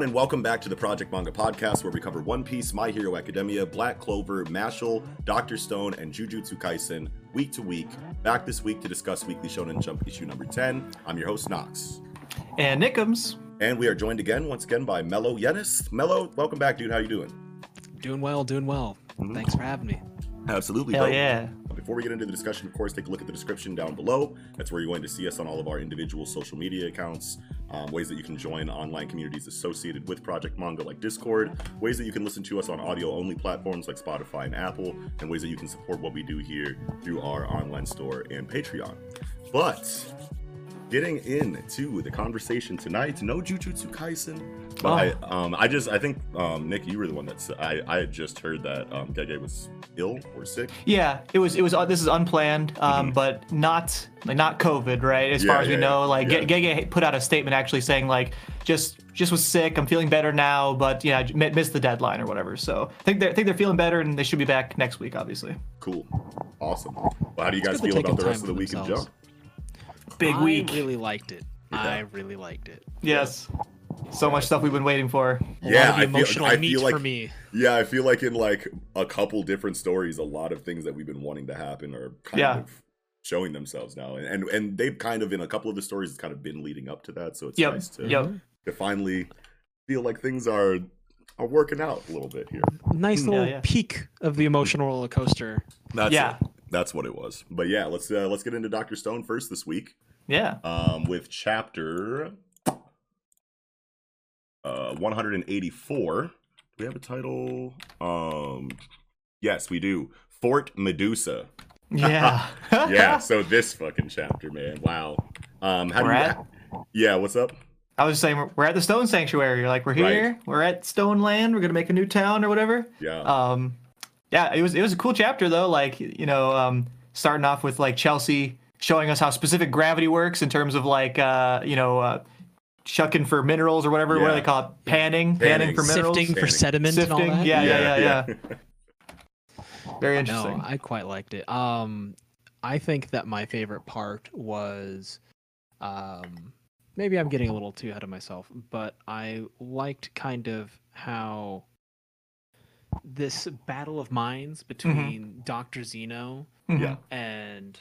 Everyone, and welcome back to the Project Manga Podcast, where we cover One Piece, My Hero Academia, Black Clover, Mashle, Doctor Stone, and Jujutsu Kaisen week to week. Back this week to discuss Weekly Shonen Jump issue number 10. I'm your host, Knox. And Nickums. And we are joined again, once again, by Mello Yenis. Mello, welcome back, dude. How you doing? Doing well, doing well. Mhm. Thanks for having me. Absolutely. Hell bro. yeah. Before we get into the discussion, of course, take a look at the description down below. That's where you're going to see us on all of our individual social media accounts, um, ways that you can join online communities associated with Project Manga like Discord, ways that you can listen to us on audio only platforms like Spotify and Apple, and ways that you can support what we do here through our online store and Patreon. But getting into the conversation tonight, no Jujutsu Kaisen. But I, um, I just, I think, um, Nick, you were the one that said, I, I had just heard that um, Gege was ill or sick. Yeah, it was it was uh, this is unplanned, um, Mhm. but not like not COVID, right? As Yeah, far as we know, yeah, like yeah. Gege put out a statement actually saying like just just was sick. I'm feeling better now, but yeah, j- mi- missed the deadline or whatever. So I think they think they're feeling better and they should be back next week, obviously. Cool. Awesome. Well, how do you guys feel about the rest of the for week in themselves. Jump? Big I week. really liked it. Yeah. I really liked it. Yes. So much stuff we've been waiting for. A Yeah, lot of I the feel- emotional I meat feel like- for me. Yeah, I feel like in like a couple different stories, a lot of things that we've been wanting to happen are kind Yeah. of showing themselves now, and, and and they've kind of in a couple of the stories, it's kind of been leading up to that. So it's Yep. nice to, Yep. to finally feel like things are are working out a little bit here. Nice Yeah, little yeah. peak of the emotional roller coaster. That's Yeah. it. That's what it was. But yeah, let's uh, let's get into Doctor Stone first this week. Yeah. um, with chapter uh, 184. Do we have a title? Um, yes, we do. Fort Medusa. Yeah. Yeah. so this fucking chapter, man. Wow. Um, how do We're you? at- Yeah. What's up? I was saying we're, at the Stone Sanctuary. You're like we're Right. here. We're at Stone Land. We're gonna make a new town or whatever. Yeah. um yeah it was it was a cool chapter though like you know um starting off with like chelsea showing us how specific gravity works in terms of like uh you know uh chucking for minerals or whatever what do they call it panning Panning. panning, for minerals Sifting for Sifting. sediment and all Sifting, that. yeah, yeah, yeah. very interesting. No, interesting I quite liked it. Um, I think that my favorite part was, um, maybe I'm getting a little too ahead of myself, but I liked kind of how this battle of minds between Doctor Zeno Mhm. And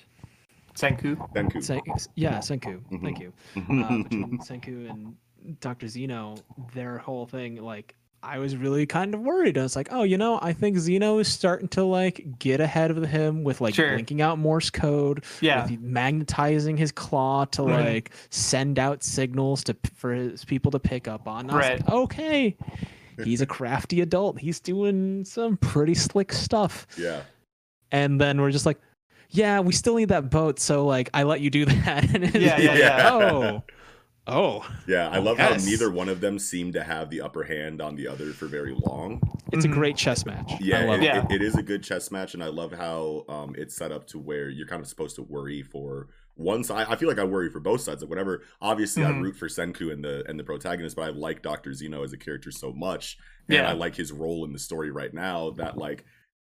senku Senku. Sen- yeah, Senku. Mhm. Thank you. Uh, between Senku and Dr. Zeno, their whole thing, like, I was really kind of worried. I was like, oh, you know, I think Zeno is starting to like get ahead of him with like Sure. blinking out Morse code, yeah with magnetizing his claw to Right. like send out signals to for his people to pick up on. And I was Right. like, okay, he's a crafty adult. He's doing some pretty slick stuff yeah. and then we're just like yeah we still need that boat so like i let you do that and it's Yeah, yeah, like, yeah. oh oh Yeah. I love yes. how neither one of them seemed to have the upper hand on the other for very long. it's a great chess match Yeah, i love it, it Yeah. it- it is a good chess match, and I love how um, it's set up to where you're kind of supposed to worry for one side. I feel like I worry for both sides. Like whenever, obviously, I Mhm. root for Senku and the and the protagonist, but I like Doctor Zeno as a character so much, and Yeah. I like his role in the story right now. That like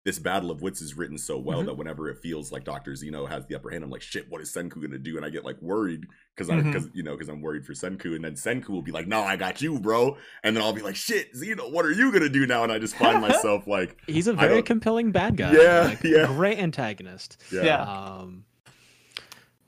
this battle of wits is written so well Mhm. that whenever it feels like Doctor Zeno has the upper hand, I'm like, shit, what is Senku gonna do? And I get like worried because I because you know because I'm worried for Senku, and then Senku will be like, no, I got you, bro, and then I'll be like, shit, Zeno, what are you gonna do now? And I just find myself like, he's a very compelling bad guy Yeah, like, yeah. great antagonist yeah. Yeah. um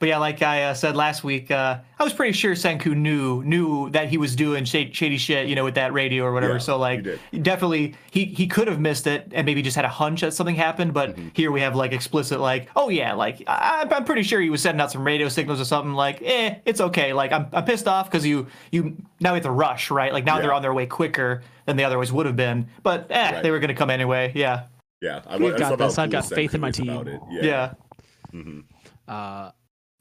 but yeah, like I uh, said last week, uh, I was pretty sure Senku knew knew that he was doing shady, shady shit, you know, with that radio or whatever. Yeah, so like, he definitely he he could have missed it and maybe just had a hunch that something happened. But Mm-hmm. here we have like explicit, like, oh yeah, like I, I'm pretty sure he was sending out some radio signals or something. Like, eh, it's okay. Like I'm I'm pissed off because you you now we have to rush, right? Like now they're on their way quicker than they otherwise would have been. But eh, Right. they were gonna come anyway. Yeah, Yeah, I, We've I got this. I've got faith in my team. about it. yeah. Yeah. hmm Uh,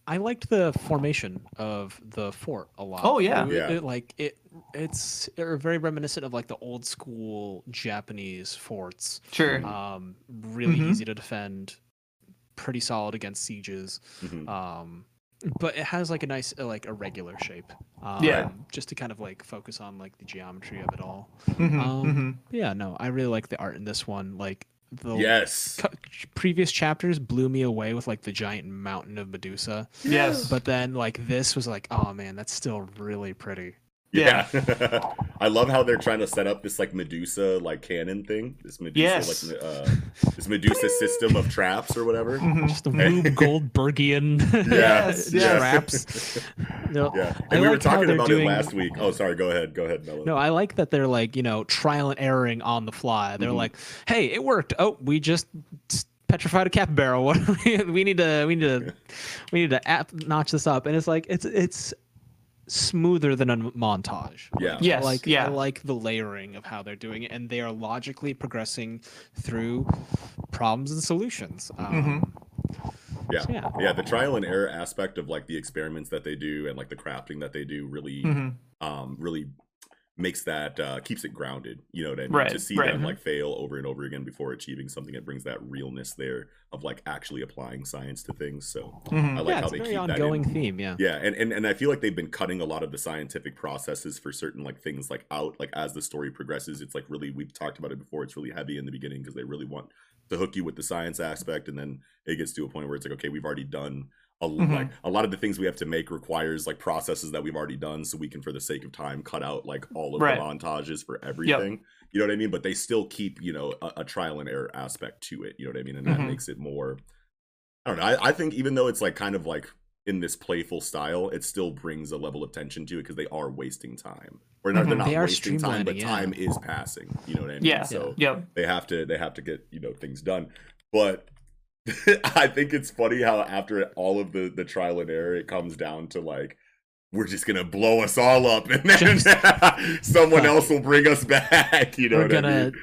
I liked the formation of the fort a lot. Oh, yeah. It- Yeah. it, like it, it's uh, very reminiscent of like the old school Japanese forts. Sure. Um, really Mhm. easy to defend, pretty solid against sieges. hmm Um, but it has like a nice uh, like irregular shape. Um, Yeah. Just to kind of like focus on like the geometry of it all. Mhm, Um, mhm. Yeah, no, I really like the art in this one. Like the Yes. cu- previous chapters blew me away with like the giant mountain of Medusa. Yes. But then like this was like, oh man, that's still really pretty. Yeah. I love how they're trying to set up this like Medusa like cannon thing. This Medusa Yes. like uh, this Medusa system of traps or whatever. Mhm. Just the Rube Goldbergian Yes, yes. traps. No, Yeah. I And we were like how talking about doing- it last week. Oh, sorry. Go ahead. Go ahead, Mello. No, I like that they're like, you know, trial and erroring on the fly. They're Mhm. like, hey, it worked. Oh, we just petrified a capybara. What we, we need to we need to we need to app, notch this up. And it's like it's it's smoother than a montage. Yeah. Yes. I like yeah. I like the layering of how they're doing it, and they are logically progressing through problems and solutions. Um, Yeah. so yeah. Yeah, the trial and error aspect of like the experiments that they do and like the crafting that they do really Mhm. um really makes that uh keeps it grounded you know what i mean Right, to see right. them like fail over and over again before achieving something it brings that realness there of like actually applying science to things so Mhm. i like yeah, how it's they very keep ongoing that in theme. Yeah. yeah and, and and i feel like they've been cutting a lot of the scientific processes for certain like things like out like as the story progresses it's like really we've talked about it before it's really heavy in the beginning because they really want to hook you with the science aspect and then it gets to a point where it's like okay we've already done a, l- Mhm. like a lot of the things we have to make requires like processes that we've already done so we can for the sake of time cut out like all of Right. the montages for everything you know what i mean but they still keep you know a, a trial and error aspect to it you know what i mean and that Mhm. makes it more i don't know I, I think even though it's like kind of like in this playful style, it still brings a level of tension to it because they are wasting time. Or not, they're not They wasting time, but yeah. time is passing. You know what I mean? Yeah. So Yep. they have to they have to get you know things done. But I think it's funny how after all of the the trial and error, it comes down to like we're just gonna blow us all up, and then someone else will bring us back. You know we're what gonna I mean?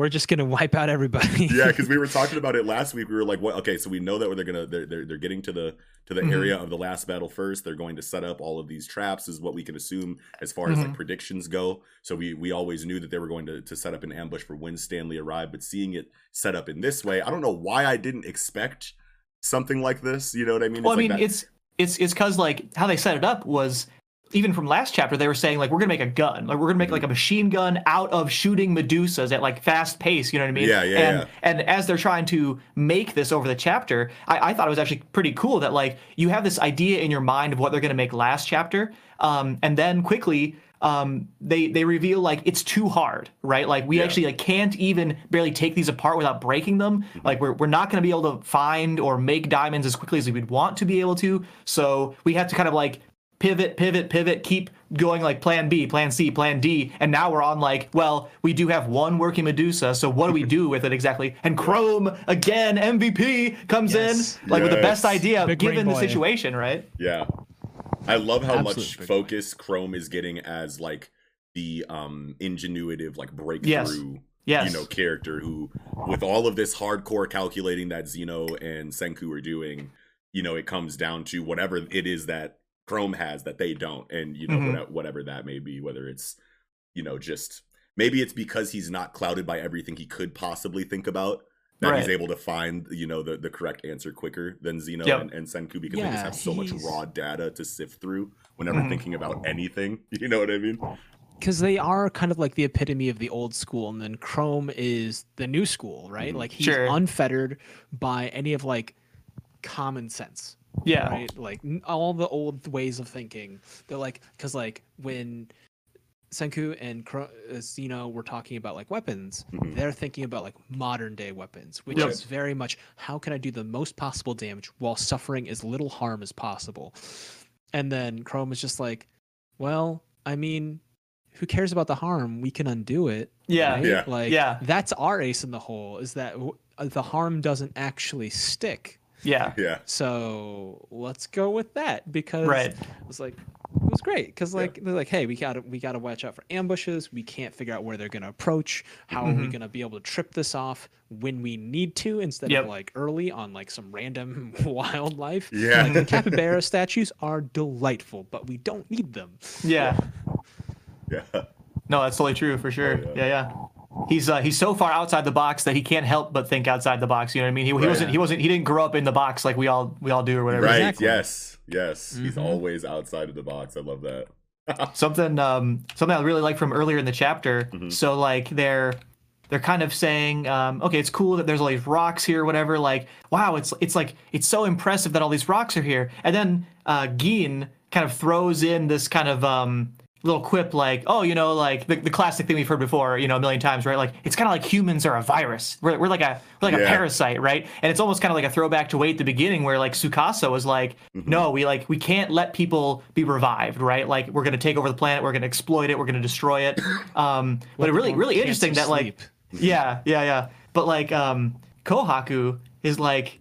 We're just gonna wipe out everybody. yeah, because we were talking about it last week. We were like, "What? Okay, so we know that they're gonna they're they're, they're getting to the to the Mhm. area of the last battle first. They're going to set up all of these traps, is what we can assume as far as like Mhm. predictions go. So we we always knew that they were going to to set up an ambush for when Stanley arrived. But seeing it set up in this way, I don't know why I didn't expect something like this. You know what I mean? Well, I like mean, that- it's it's it's because like how they set it up was even from last chapter they were saying like we're gonna make a gun like we're gonna make like a machine gun out of shooting medusas at like fast pace you know what i mean Yeah, yeah, and yeah. and as they're trying to make this over the chapter I, I thought it was actually pretty cool that like you have this idea in your mind of what they're gonna make last chapter um and then quickly um they they reveal like it's too hard right like we Yeah. actually like can't even barely take these apart without breaking them Mm-hmm. like we're, we're not going to be able to find or make diamonds as quickly as we'd want to be able to so we have to kind of like pivot pivot pivot keep going like plan b plan c plan d and now we're on like well we do have one working medusa so what do we do with it exactly and chrome again mvp comes Yes. in like with the best idea Big given the boy. situation right Yeah. I love how Absolute much big boy. focus Chrome is getting as like the um ingenuitive like breakthrough Yes. yes you know character who with all of this hardcore calculating that Zeno and Senku are doing, you know, it comes down to whatever it is that Chrome has that they don't and you know Mhm. whatever, whatever that may be whether it's you know just maybe it's because he's not clouded by everything he could possibly think about that he's able to find you know the, the correct answer quicker than Zeno Yep. and, and Senku because they just have so much raw data to sift through whenever Mhm. thinking about anything. You know what I mean? because they are kind of like the epitome of the old school and then chrome is the new school right Mhm. like he's Sure. unfettered by any of like common sense yeah right like all the old ways of thinking they're like because like when Senku and Kro- uh, Zeno were talking about like weapons, Mhm. they're thinking about like modern day weapons, which Yep. is very much how can I do the most possible damage while suffering as little harm as possible. And then Chrome is just like, well, I mean, who cares about the harm? We can undo it. Yeah. right? Yeah. Like Yeah. that's our ace in the hole is that w- uh, the harm doesn't actually stick. Yeah. Yeah. So let's go with that because Right. it was like it was great because Yeah. like they're like, hey, we gotta we gotta watch out for ambushes. We can't figure out where they're gonna approach. How are we Mhm. gonna be able to trip this off when we need to instead Yep. of like early on like some random wildlife? Yeah. Like the capybara statues are delightful, but we don't need them. Yeah. Yeah. No, that's totally true for sure. Oh, yeah. yeah, He's uh, he's so far outside the box that he can't help but think outside the box. You know what I mean? He, he Right. wasn't he wasn't he didn't grow up in the box like we all we all do or whatever. Right. Exactly. Yes. Yes. He's Mhm. always outside of the box. I love that. something um something I really like from earlier in the chapter. Mhm. So like they're they're kind of saying, um, okay, it's cool that there's all these rocks here, whatever. Like, wow, it's it's like it's so impressive that all these rocks are here. And then uh, Gen kind of throws in this kind of um, little quip, like, oh, you know, like the, the classic thing we've heard before, you know, a million times, right? Like, it's kind of like humans are a virus. We're, we're like a we're like Yeah. a parasite, right? And it's almost kind of like a throwback to way at the beginning, where like Tsukasa was like, no, we like we can't let people be revived, right? Like, we're gonna take over the planet, we're gonna exploit it, we're gonna destroy it. Um, but it really, really interesting that like yeah, yeah, yeah. But like um Kohaku is like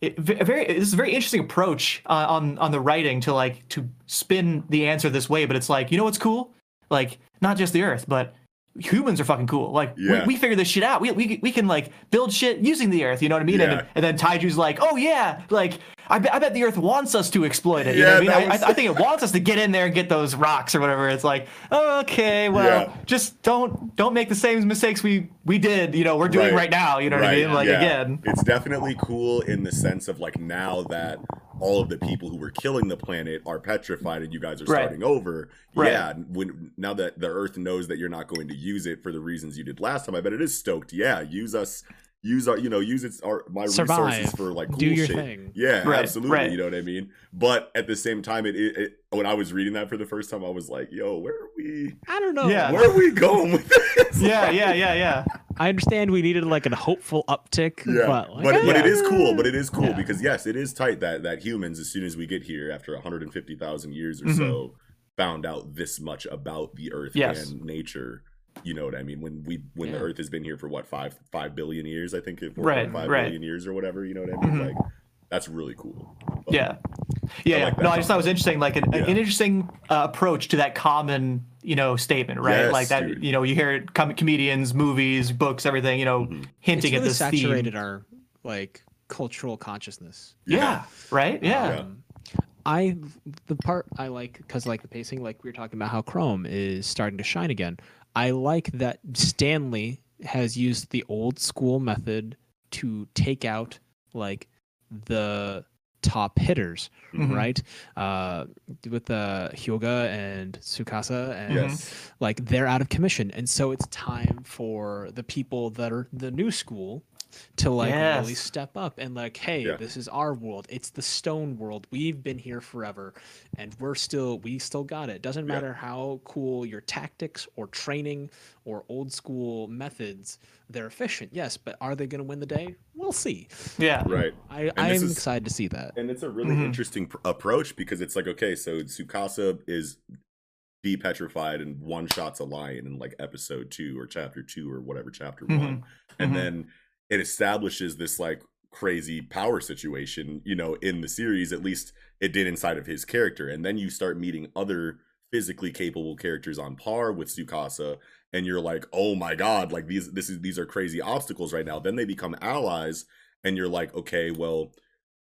it, ve- very this is a very interesting approach uh, on on the writing to like to spin the answer this way, but it's like, you know what's cool? Like not just the earth, but humans are fucking cool. Like Yeah. we, we figured this shit out. We, we we can like build shit using the earth, you know what I mean? Yeah. And, and then Taiju's like, "Oh yeah, like I, bet I bet the earth wants us to exploit it." You know Yeah, what I mean? was- I, I think it wants us to get in there and get those rocks or whatever. It's like, okay, well, Yeah. just don't don't make the same mistakes we we did. You know, we're doing Right. right, now. You know what I mean? Like again, It's definitely cool in the sense of like now that all of the mm. people who were killing the planet are petrified and you guys are Right. starting over. Right. Yeah, when now that the Earth knows that you're not going to use it for the reasons you did last time, I bet it is stoked. Yeah, use us. Use our, you know, use its our my Survive. resources for like cool Do your shit. thing. Yeah, Right, absolutely. right. You know what I mean? But at the same time, it, it, it when I was reading that for the first time, I was like, "Yo, where are we? I don't know. Yeah. Where are we going with this?" yeah, yeah, yeah, yeah. I understand we needed like a hopeful uptick, Yeah, but like, but, but it yeah. is cool. But it is cool Yeah. because yes, it is tight that that humans, as soon as we get here after 150,000 years or Mhm. so, found out this much about the Earth Yes. and nature. You know what I mean? When we when the Earth has been here for what five five billion years, I think, four Right, point five right. billion years or whatever. You know what I mean? Mhm. Like that's really cool. But- Yeah. Yeah, I like that no, I just thought it was interesting, like an, Yeah. an interesting uh, approach to that common, you know, statement, right? Yes, like that, dude. you know, you hear it, com- comedians, movies, books, everything, you know, Mhm. hinting it's really at this saturated theme. our like cultural consciousness. Yeah, right. Yeah. Yeah. Um, I the part I like because like the pacing, like we were talking about how Chrome is starting to shine again. I like that Stanley has used the old school method to take out like the top hitters, Mhm. right? Uh, with the Hyoga and Tsukasa, and Yes. like they're out of commission, and so it's time for the people that are the new school to like really step up and like, hey, Yeah. this is our world. It's the stone world. We've been here forever, and we're still we still got it. Doesn't Yeah. matter how cool your tactics or training or old school methods. They're efficient, yes, but are they going to win the day? We'll see. Yeah. Right. I this I'm is- excited to see that. And it's a really Mhm. interesting pr- approach because it's like, okay, so Tsukasa is depetrified and one shots a lion in like episode two or chapter two or whatever chapter Mhm. one. And Mhm. then it establishes this like crazy power situation, you know, in the series, at least it did inside of his character. And then you start meeting other physically capable characters on par with Tsukasa and you're like, "Oh my god, like these this is these are crazy obstacles right now." Then they become allies and you're like, "Okay, well,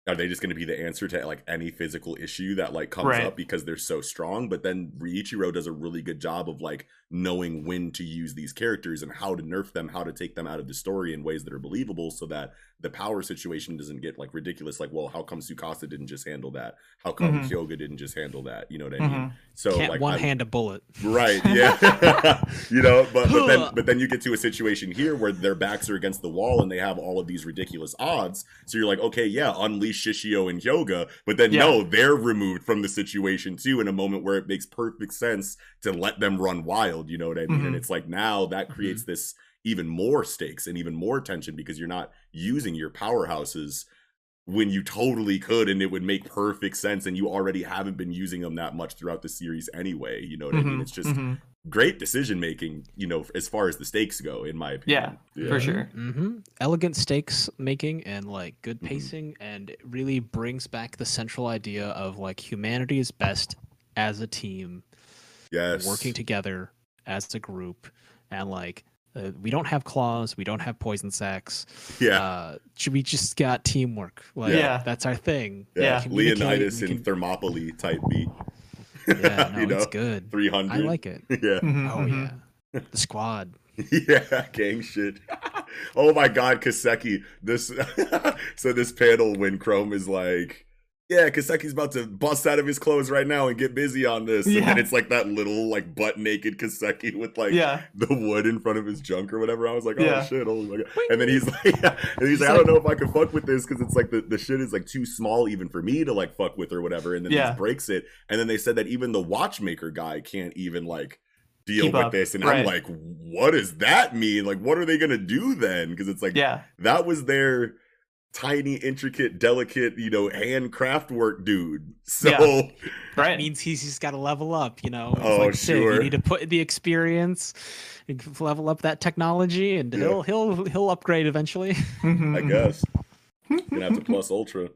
are they just going to be the answer to like any physical issue that like comes Right. up because they're so strong but then Riichiro does a really good job of like knowing when to use these characters and how to nerf them how to take them out of the story in ways that are believable so that the power situation doesn't get like ridiculous like well how come Tsukasa didn't just handle that how come Mhm. Hyoga didn't just handle that you know what I mean Mhm. so Can't like one I- hand a bullet. Right. Yeah. you know, but but then but then you get to a situation here where their backs are against the wall and they have all of these ridiculous odds. So you're like, okay, yeah, unleash Shishio and Hyoga, but then Yeah. no, they're removed from the situation too in a moment where it makes perfect sense to let them run wild. You know what I mean? And Mhm. it's like now that creates this even more stakes and even more tension because you're not using your powerhouses when you totally could and it would make perfect sense and you already haven't been using them that much throughout the series anyway you know what i mean Mhm, it's just mhm. great decision making you know as far as the stakes go in my opinion Yeah, for sure. hmm Elegant stakes making and like good Mhm. pacing, and it really brings back the central idea of like humanity is best as a team, yes working together as a group, and like uh, we don't have claws, we don't have poison sacks. yeah Uh, we just got teamwork. Like, Yeah. that's our thing. yeah, yeah. Leonidas we in can- thermopylae type beat Yeah, no, you know it's good. 300 I like it. yeah Mhm, Oh mhm. yeah, the squad. yeah, gang shit. oh my god, Kaseki. This so this panel when Chrome is like, yeah, Kaseki's about to bust out of his clothes right now and get busy on this. And Yeah. then it's like that little like butt naked Kaseki with like Yeah. the wood in front of his junk or whatever. I was like, oh Yeah. shit, oh my god. And then he's like, and he's like, I don't know if I can fuck with this because it's like the, the shit is like too small even for me to like fuck with or whatever. And then he Yeah. just breaks it. And then they said that even the watchmaker guy can't even like deal Keep with up, this. And right. I'm like, what does that mean? Like, what are they gonna do then? Because it's like Yeah. that was their tiny, intricate, delicate, you know, handcraft work dude. So Yeah. Right. means he's just got to level up, you know. It's Oh, like Civ, sure. You need to put the experience, and level up that technology, and Yeah. he'll he'll he'll upgrade eventually. Mhm, I mhm. guess. Gonna have to plus ultra.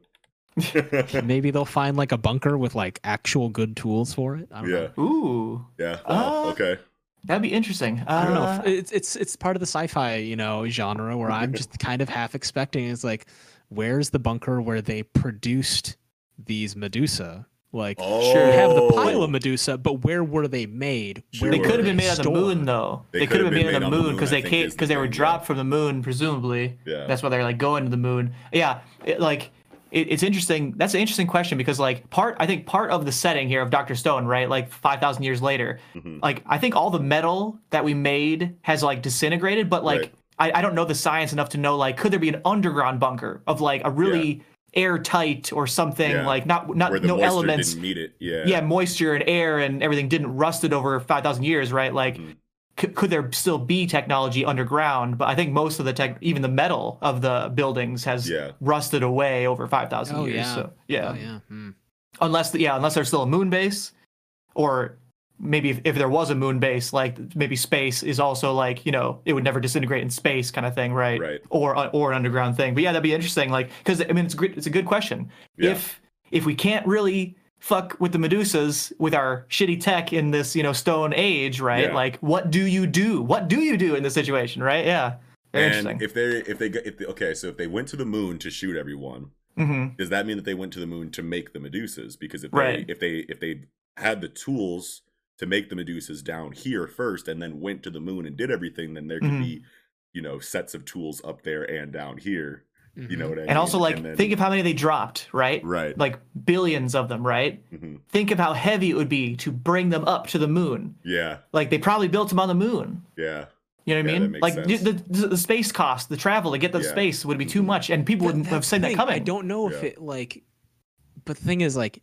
Maybe they'll find like a bunker with like actual good tools for it. I don't yeah. know. Ooh, Yeah. Wow. Uh, okay. that'd be interesting. I don't know. Uh, if- It's it's it's part of the sci-fi, you know, genre where I'm just kind of half expecting It's like, where's the bunker where they produced these Medusa? Like, Oh, Sure. we have the pile of Medusa, but where were they made? Where They could have been made on the moon, though. They They, could could have have been been made on the moon because they think came is the because they were dropped from the moon, presumably. Yeah. That's why they're like going to the moon. Yeah, it, like it, it's interesting. That's an interesting question because like part I think part of the setting here of Doctor Stone, right? Like five thousand years later, Mhm. like I think all the metal that we made has like disintegrated, but like Right. I, I don't know the science enough to know like could there be an underground bunker of like a really airtight or something Yeah. like not not Where the no elements didn't meet it. Yeah. yeah, moisture and air and everything didn't rusted over 5,000 years, right? Like, Mhm. could, could there still be technology underground? But I think most of the tech, even the metal of the buildings has Yeah. rusted away over 5,000 Oh years. yeah. So, yeah. Oh, yeah. Hmm. Unless, yeah, unless there's still a moon base or maybe if, if there was a moon base, like maybe space is also like, you know, it would never disintegrate in space kind of thing, right? Right. Or, or an underground thing. But yeah, that'd be interesting. Like, cause I mean, it's a good, it's a good question Yeah. if if we can't really fuck with the medusas with our shitty tech in this you know stone age right Yeah. like what do you do what do you do in this situation right yeah very and interesting if they if they if they, okay, so if they went to the moon to shoot everyone, hmm does that mean that they went to the moon to make the Medusas? Because if Right. they if they if they had the tools to make the Medusas down here first and then went to the moon and did everything, then there could Mhm. be, you know, sets of tools up there and down here. You Mhm. know what I mean? and also like then- think of how many they dropped right right. like billions of them right hmm think of how heavy it would be to bring them up to the moon Yeah. like they probably built them on the moon Yeah. you know what Yeah, I that mean? makes Like sense. the, the the space cost, the travel to get the Yeah. space would be too Mhm. much, and people Th- wouldn't have that's seen the that coming. I don't know if Yeah. it like, but the thing is like,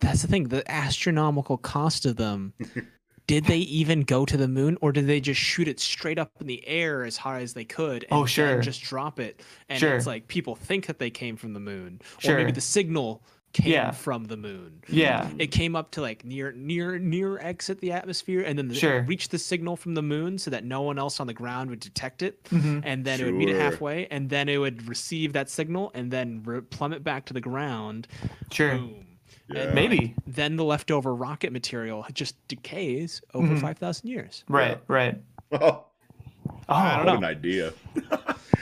that's the thing. The astronomical cost of them. did they even go to the moon, or did they just shoot it straight up in the air as high as they could? And Oh, then sure. just drop it. And Sure. it's like people think that they came from the moon, or Sure. maybe the signal came Yeah. from the moon. Yeah, It came up to like near near near exit the atmosphere, and then the, Sure. reached the signal from the moon so that no one else on the ground would detect it Mhm. and then it would meet it halfway, and then it would receive that signal and then re- plummet back to the ground. sure, Boom. Yeah. And maybe Then the leftover rocket material just decays over Mhm. 5,000 years. right, right. Oh, Oh, I don't what know. an idea.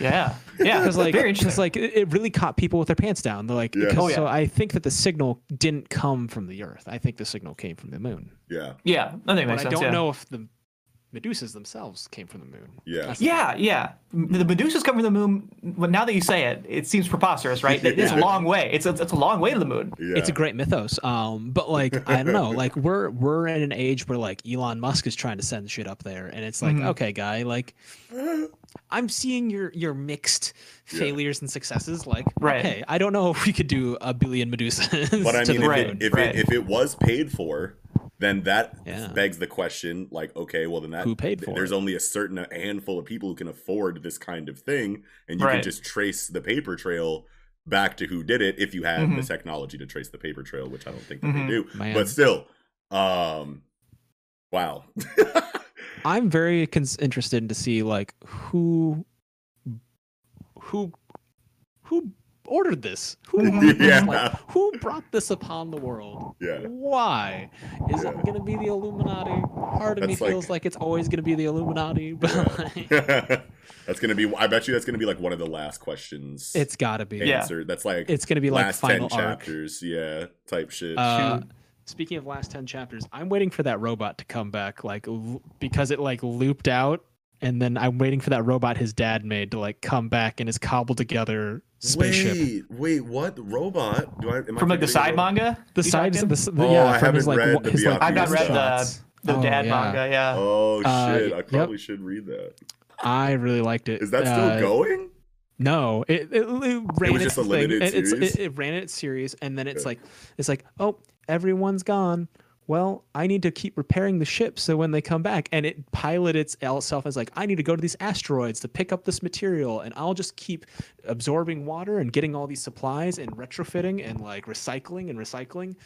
yeah, yeah. Because like, very interesting. like it it really caught people with their pants down. They're like, Yeah. because- Oh, yeah. so I think that the signal didn't come from the Earth. I think the signal came from the moon. Yeah. Yeah, I think it But makes I sense. don't yeah. know if the Medusas themselves came from the moon. Yeah. That's Yeah, yeah. The Medusa's come from the moon. But now that you say it, it seems preposterous, right? It's a long way. It's a, it's a long way to the moon. Yeah. it's a great mythos um but like i don't know like we're we're in an age where like elon musk is trying to send shit up there and it's like Mhm. okay guy like i'm seeing your your mixed Yeah. failures and successes like Right. okay i don't know if we could do a billion medusas But I to mean, the if, Right, moon. it, if, right. it, if it was paid for, then that Yeah. begs the question like, okay, well, then that Who paid for there's it? only a certain handful of people who can afford this kind of thing, and you can just trace the paper trail back to who did it if you have the Mhm. technology to trace the paper trail, which I don't think that Mhm. they do. Man. But still, um, wow. i'm very cons- interested to see like who who who ordered this who ordered this? Yeah. Like, who brought this upon the world yeah. Why? Is Yeah. it going to be the Illuminati? Part of me That's like- feels like it's always going to be the Illuminati, but like, that's gonna be. I bet you that's gonna be like one of the last questions. it's got to be. Yeah. answered. That's like It's going to be like last final ten arc. chapters. Yeah, type shit. Uh, speaking of last 10 chapters, I'm waiting for that robot to come back like l- because it like looped out and then I'm waiting for that robot his dad made to like come back and his cobbled together spaceship. Wait, wait, what? Robot? Do I am I From like the side manga? The side, the, the, Oh, yeah, I from his haven't like read wha- the his like I've not read the shots. the Oh, dad yeah. manga. Yeah. Oh Uh, shit! I yep. probably should read that. I really liked it. Is that still Uh, going? No, it, it, it ran was its just a thing. limited it's, it, it ran its series, and then it's Okay. like it's like oh everyone's gone. Well, I need to keep repairing the ship so when they come back, and it piloted itself as like I need to go to these asteroids to pick up this material, and I'll just keep absorbing water and getting all these supplies and retrofitting and like recycling and recycling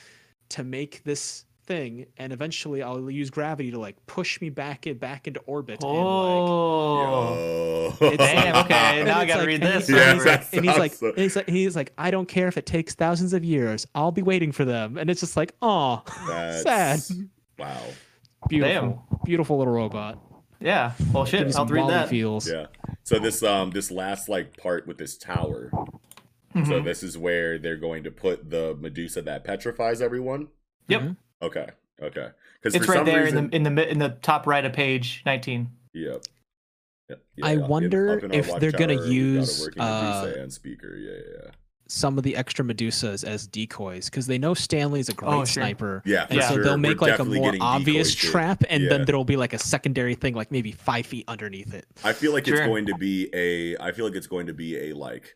to make this thing, and eventually I'll use gravity to like push me back in back into orbit. and, like, Oh. Yo. Damn, okay, and now I gotta like- read and this. he- Yeah, and he's like, and he's like, sounds so- and he's like, he's like, I don't care if it takes thousands of years. I'll be waiting for them. And it's just like, oh, sad, Wow. beautiful, beautiful little robot. Yeah. Well, shit. I'll read that. feels. Yeah. So this um this last like part with this tower. So Mhm. this is where they're going to put the Medusa that petrifies everyone. Yep. Mhm. Okay. Okay. Because It's right there in the in the in the top right of page 19. Yep. Yep. I yeah, in- wonder in if they're gonna watchtower, we've got a use, uh, and speaker. Yeah, yeah, yeah. Some of the extra Medusas as decoys because they know Stanley's a great Oh, sure. sniper. Yeah, for And so sure. they'll We're make like a more obvious decoy trap, and Yeah. then there'll be like a secondary thing, like maybe five feet underneath it. I feel like it's going to be a. I feel like it's going to be a like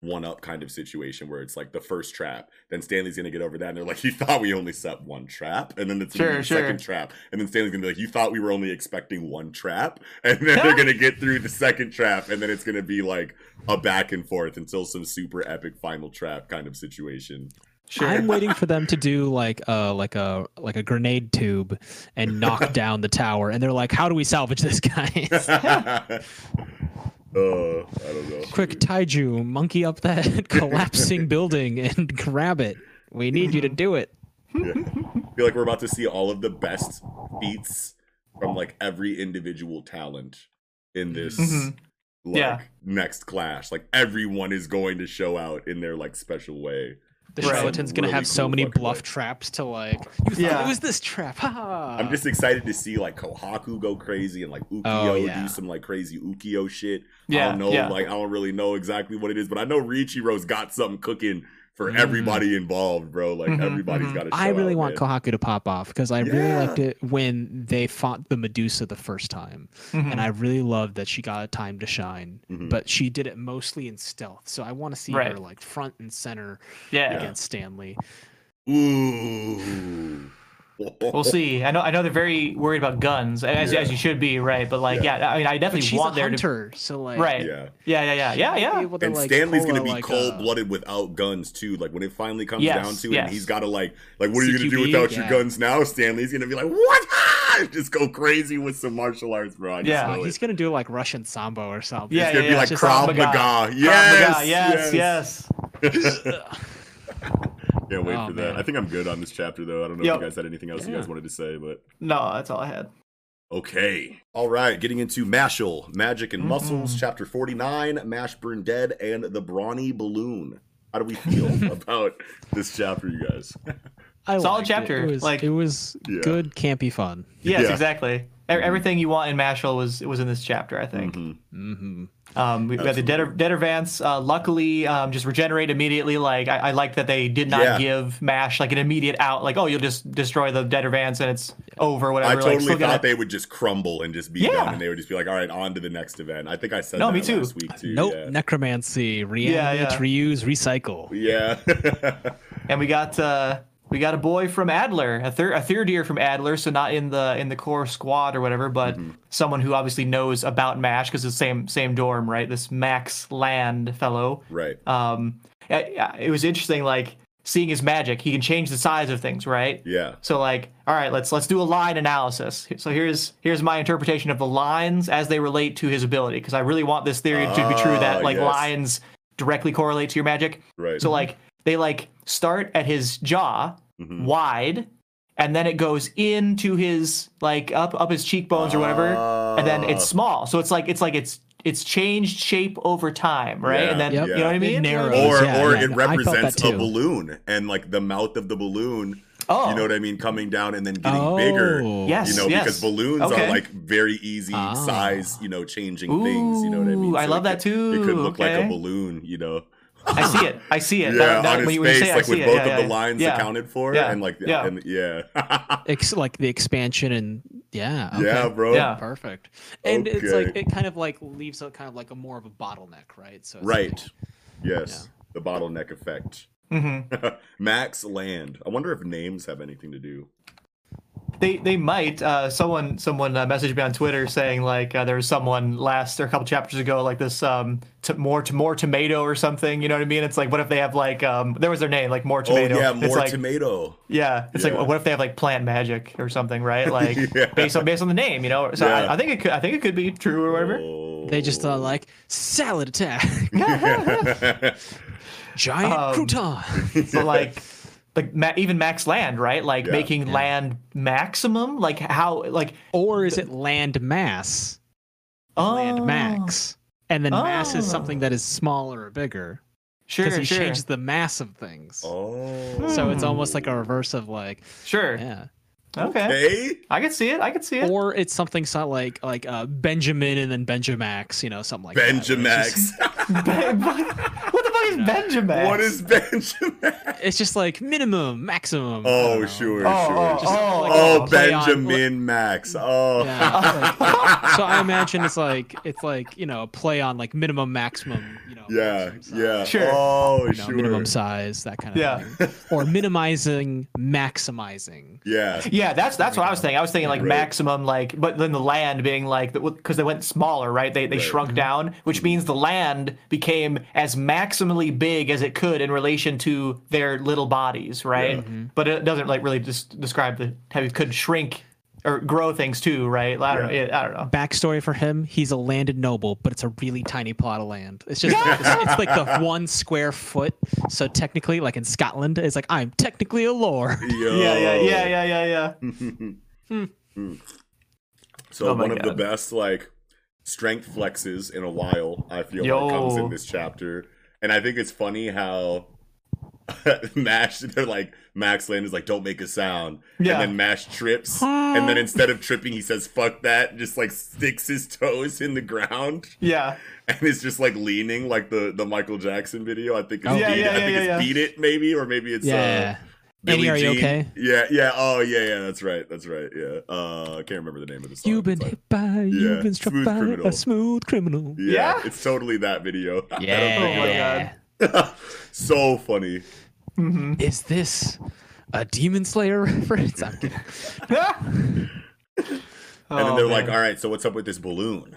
one up kind of situation where it's like the first trap, then Stanley's gonna get over that, and they're like, "You thought we only set one trap," and then it's gonna Sure, the sure. second trap, and then Stanley's gonna be like, "You thought we were only expecting one trap," and then they're gonna get through the second trap, and then it's gonna be like a back and forth until some super epic final trap kind of situation. Sure. I'm waiting for them to do like a like a like a grenade tube and knock down the tower, and they're like, "How do we salvage this, guys?" Uh, I don't know. Quick, Taiju, monkey up that collapsing building and grab it. We need you to do it. Yeah. I feel like we're about to see all of the best feats from like every individual talent in this Mhm. like Yeah. next clash. Like everyone is going to show out in their like special way. The Right. charlatan's gonna Really have so cool many bluff way. traps to like. You thought Yeah. it was this trap. Ha! I'm just excited to see like Kohaku go crazy and like Ukyo Oh, yeah. do some like crazy Ukyo shit. I don't know, yeah. like I don't really know exactly what it is, but I know Riichiro's got something cooking for Mhm. everybody involved, bro. Like Mhm, everybody's mhm. got to. I really want Kohaku to pop off because I really liked it when they fought the Medusa the first time, Mhm. and I really loved that she got a time to shine. Mhm. But she did it mostly in stealth, so I want to see her like front and center yeah. against Stanley. Ooh. We'll see. I know. I know they're very worried about guns, as, Yeah. as you should be, right? But like, Yeah. yeah. I mean, I But definitely she's a want there to. hunter, so like, Right. Yeah. Yeah, yeah, yeah, yeah, yeah. to, And like, Stanley's gonna be like, cold a- blooded without guns too. Like when it finally comes Yes, down to it, and yes. he's gotta like like what are you gonna do CQB? without your guns now? Stanley's gonna be like, What? Ah! Just go crazy with some martial arts, bro. Just Yeah. He's it. gonna do like Russian sambo or something. Yeah, It's gonna yeah, be yeah. like Just Krav Krav Maga. Maga. Krav Yes, yes, yes. Can't wait Oh, for that. man. I think I'm good on this chapter though. I don't know Yep. if you guys had anything else you guys wanted to say, but No, that's all I had. Okay. All right. Getting into Mashle, Magic and Mhm. Muscles, Chapter 49, Mash Burn Dead, and the Brawny Balloon. How do we feel about this chapter, you guys? I Solid liked it. chapter, It was, like- it was Yeah. good, campy fun. Yes, Yeah. exactly. E- Everything you want in Mashle was was in this chapter, I think. Mhm. Mm-hmm. Um, we, we had the Deader, Deader Vance. Uh, luckily, um, just regenerate immediately. Like I, I like that they did not Yeah. give Mash like an immediate out. Like oh, you'll just destroy the Deader Vance and it's over. Whatever. I totally still thought gotta- they would just crumble and just be Yeah. done, and they would just be like, "All right, on to the next event." I think I said No, that me too. last week too. Nope. Yeah. Necromancy. Reanimate, yeah. reuse, recycle. yeah. and we got uh, we got a boy from Adler, a third a third year from Adler, so not in the in the core squad or whatever, but Mm-hmm. someone who obviously knows about Mash because it's the same same dorm, right? This Max Land fellow. right. Um, I- I- it was interesting, like seeing his magic. He can change the size of things, right? Yeah. So like, all right, let's let's do a line analysis. So here's here's my interpretation of the lines as they relate to his ability, because I really want this theory to be true Ah, that like yes. lines directly correlate to your magic. Right. So like they like start at his jaw Mhm. wide, and then it goes into his like up up his cheekbones or whatever, and then it's Ah. small. So it's like it's like it's it's changed shape over time, right? Yeah, and then Yep. you know what I It mean? narrows. or Yeah, or yeah, it I felt that represents a balloon and like the mouth of the balloon Oh, you know what i mean coming down and then getting bigger Oh. Yes. you know because balloons Okay. are like very easy Ah. size you know changing things you know what i mean Ooh, I love it that could- too. it could look like a balloon you know I see it. I see it. yeah That- that- on his you- when you face say like with it. both Yeah, of yeah, the yeah. lines Yeah. accounted for Yeah. and like Yeah. and yeah Ex- like the expansion and yeah. Okay. yeah bro Yeah. Perfect. And it's like it kind of like leaves a kind of like a more of a bottleneck, right? So it's right like- yes the bottleneck effect hmm max land i wonder if names have anything to do They they might. Uh, someone someone uh, messaged me on Twitter saying like uh, there was someone last or a couple chapters ago like this um t- more to more tomato or something. You know what I mean? It's like what if they have like um there was their name like more tomato. oh yeah It's more like, tomato Yeah, it's Yeah. like what if they have like plant magic or something, right? Like Yeah. based on based on the name, you know. So Yeah. I, I think it could I think it could be true or whatever. Oh. They just thought like salad attack, giant Um, crouton. So like like ma- even max land, right? Like Yeah. making land maximum. Like how like or is it land mass? oh, Land max. And then mass is Oh. something that is smaller or bigger Sure, because he sure, changes the mass of things. oh So it's almost like a reverse of like, sure. yeah. Okay. hey I could see it. I could see it. Or it's something so like like uh, Benjamin and then Benjamax, you know, something like that. where it's just- Benjamax. What the fuck is Benjamin? what is Benjamax? It's just like minimum, maximum. Oh, sure, Oh, sure. oh, Just oh, like Oh, a oh, play on- Benjamin Max. Oh. Yeah, like- so I imagine it's like it's like you know a play on like minimum, maximum. You know. yeah, yeah. Sure. Oh, you know, sure. minimum size, that kind of Yeah. thing. Or minimizing, maximizing. Yeah. Yeah, that's that's what I was thinking. I was thinking like Right. maximum, like, but then the land being like because they went smaller, right? They they Right. shrunk mm-hmm. down, which means the land became as maximally big as it could in relation to their little bodies, right? Yeah. Mm-hmm. But it doesn't like really just describe the how it could shrink or grow things too, right? I don't Yeah. know. I don't know. Backstory for him: he's a landed noble, but it's a really tiny plot of land. It's just it's, it's like the one square foot. So technically, like in Scotland, it's like I'm technically a lord. Yo. Yeah, yeah, yeah, yeah, yeah, yeah. Hmm. Hmm. So Oh my one of the best like strength flexes in a while, I feel like comes in this chapter. And I think it's funny how Mash they're like Max Land is like, don't make a sound. Yeah. And then Mash trips. and then instead of tripping, he says, fuck that, and just like sticks his toes in the ground. Yeah. And is just like leaning like the, the Michael Jackson video. I think it's Oh. beat Yeah, yeah, I think yeah, it's yeah. beat it maybe, or maybe it's Yeah. uh Billie Annie, are you Jean. okay? Yeah, yeah. Oh, yeah, yeah. That's right. That's right. Yeah. Uh, I can't remember the name of the song. You've been like- hit by, Yeah, you've been struck Smooth by Criminal. a smooth criminal. yeah, Yeah? it's totally that video. I don't Yeah. think it- so funny. Is this a Demon Slayer reference? I'm kidding. And then Oh, they're like, "All right, so what's up with this balloon?"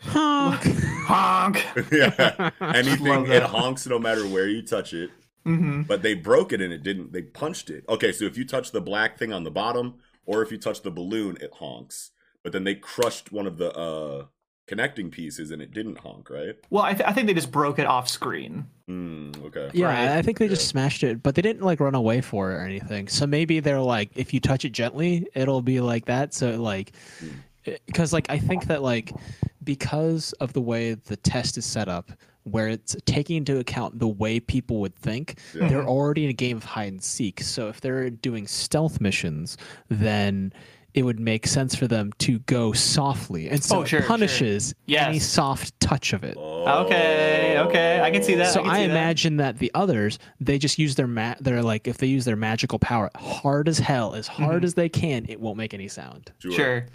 Honk. honk. yeah, anything it honks no matter where you touch it. Hmm But they broke it and it didn't. They punched it. Okay, so if you touch the black thing on the bottom, or if you touch the balloon, it honks. But then they crushed one of the uh connecting pieces and it didn't honk, right? Well, I, th- I think they just broke it off screen. Hmm. Okay. Yeah, Right. I think they just smashed it, but they didn't like run away for it or anything. So maybe they're like, if you touch it gently, it'll be like that. So like, because like I think that like because of the way the test is set up, where it's taking into account the way people would think, Yeah. they're already in a game of hide and seek. So if they're doing stealth missions, then it would make sense for them to go softly, and so Oh, sure, it sure. punishes any soft touch of it. Okay, okay, I can see that. So can I, see that. imagine that. the others, they just use their ma- They're like, if they use their magical power hard as hell, as Mm-hmm. hard as they can, it won't make any sound. Sure.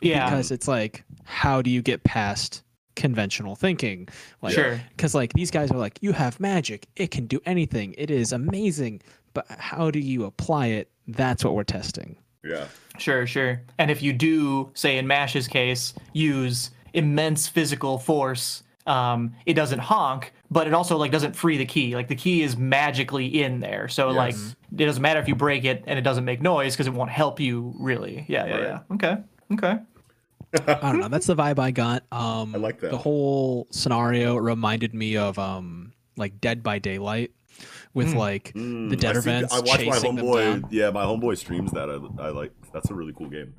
Yeah. Because it's like, how do you get past conventional thinking? Like, Sure. Because like these guys are like, you have magic. It can do anything. It is amazing. But how do you apply it? That's what we're testing. Yeah. Sure, sure. And if you do, say in Mash's case, use immense physical force, um, it doesn't honk, but it also like doesn't free the key. Like the key is magically in there, so like it doesn't matter if you break it and it doesn't make noise because it won't help you really. Yeah, yeah, Right. yeah. Okay, okay. I don't know. That's the vibe I got. Um, I like that. The whole scenario reminded me of um, like Dead by Daylight, with like the Mm, dead I see- events I watched my chasing them homeboy. Yeah, my homeboy streams that. I, I like. That's a really cool game.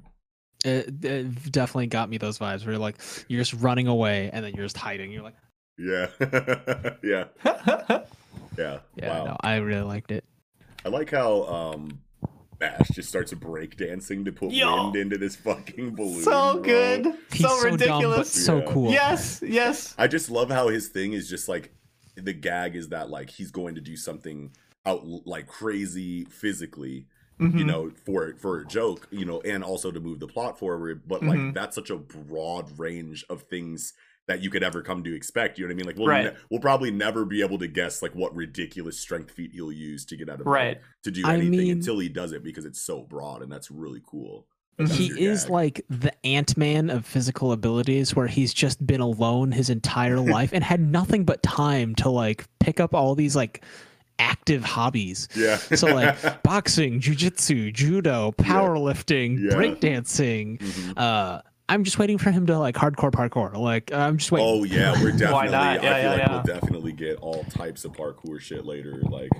It, it definitely got me those vibes where you're like you're just running away and then you're just hiding. You're like, Yeah. yeah. Yeah. yeah, wow. no, I really liked it. I like how um Mash just starts breakdancing to put Yo. wind into this fucking balloon. so bro. good, He's so so, dumb but ridiculous. so Yeah. cool. Yes, yes. I just love how his thing is just like the gag is that like he's going to do something out like crazy physically, you Mhm. know, for for a joke, you know, and also to move the plot forward. But like Mhm. that's such a broad range of things that you could ever come to expect. You know what I mean? Like we'll Right. ne- we'll probably never be able to guess like what ridiculous strength feat he'll use to get out of bed Right. to do I anything mean- until he does it because it's so broad and that's really cool. That's He is gag. like the Ant Man of physical abilities, where he's just been alone his entire life and had nothing but time to like pick up all these like active hobbies. yeah. So like boxing, jujitsu, judo, powerlifting, Yeah. breakdancing. Mhm. Uh, I'm just waiting for him to like hardcore parkour. Like I'm just waiting. Oh yeah, we're definitely. Why not? I Yeah, feel yeah, like yeah. we'll definitely get all types of parkour shit later. Like,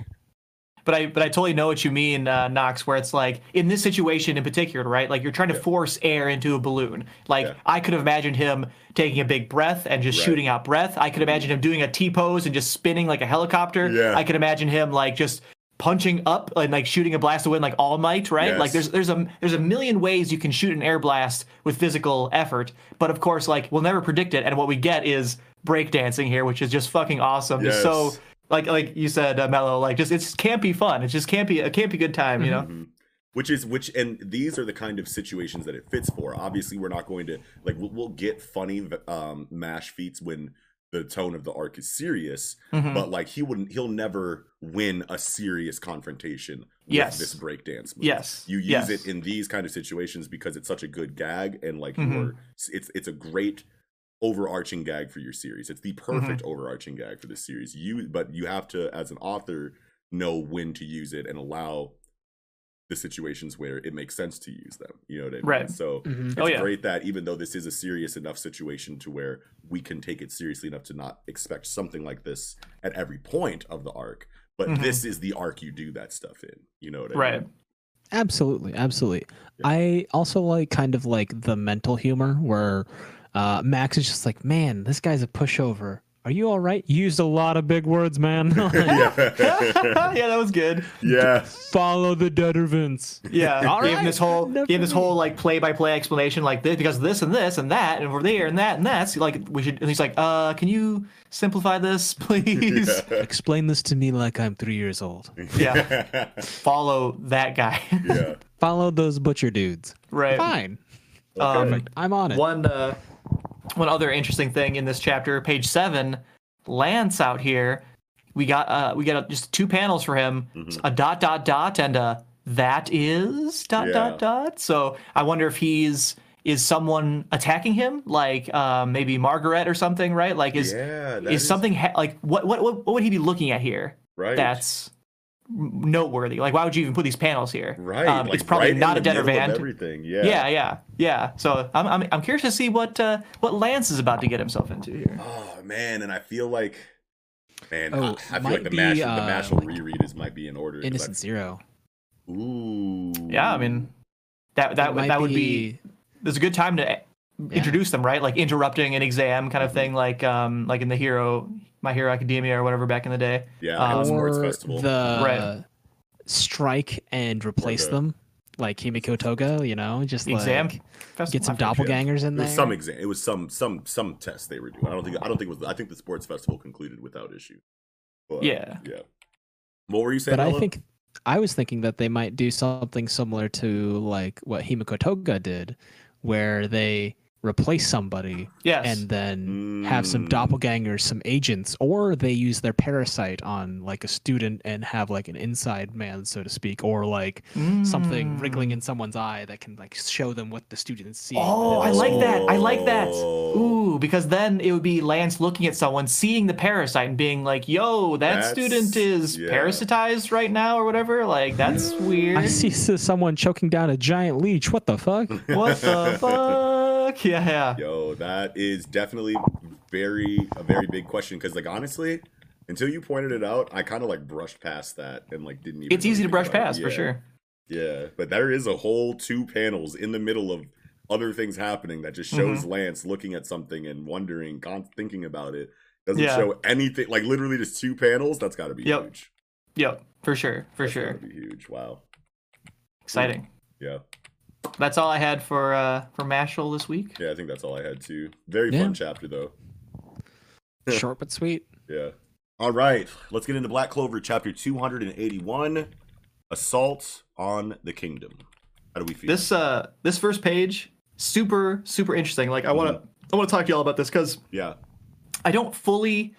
But I but I totally know what you mean, uh, Knox. Where it's like in this situation in particular, right? Like you're trying to Yeah. force air into a balloon. Like Yeah. I could have imagined him taking a big breath and just Right. shooting out breath. I could imagine him doing a T pose and just spinning like a helicopter. Yeah. I could imagine him like just punching up and like shooting a blast of wind like All Might, right? Like there's there's a there's a million ways you can shoot an air blast with physical effort, but of course, like we'll never predict it, and what we get is breakdancing here, which is just fucking awesome. Just so like like you said, uh, Mello, like just it's be fun. it just campy a be good time, you know. mhm. which is which, and these are the kind of situations that it fits for. Obviously, we're not going to like we'll, we'll get funny um, mash feats when the tone of the arc is serious, Mhm. but like he wouldn't, he'll never win a serious confrontation with Yes. this breakdance. Move. Yes. you use yes. it in these kind of situations because it's such a good gag and like Mhm. you're it's it's a great overarching gag for your series it's the perfect overarching gag for this series you but you have to as an author know when to use it and allow the situations where it makes sense to use them you know what i mean Right. so Mhm. it's Oh, yeah. great that even though this is a serious enough situation to where we can take it seriously enough to not expect something like this at every point of the arc but Mhm. this is the arc you do that stuff in you know what i Right. mean Right. Absolutely, absolutely. Yeah. I also like kind of like the mental humor where uh, Max is just like, man, this guy's a pushover. Are you all right? You used a lot of big words, man. yeah yeah, that was good. yeah Follow the Dettervins. Yeah, All gave him right, this whole enough gave this whole like play by play explanation like this because this and this and that and over there and that and that's like we should and he's like uh can you simplify this please Explain this to me like I'm three years old. yeah follow that guy yeah. Follow those butcher dudes. right Fine. Um, Perfect. I'm on it. one uh one other interesting thing in this chapter page seven lance out here we got uh we got just two panels for him Mhm. a dot dot dot and a that is dot Yeah. dot dot so i wonder if he's is someone attacking him like um maybe margaret or something right like is yeah, that is something ha- like what, what what what would he be looking at here right? that's noteworthy like why would you even put these panels here right. um, like, it's probably right in not a the deader middle van Everything, yeah. yeah, yeah, yeah. So I'm, I'm, I'm curious to see what uh, what Lance is about to get himself into here. Oh man, and I feel like, man, Oh, I, I feel like the be, mash, the uh, Mashle reread is might be in order. I- Innocent Zero. Ooh. Yeah, I mean, that that It would that would be there's a good time to introduce them, right? Like interrupting an exam kind of thing, like um like in the Hero My Hero Academia or whatever back in the day. yeah, um, and sports or festival. the Right. strike and replace the- them. like Himiko Toga, you know, just Exam. like That's get some my favorite. doppelgangers in there. some exam. It was some some some test they were doing. I don't think I don't think it was. I think the sports festival concluded without issue. But, Yeah. yeah. What were you saying? but I think I was thinking that they might do something similar to like what Himiko Toga did, where they replace somebody Yes. and then have some Mm. doppelgangers, some agents, or they use their parasite on like a student and have like an inside man, so to speak, or like something wriggling Mm. in someone's eye that can like show them what the student's seeing. Oh, I like that. I like that. Oh. Ooh, because then it would be Lance looking at someone, seeing the parasite, and being like, "Yo, that That's- student is yeah. parasitized right now, or whatever." Like, that's weird. I see someone choking down a giant leech. What the fuck? What the fuck? Yeah, yeah. Yo, that is definitely very a very big question because like honestly, until you pointed it out, I kind of like brushed past that and like didn't even. It's easy to brush past for sure. Yeah, but there is a whole two panels in the middle of other things happening that just shows Mm-hmm. Lance looking at something and wondering, con- thinking about it. Doesn't Yeah. show anything. Like literally just two panels. That's got to be Yep. huge. Yep, for sure, for That's sure. be huge. Wow. Exciting. Yeah. That's all I had for uh for Mashle this week. Yeah, I think that's all I had too. Very Yeah. fun chapter though. Short but sweet. Yeah. All right, let's get into Black Clover chapter 281 Assault on the Kingdom. How do we feel? This uh this first page super super interesting. Like I want to I want to talk to y'all about this cuz yeah. I don't fully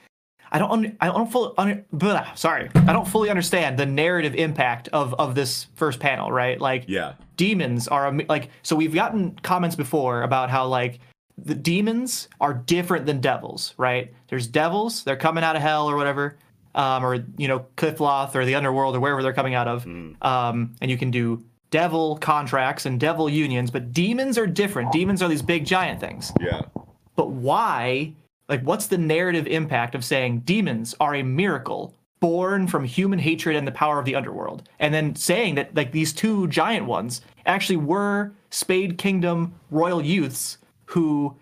I don't un, I don't fully un, sorry. I don't fully understand the narrative impact of of this first panel, right? Like Yeah. demons are like so we've gotten comments before about how like the demons are different than devils, right? There's devils, they're coming out of hell or whatever, um, or you know Qliphoth or the underworld or wherever they're coming out of, um, and you can do devil contracts and devil unions, but demons are different. Demons are these big giant things. Yeah. But why? Like, what's the narrative impact of saying demons are a miracle born from human hatred and the power of the underworld? And then saying that, like, these two giant ones actually were Spade Kingdom royal youths who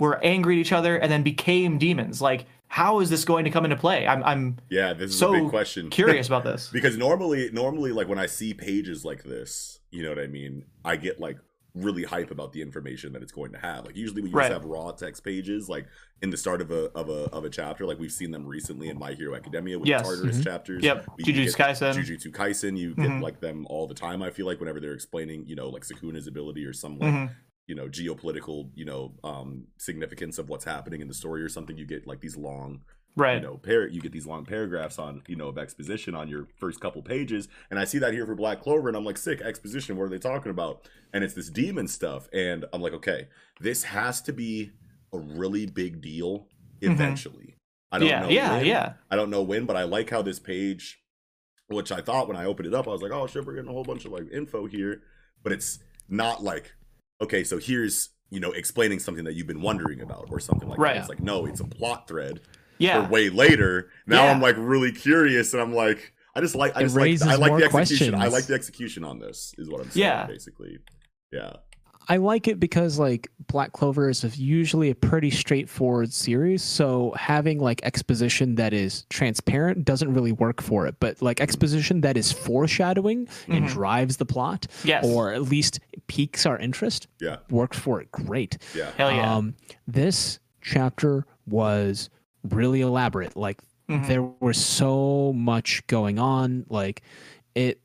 were angry at each other and then became demons. Like, how is this going to come into play? I'm, I'm Yeah, this is so a big question. curious about this. because normally normally like when I see pages like this, you know what I mean? I get like really hype about the information that it's going to have. Like usually we just Right. have raw text pages like in the start of a of a of a chapter. Like we've seen them recently in My Hero Academia with Yes. the Tartarus chapters. Yep. We Jujutsu get Kaisen. Jujutsu Kaisen, you get Mhm. like them all the time, I feel like, whenever they're explaining, you know, like Sukuna's ability or some like Mhm. you know geopolitical you know um significance of what's happening in the story or something you get like these long Right. you know par- you get these long paragraphs on you know of exposition on your first couple pages and i see that here for black clover and i'm like sick exposition what are they talking about and it's this demon stuff and i'm like okay this has to be a really big deal eventually i don't Mm-hmm. yeah, know yeah, when. yeah. i don't know when but i like how this page which i thought when i opened it up i was like oh shit we're getting a whole bunch of like info here but it's not like okay so here's you know explaining something that you've been wondering about or something like Right. that it's like no it's a plot thread Yeah. for way later. Now Yeah. I'm like really curious, and I'm like, I just like, I just like, I like the execution. I like the execution on this. Is what I'm saying. Yeah. basically. Yeah, I like it because like Black Clover is usually a pretty straightforward series, so having like exposition that is transparent doesn't really work for it. But like exposition that is foreshadowing and Mhm. drives the plot, Yes. or at least piques our interest, yeah, works for it great. yeah. Hell yeah. Um, this chapter was really elaborate. Like Mhm. there was so much going on. Like it,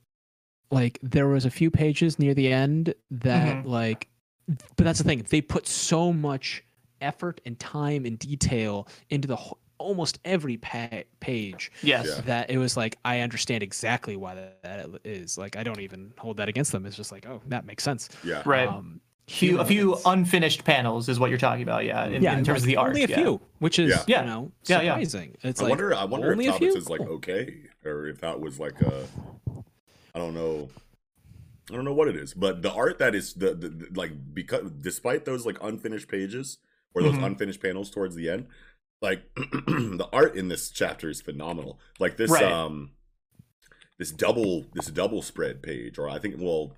like there was a few pages near the end that Mhm. like, but that's the thing. They put so much effort and time and detail into the wh- almost every pa- page yes. Yeah. that it was like I understand exactly why that, that is. Like I don't even hold that against them. It's just like oh that makes sense. yeah. Right. Um, few, a few unfinished panels is what you're talking about, yeah. In, in terms like, of the art, only a yeah. few, which is Yeah. Yeah. you know Yeah, yeah. surprising. It's I like wonder. I wonder if a? Thomas is like okay, or if that was like a. I don't know. I don't know what it is, but the art that is the, the, the- like because despite those like unfinished pages or those Mhm. unfinished panels towards the end, like the art in this chapter is phenomenal. Like this Right. um this double this double spread page, or I think well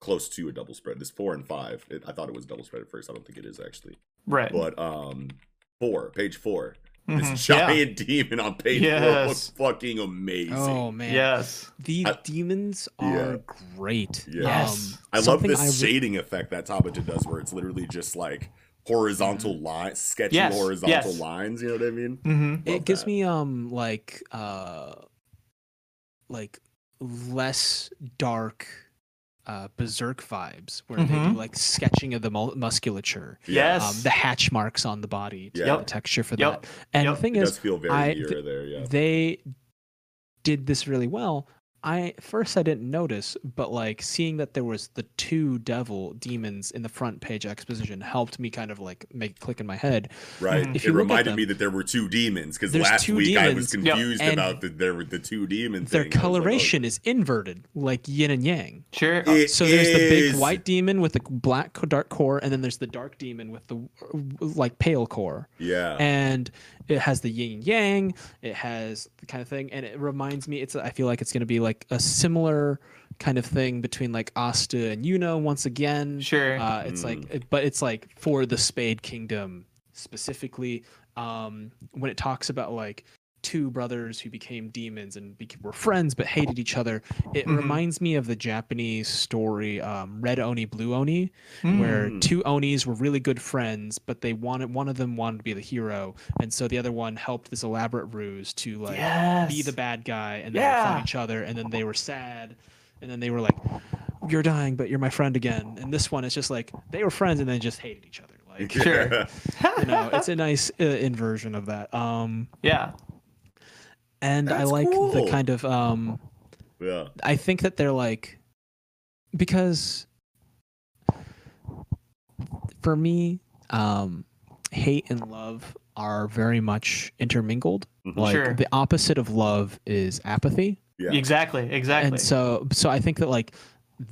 close to a double spread. This four and five. It, I thought it was double spread at first. I don't think it is actually Right. but um four page four Mhm. This Yeah. giant demon on page four Yes. was fucking amazing. Oh man, Yes. the I- demons Yeah. are great. Yeah. Yes. I love this I re- shading effect that Tabata does, where it's literally just like horizontal lines, sketchy Yes, horizontal yes. lines. You know what I mean? hmm it gives that. me um like uh like less dark uh berserk vibes where they do Mhm. like sketching of the mul- musculature Yes. um the hatch marks on the body to Yeah. get Yep. the texture for Yep. that and Yep. the thing It is does feel very I- era there. Yeah. they did this really well i first i didn't notice but like seeing that there was the two devil demons in the front page exposition helped me kind of like make click in my head Right. Mhm. If it you look at reminded them, me that there were two demons because last two week I was demons, Yep. confused about the there were the two demons. their coloration is inverted like yin and yang Sure. It So there's the big white demon with the black dark core, and then there's the dark demon with the like pale core, Yeah. and it has the yin and yang. It has the kind of thing, and it reminds me. It's I feel like it's going to be like a similar kind of thing between like Asta and Yuno once again. Sure. Uh, it's like, it- but it's like for the Spade Kingdom specifically. Um, when it talks about like two brothers who became demons and bec were friends but hated each other, it Mhm. reminds me of the Japanese story um, Red Oni, Blue Oni, where Mm. two Onis were really good friends, but they wanted one of them wanted to be the hero, and so the other one helped this elaborate ruse to like yes. be the bad guy, and then they fought Yeah. each other, and then they were sad, and then they were like, "You're dying, but you're my friend again." And this one is just like they were friends and then just hated each other. Like Sure. you know, it's a nice uh, inversion of that. Um, yeah. And I like cool. the kind of um, yeah. I think that they're like because for me, um, hate and love are very much intermingled. Mhm. Like Sure. the opposite of love is apathy. Yeah. Exactly. Exactly. and so so i think that like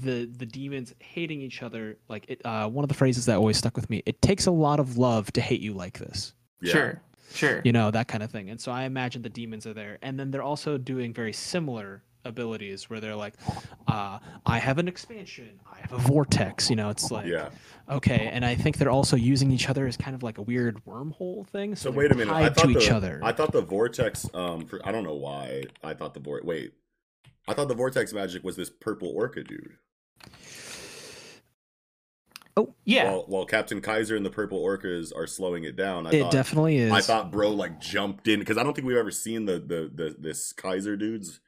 the the demons hating each other like it uh one of the phrases that always stuck with me it takes a lot of love to hate you like this Yeah. Sure. Sure. you know that kind of thing and so i imagine the demons are there and then they're also doing very similar abilities where they're like uh i have an expansion i have a vortex you know it's like Yeah. okay and i think they're also using each other as kind of like a weird wormhole thing so, So wait a minute. I tied thought to the, each other I thought the vortex. Um, for I don't know why I thought the vor. Wait, I thought the vortex magic was this purple orca dude. Oh yeah. While, while Captain Kaiser and the purple orcas are slowing it down, I it thought definitely is I thought bro like jumped in because I don't think we've ever seen the, the the this Kaiser dudes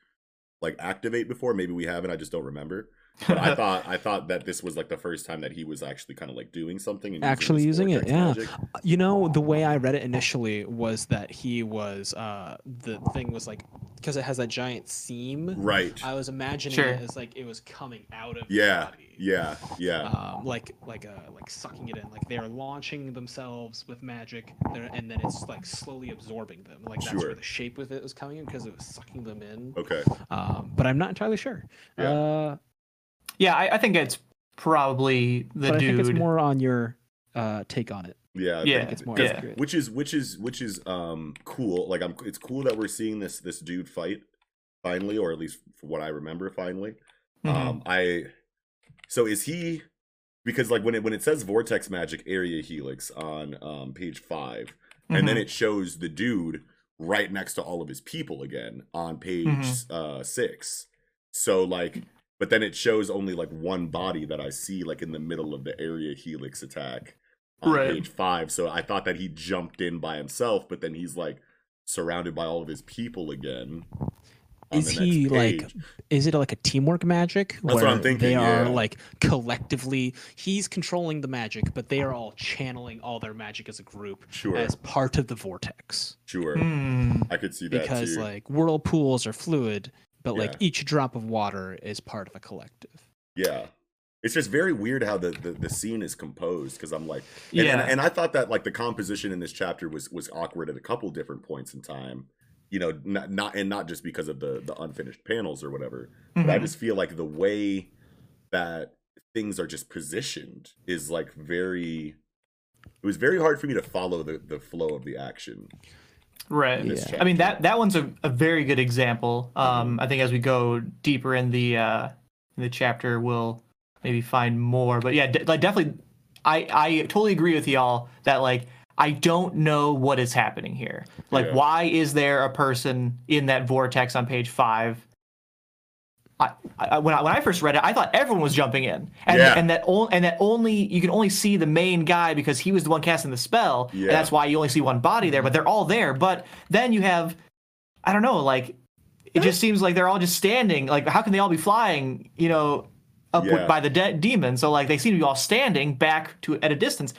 like activate before. Maybe we haven't. I just don't remember. But I thought I thought that this was like the first time that he was actually kind of like doing something and Actually this using it, yeah. magic. You know, the way I read it initially was that he was uh the thing was like because it has that giant seam. Right. I was imagining Sure. it as like it was coming out of Yeah. body. Yeah. Yeah. Um, like like uh like sucking it in, like they're launching themselves with magic, there, and then it's like slowly absorbing them. Like that's Sure. where the shape of it was coming in because it was sucking them in. Okay. Um, but I'm not entirely sure. Yeah. Uh, Yeah. I, I think it's probably the but I dude. think it's more on your uh take on it. Yeah. I Yeah, think It's more yeah. accurate. which is which is which is um cool like i'm it's cool that we're seeing this this dude fight finally or at least for what i remember finally Mhm. um i so is he because like when it when it says vortex magic area helix on um page 5 and then Mhm. it shows the dude right next to all of his people again on page Mhm. uh 6 so like but then it shows only like one body that i see like in the middle of the area helix attack on Right. page five. So I thought that he jumped in by himself, but then he's like surrounded by all of his people again. Is he like? Is it like a teamwork magic That's what I'm thinking, they are yeah. like collectively? He's controlling the magic, but they are all channeling all their magic as a group Sure, as part of the vortex. sure. Hmm. I could see that Because too. like whirlpools are fluid, but like each drop of water is part of a collective. yeah. It's just very weird how the, the, the scene is composed because I'm like, and, Yeah. and, and I thought that like the composition in this chapter was was awkward at a couple different points in time, you know, not, not and not just because of the the unfinished panels or whatever, but I Mhm. just feel like the way that things are just positioned is like very. It was very hard for me to follow the the flow of the action. Right. Yeah. I mean that that one's a, a very good example. Um, I think as we go deeper in the uh, in the chapter, we'll maybe find more. But yeah, de- like definitely, I I totally agree with y'all that like I don't know what is happening here. Like, Yeah. why is there a person in that vortex on page five? I, I, when I when I first read it, I thought everyone was jumping in, and Yeah. and that on, and that only you can only see the main guy because he was the one casting the spell, Yeah. and that's why you only see one body there. But they're all there. But then you have, I don't know, like it just seems like they're all just standing. Like, how can they all be flying? You know, up Yeah. by the de- demon. So like they seem to be all standing back to at a distance.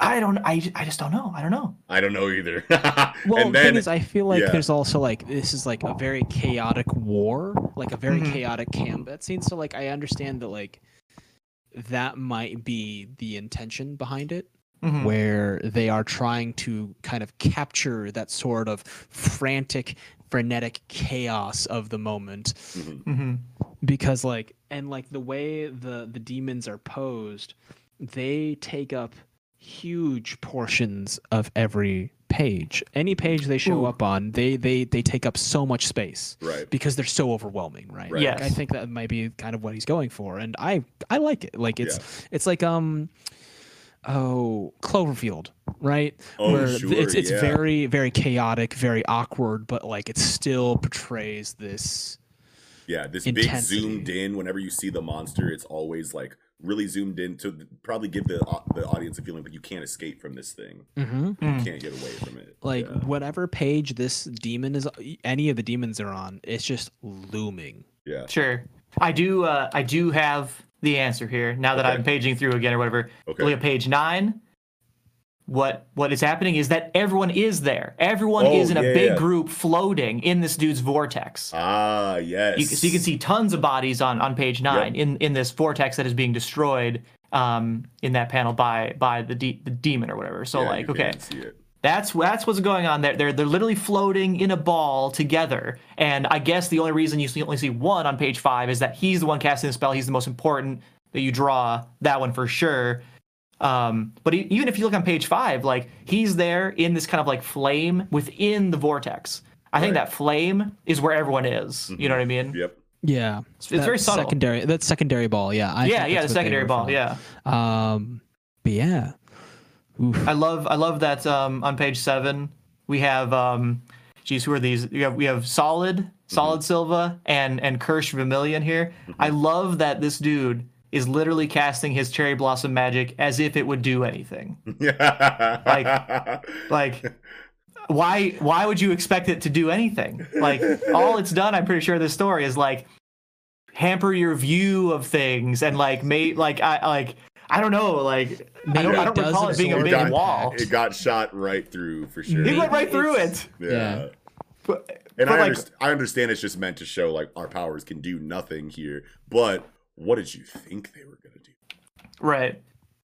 I don't. I, I just don't know. I don't know. I don't know either. Well, and the then thing is, I feel like yeah. there's also like this is like a very chaotic war, like a very Mhm. chaotic combat scene. So like I understand that like that might be the intention behind it, Mhm. where they are trying to kind of capture that sort of frantic, frenetic chaos of the moment Mhm. Mhm. because like and like the way the the demons are posed they take up huge portions of every page any page they show Ooh. up on they they they take up so much space right. because they're so overwhelming right Right. Like, i think that might be kind of what he's going for and i i like it like it's it's like um oh cloverfield right Oh, where sure, it's it's yeah. very very chaotic very awkward but like it still portrays this Yeah, this intensity. big zoomed in. Whenever you see the monster, it's always like really zoomed in to probably give the the audience a feeling, but you can't escape from this thing. mm-hmm. Mm. You can't get away from it. like yeah. whatever page this demon is any of the demons are on it's just looming yeah. Sure. I do. Uh, I do have the answer here. Now that Okay. I'm paging through again or whatever. Okay. Look at page nine. What what is happening is that everyone is there. Everyone Oh, is in a big yeah. group floating in this dude's vortex. Ah, yes. You, so you can see tons of bodies on, on page nine in, in this vortex that is being destroyed um, in that panel by by the de- the demon or whatever. So Yeah, like okay, can see it. that's that's what's going on there. They're they're literally floating in a ball together, and I guess the only reason you see, only see one on page five is that he's the one casting the spell. He's the most important that you draw that one for sure. Um, but e- even if you look on page five, like he's there in this kind of like flame within the vortex. I think that flame is where everyone is. You know what I mean? Yep. yeah It's, it's very subtle. secondary that secondary ball yeah I yeah, think yeah, the that's what they secondary ball. from. Yeah. um but yeah Oof. I love I love that um, on page seven we have um geez who are these we have we have solid solid Silva and and Kirsch Vermillion here. I love that this dude is literally casting his cherry blossom magic as if it would do anything. like, Like why why would you expect it to do anything? Like all it's done, I'm pretty sure this story is like hamper your view of things and like make like I like I don't know like I don't, Maybe I don't recall it being a absorb big impact. wall. it got shot right through for sure. He went right through it. yeah. Yeah. But, And but I, like, underst- I understand it's just meant to show like our powers can do nothing here. But what did you think they were gonna do? right,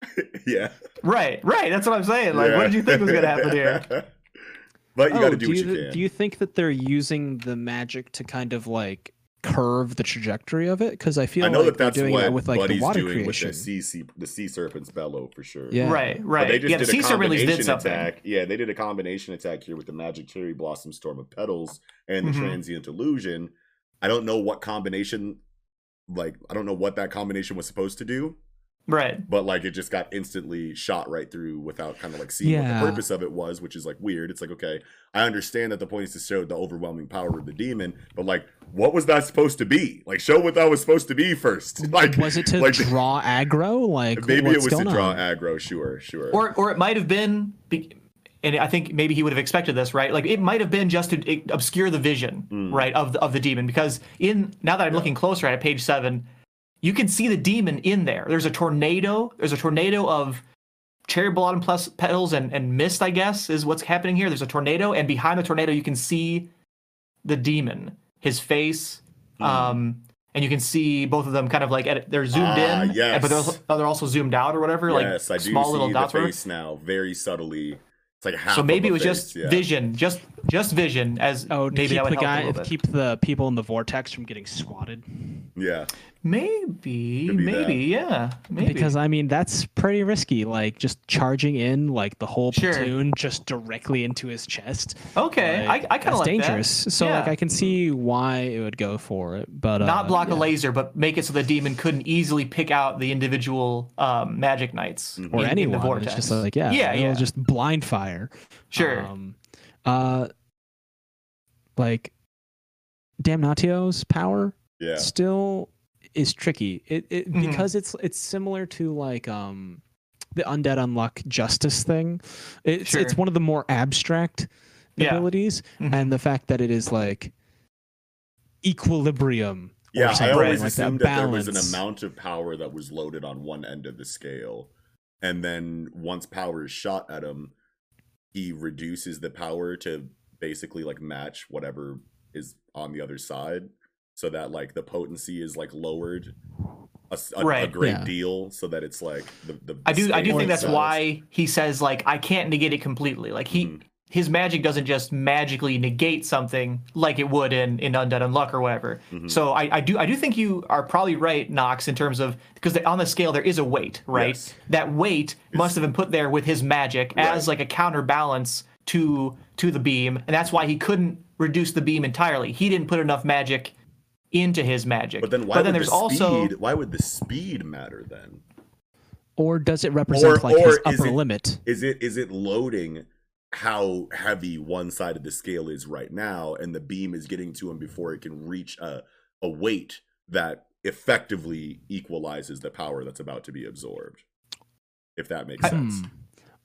yeah. right, right. That's what I'm saying. Like, what did you think was gonna happen here? but you oh, got to do, do what you, you can. do you think that they're using the magic to kind of like curve the trajectory of it because i feel I know like that they're that's doing what it with like Buddy's the water doing creation with the sea, sea the sea serpent's bellow for sure. Yeah. Right, But right. they just yeah, the did sea a serpent at least did combination something. attack. Yeah, they did a combination attack here with the magic cherry blossom storm of petals and the Mhm. transient illusion. I don't know what combination, like I don't know what that combination was supposed to do, Right. but like it just got instantly shot right through without kind of like seeing Yeah. what the purpose of it was, which is like weird. It's like okay, I understand that the point is to show the overwhelming power of the demon, but like what was that supposed to be? Like show what that was supposed to be first. Like was it to like, draw aggro like Maybe what's it was to going draw aggro. Sure, sure. Or or it might have been, be- and I think maybe he would have expected this, right? Like it might have been just to obscure the vision, Mm. right, of the, of the demon. Because in now that I'm looking closer at it, page seven, you can see the demon in there. There's a tornado. There's a tornado of cherry blossom plus petals and, and mist. I guess is what's happening here. There's a tornado, and behind the tornado, you can see the demon, his face. Hmm. Um, and you can see both of them kind of like at, they're zoomed Ah, in, yes. but they're also, they're also zoomed out or whatever, yes, like I do small see little dots. face now, very subtly. It's like half. So maybe it was face, just yeah. vision, just just vision as Oh, to maybe keep that would the help guy, little bit. keep the people in the vortex from getting squatted. Yeah. Maybe, Could be maybe, yeah, maybe. Because I mean, that's pretty risky. Like just charging in like the whole Sure. platoon just directly into his chest. okay, Like, I, I kind of like dangerous. That. So yeah. like I can see why it would go for it, but not uh, block yeah. a laser, but make it so the demon couldn't easily pick out the individual um, magic knights or in, in the vortex. It's just like yeah, yeah, it'll yeah. just blind fire. sure. Um, uh, like Damnatio's power Yeah. still is tricky. It, it Mhm. because it's it's similar to like um the undead unluck justice thing. It's it's one of the more abstract Yeah. abilities, Mhm. and the fact that it is like equilibrium. Yeah, I always like assumed that, that, there was an amount of power that was loaded on one end of the scale, and then once power is shot at him, he reduces the power to basically like match whatever is on the other side, so that like the potency is like lowered a Right. great Yeah. deal, so that it's like the. the I do I do think that's why he says like I can't negate it completely. Like he Mhm. His magic doesn't just magically negate something like it would in in Undead Unluck or whatever. Mhm. So I, I do I do think you are probably right, Knox, in terms of because on the scale there is a weight, right? Yes. That weight must have been put there with his magic as like a counterbalance to to the beam, and that's why he couldn't reduce the beam entirely. He didn't put enough magic into his magic. But then why But would there's the also? Why would the speed matter then? Or does it represent Or- like or his is upper it- limit? Is it is it loading how heavy one side of the scale is right now, and the beam is getting to him before it can reach a a weight that effectively equalizes the power that's about to be absorbed? If that makes I- sense. Hmm.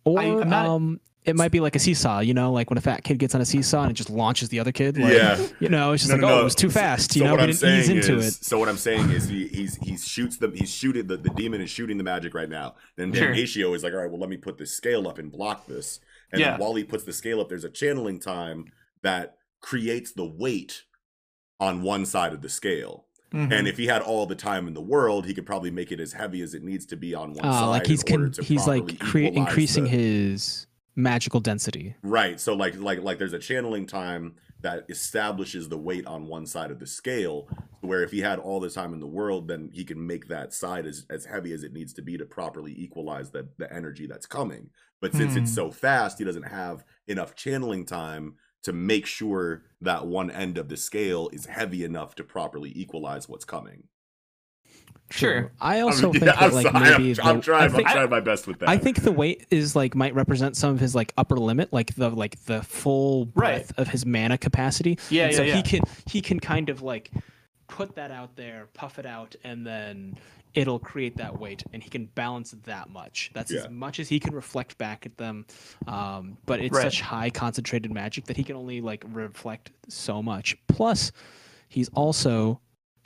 Or I- I'm not- um, it might be like a seesaw. You know, like when a fat kid gets on a seesaw and it just launches the other kid. Like, Yeah. You know, it's just No, like, no, oh, no. it was too So- fast. You so know, what we I'm didn't ease saying into is, it. So what I'm saying is he he's he shoots them he's shooting the, the demon is shooting the magic right now. Then Sure. Damnatio is like, all right, well let me put this scale up and block this. And Yeah. then while he puts the scale up, there's a channeling time that creates the weight on one side of the scale. Mhm. And if he had all the time in the world, he could probably make it as heavy as it needs to be on one Uh, side. like he's con- he's like cre- increasing the- his magical density. Right. So like like like there's a channeling time that establishes the weight on one side of the scale where if he had all the time in the world then he can make that side as, as heavy as it needs to be to properly equalize the, the energy that's coming. But since it's Hmm. so fast, he doesn't have enough channeling time to make sure that one end of the scale is heavy enough to properly equalize what's coming. Sure. I I also mean, think yeah, that I'm like sorry, maybe I'm, the- I'm trying. I I'm trying my best with that. I think the weight is like might represent some of his like upper limit, like the like the full Right. breadth of his mana capacity. Yeah, And yeah, so yeah. he can he can kind of like put that out there, puff it out, and then it'll create that weight, and he can balance that much. That's Yeah. as much as he can reflect back at them. Um, but it's Right. such high concentrated magic that he can only like reflect so much. Plus, he's also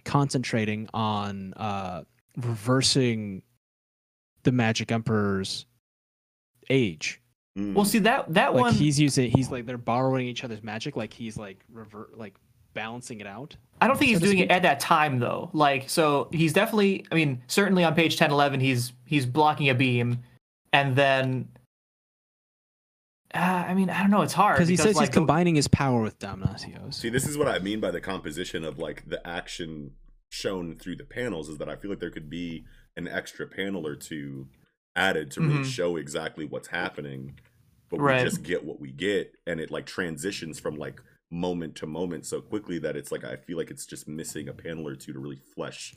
concentrating on uh, reversing the Magic Emperor's age. Mm. well, see that that Like one. he's using, he's like they're borrowing each other's magic. Like he's like revert, like balancing it out. I don't think he's so to doing it at that time though. Like so he's definitely I mean, certainly on page 10 11 he's he's blocking a beam and then uh, I mean, I don't know, it's hard Because he says like, he's combining his power with Damnatio's. See, this is what I mean by the composition of like the action shown through the panels is that I feel like there could be an extra panel or two added to really Mhm. show exactly what's happening, but Right. we just get what we get, and it like transitions from like moment to moment so quickly that it's like I feel like it's just missing a panel or two to really flesh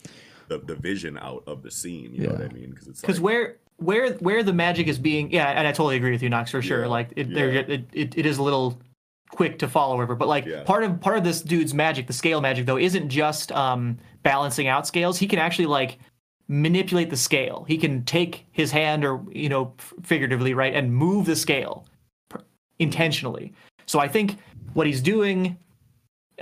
the, the vision out of the scene. You know what I mean? Because it's because like, where where where the magic is being yeah and i totally agree with you knox for sure. Yeah, like it, yeah. it, it, it is a little quick to follow over but like Yeah. part of part of this dude's magic the scale magic though isn't just um balancing out scales. He can actually like manipulate the scale. He can take his hand or you know figuratively right and move the scale intentionally. So i think what he's doing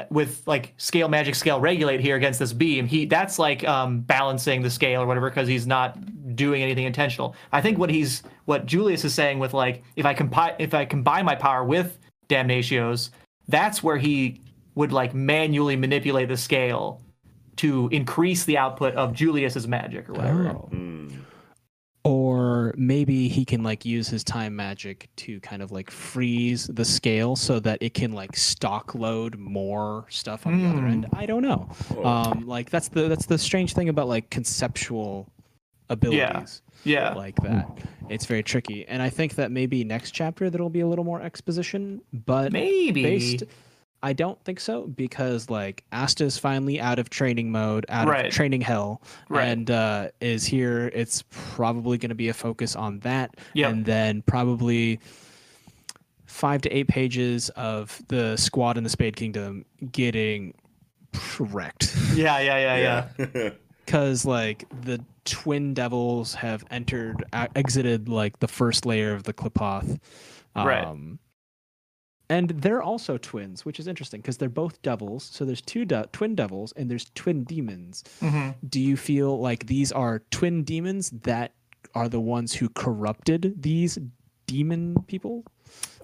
with like scale magic scale regulate here against this beam he that's like um balancing the scale or whatever because he's not doing anything intentional i think what he's what julius is saying with like if i combine if i combine my power with damnatios that's where he would like manually manipulate the scale to increase the output of julius's magic or whatever Oh. mm, Or Or maybe he can like use his time magic to kind of like freeze the scale so that it can like stock load more stuff on the other end. I don't know. Oh. Um, like that's the that's the strange thing about like conceptual abilities Yeah. like that. It's very tricky, and I think that maybe next chapter there'll be a little more exposition, but Maybe. based I don't think so because like Asta's finally out of training mode, out Right. of training hell, Right. and uh, is here. It's probably going to be a focus on that, Yep. and then probably five to eight pages of the squad in the Spade Kingdom getting wrecked Yeah, yeah, yeah, yeah. yeah. because like the twin devils have entered exited like the first layer of the Qliphoth. Um, Right. And they're also twins, which is interesting because they're both devils. So there's two de- twin devils and there's twin demons. hmm Do you feel like these are twin demons that are the ones who corrupted these demon people?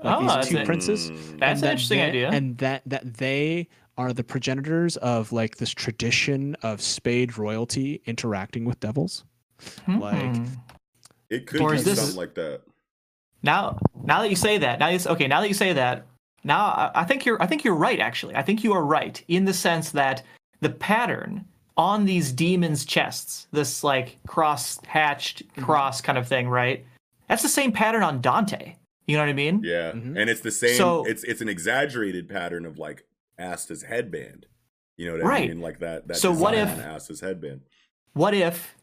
Like Oh, these two princes? That's and an that interesting they- idea. And that that they are the progenitors of like this tradition of spade royalty interacting with devils. like- Hmm. It could Or be is this- something like that. now, now that you say that, now you okay. Now that you say that, now I, I think you're. I think you're right. Actually, I think you are right in the sense that the pattern on these demons' chests, this like cross-hatched Mm-hmm. cross kind of thing, right? That's the same pattern on Dante. You know what I mean? Yeah, Mhm. and it's the same. So- it's it's an exaggerated pattern of like Asta's headband. You know what Right. I mean? Like that. that So what if- on Asta's headband? what if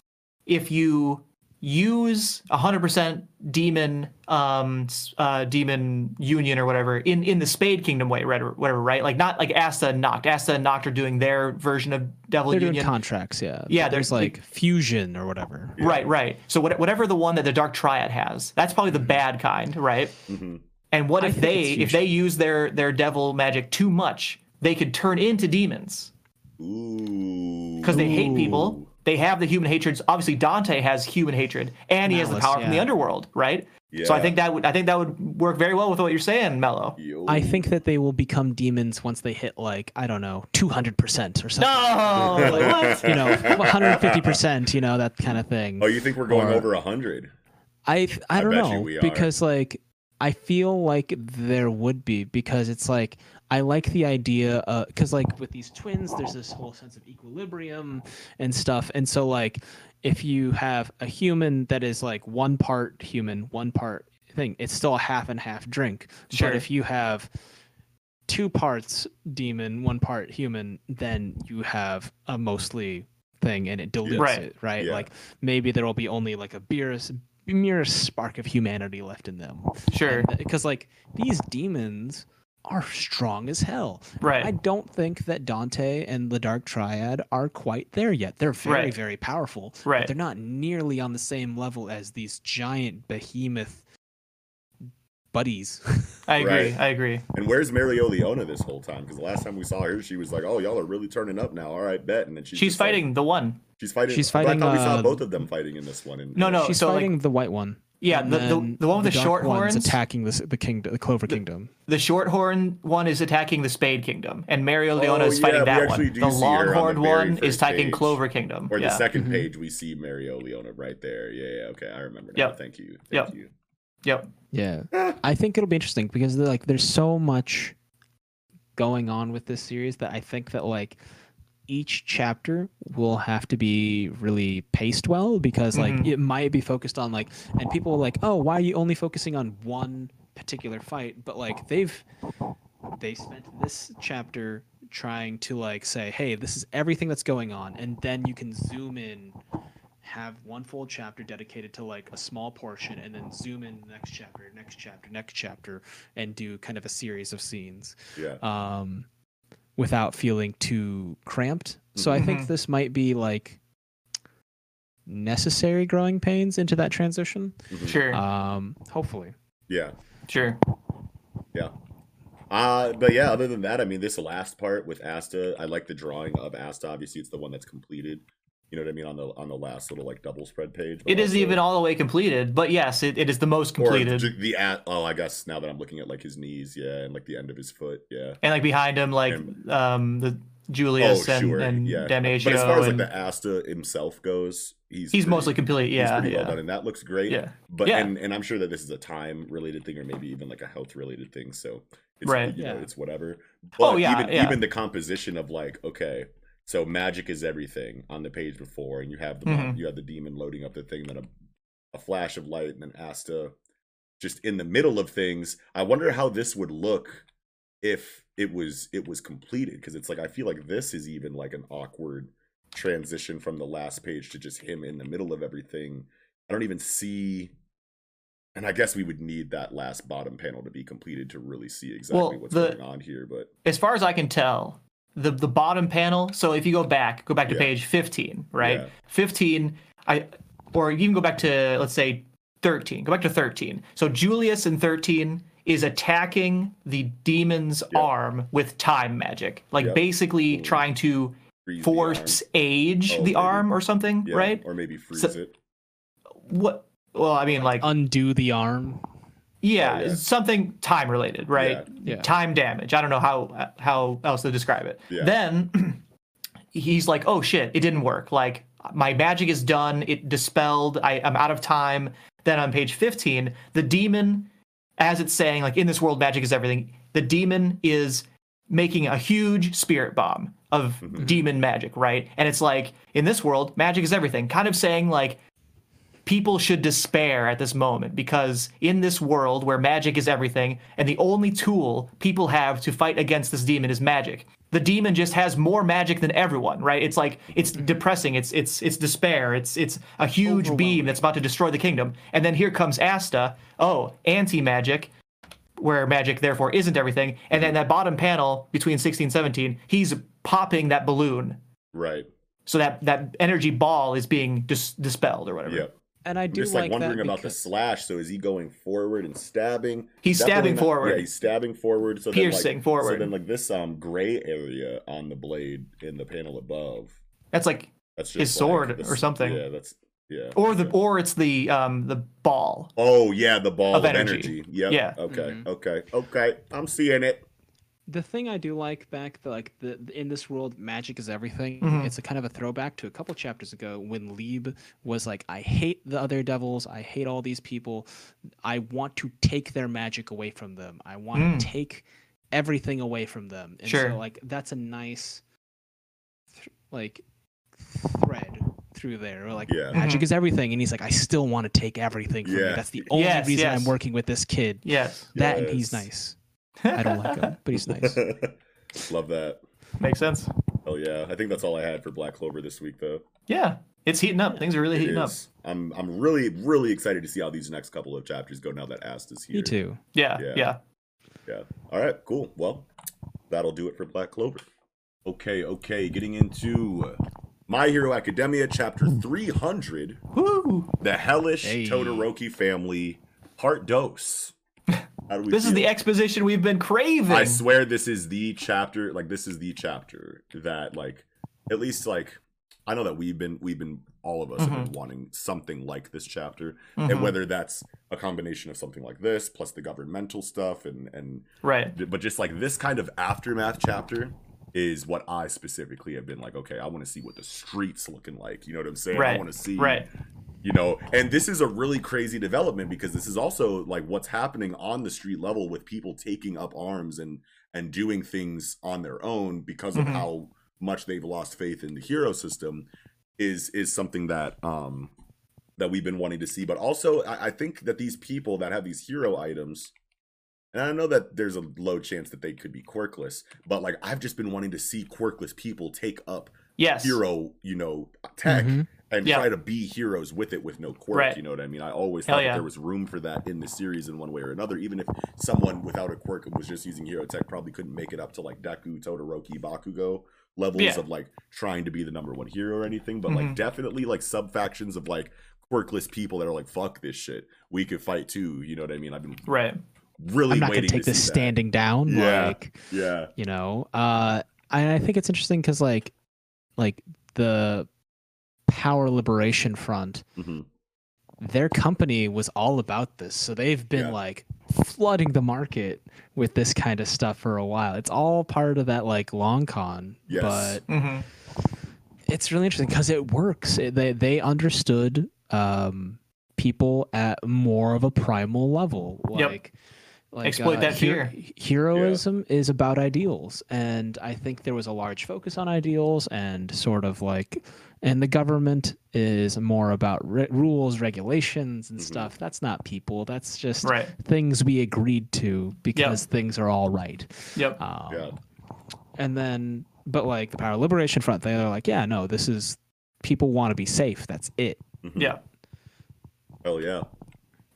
if you use 100% demon um uh demon union or whatever in in the spade kingdom way whatever, whatever right like not like asta and Nacht asta and Nacht are doing their version of devil They're doing union contracts, yeah. Yeah, there's there's, like like- fusion or whatever. Yeah. right right so what, whatever the one that the dark triad has that's probably the bad kind right hmm and what I if they if they use their their devil magic too much they could turn into demons because they hate people. They have the human hatreds. Obviously, Dante has human hatred, and he has the Malice, power from the underworld, right? Yeah. So I think that would I think that would work very well with what you're saying, Mello. Yo. I think that they will become demons once they hit like I don't know, 200% or something. No, like, what? You know, 150%, you know, that kind of thing. Oh, you think we're going Or- over a hundred? I I don't bet you know we are. because like I feel like there would be because it's like I like the idea uh, because like with these twins there's this whole sense of equilibrium and stuff and so like if you have a human that is like one part human one part thing it's still a half and half drink Sure. but if you have two parts demon one part human then you have a mostly thing and it dilutes Right. it right Yeah. like maybe there will be only like a merest, merest spark of humanity left in them Sure, because uh, like these demons are strong as hell Right. i don't think that dante and the dark triad are quite there yet they're very Right. very powerful Right. but they're not nearly on the same level as these giant behemoth buddies I agree. Right. I agree. And where's Mereoleona this whole time? Because the last time we saw her, she was like, "Oh, y'all are really turning up now. All right, bet." And then she's, She's just like- fighting the one. she's fighting. She's but I fighting, thought we saw uh, both of them fighting in this one. In, No, no. she's so, like- fighting the white one Yeah, the, the the one with the, dark short one's horns. attacking this the kingdom the clover kingdom The short horn one is attacking the Spade Kingdom, and Mereoleona Oh, is fighting yeah, that one. The see her on the long horned very one is first attacking page. Clover Kingdom. Or yeah. the 2nd Mhm. page, we see Mario Leona right there. Yeah, yeah. Okay, I remember now. Yep. Thank you. Thank Yep. you. Yep. Yeah, I think it'll be interesting because like there's so much going on with this series that I think that like each chapter will have to be really paced well because like Mhm. it might be focused on like and people are like oh why are you only focusing on one particular fight but like they've they spent this chapter trying to like say hey this is everything that's going on and then you can zoom in have one full chapter dedicated to like a small portion and then zoom in the next chapter next chapter next chapter and do kind of a series of scenes Yeah. um without feeling too cramped so i think Mhm. this might be like necessary growing pains into that transition Mhm. Sure. um hopefully Yeah. sure. Yeah. Uh, but yeah, other than that, I mean, this last part with Asta, I like the drawing of Asta. Obviously, it's the one that's completed. You know what I mean on the on the last little like double spread page. but It isn't also- even all the way completed, but yes, it, it is the most completed. the, the at oh, I guess now that I'm looking at like his knees, yeah, and like the end of his foot, yeah. and like behind him, like And- um the Julius oh, and, sure, and yeah. Damnatio. But as far as like the Asta himself goes, he's he's pretty- mostly complete. he's Yeah, pretty well yeah, done, and that looks great. yeah. But Yeah. and, and I'm sure that this is a time related thing or maybe even like a health related thing. So it's, Right. you know, Yeah. it's whatever. Oh, But yeah, even yeah. even the composition of like, okay, so magic is everything on the page before, and you have the Mhm. you have the demon loading up the thing, then a, a flash of light, and then Asta just in the middle of things. I wonder how this would look if it was it was completed because it's like I feel like this is even like an awkward transition from the last page to just him in the middle of everything. I don't even see and I guess we would need that last bottom panel to be completed to really see exactly Well, what's the- going on here. But As far as I can tell, the the bottom panel. So if you go back, go back to Yeah. page 15, right? Yeah. 15. I or you can go back to let's say 13. Go back to 13. So Julius in 13 is attacking the demon's Yeah. arm with time magic, like Yeah. basically Ooh. trying to freeze force age Oh, the maybe. arm or something. Yeah, right? Or maybe freeze So- it. What? Well, I mean, like, Undo the arm. Yeah, oh, yeah. something time related, right? Yeah. Time damage. I don't know how how else to describe it. Yeah. Then he's like, "Oh shit, it didn't work. Like my magic is done. It dispelled. I, I'm out of time." Then on page 15, the demon, as it's saying, like in this world, magic is everything. The demon is making a huge spirit bomb of Mhm. demon magic, right? And it's like in this world, magic is everything. Kind of saying like people should despair at this moment because in this world where magic is everything and the only tool people have to fight against this demon is magic the demon just has more magic than everyone right? It's like it's depressing it's it's it's despair it's it's a huge beam that's about to destroy the kingdom. And then here comes asta oh anti-magic where magic therefore isn't everything. And then that bottom panel between 16 and 17 he's popping that balloon. Right. so that that energy ball is being dis- dispelled or whatever. Yeah. And I I'm do just like like wondering that about the slash. So is he going forward and stabbing? He's Definitely stabbing not- forward. Yeah, he's stabbing forward. So then, Piercing like, forward. So then like this um gray area on the blade in the panel above. that's like That's just His like sword the or something. Yeah, that's yeah. or the okay. or it's the um the ball Oh yeah, the ball of of, energy. energy. Yep. Yeah. Okay. Mhm. Okay. Okay. I'm seeing it. The thing I do like back the like the the- in this world magic is everything. Mhm. It's a kind of a throwback to a couple chapters ago when Lieb was like, I hate the other devils. I hate all these people. I want to take their magic away from them. I want Mm. to take everything away from them. And Sure. so like that's a nice th- like thread through there. Or like Yeah. magic Mhm. is everything, and he's like, I still want to take everything from Yeah. you. That's the only Yes, reason yes. I'm working with this kid. yes That and he's nice. I don't like him, but he's nice. Love that. makes sense Oh yeah. I think that's all I had for Black Clover this week though. yeah it's heating up things are really It heating up. I'm I'm really really excited to see how these next couple of chapters go now that Asta is here. Me too. yeah Yeah. yeah, Yeah. All right. Cool. Well, that'll do it for Black Clover. Okay. Okay. Getting into uh, My Hero Academia, chapter 300, Woo! the hellish Hey. Todoroki family, part dose. How do we this is the exposition we've been craving I swear this is the chapter. Like this is the chapter that like at least like I know that we've been we've been all of us have Mm-hmm. been wanting something like this chapter, Mhm. and whether that's a combination of something like this plus the governmental stuff and and right but just like this kind of aftermath chapter is what I specifically have been like. Okay, I want to see what the streets looking like. You know what I'm saying? I want to see right. You know and this is a really crazy development because this is also like what's happening on the street level with people taking up arms and and doing things on their own because of Mhm. how much they've lost faith in the hero system is is something that um that we've been wanting to see but also I, I think that these people that have these hero items and I know that there's a low chance that they could be quirkless, but like I've just been wanting to see quirkless people take up yes hero, you know, tech Mhm. And Yeah. try to be heroes with it with no quirk. Right. You know what I mean? I always Hell thought yeah. that there was room for that in the series in one way or another. Even if someone without a quirk and was just using hero tech probably couldn't make it up to like Deku, Todoroki, Bakugo levels Yeah. of like trying to be the number one hero or anything. But Mhm. like definitely like sub factions of like quirkless people that are like fuck this shit. We could fight too. You know what I mean? I've been right really I'm not gonna take to this see that. standing down. Yeah. Like Yeah. you know, uh, and I think it's interesting because like, like the Power Liberation Front, hmm their company was all about this. So they've been Yeah. like flooding the market with this kind of stuff for a while. It's all part of that like long con. Yes. But hmm it's really interesting because it works. It- they they understood um, people at more of a primal level. Yep. Like, like Exploit that her- fear. heroism is about ideals, and I think there was a large focus on ideals and sort of like, and the government is more about re- rules, regulations, and Mhm. stuff. That's not people. That's just Right. things we agreed to because things are all right. Yep. Um, Yeah. And then, but like the Power Liberation Front, they're like, yeah, no, this is people want to be safe. That's it. Mhm. Yeah. Hell yeah.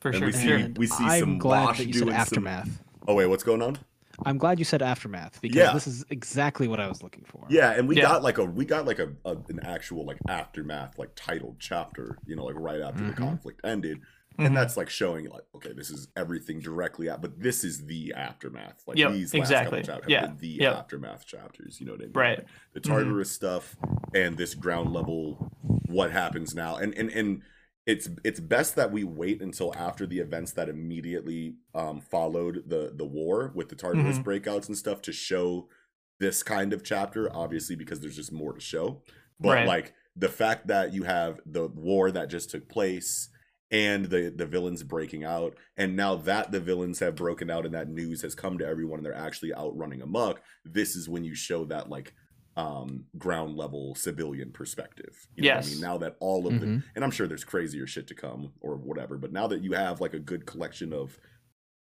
For And sure. we see- And we see I'm some glad that you said doing some- aftermath. Oh wait, what's going on? I'm glad you said aftermath because Yeah. this is exactly what I was looking for. Yeah, and we Yeah. got like a we got like a, a an actual like aftermath like titled chapter, you know, like right after the Mhm. conflict ended. Mhm. And that's like showing like, okay, this is everything directly at but this is the aftermath. Like Yep, these last exactly. couple chapters have Yeah, been the yep. aftermath chapters, you know what I mean? Right. Like, the Mhm. Stuff and this ground level what happens now. And and and it's it's best that we wait until after the events that immediately um, followed the the war with the Tartarus Mhm. breakouts and stuff to show this kind of chapter. Obviously, because there's just more to show. But Right. like the fact that you have the war that just took place and the the villains breaking out and now that the villains have broken out and that news has come to everyone and they're actually out running amok this is when you show that like um ground level civilian perspective you know what i mean now that all of the Mhm. and i'm sure there's crazier shit to come or whatever but now that you have like a good collection of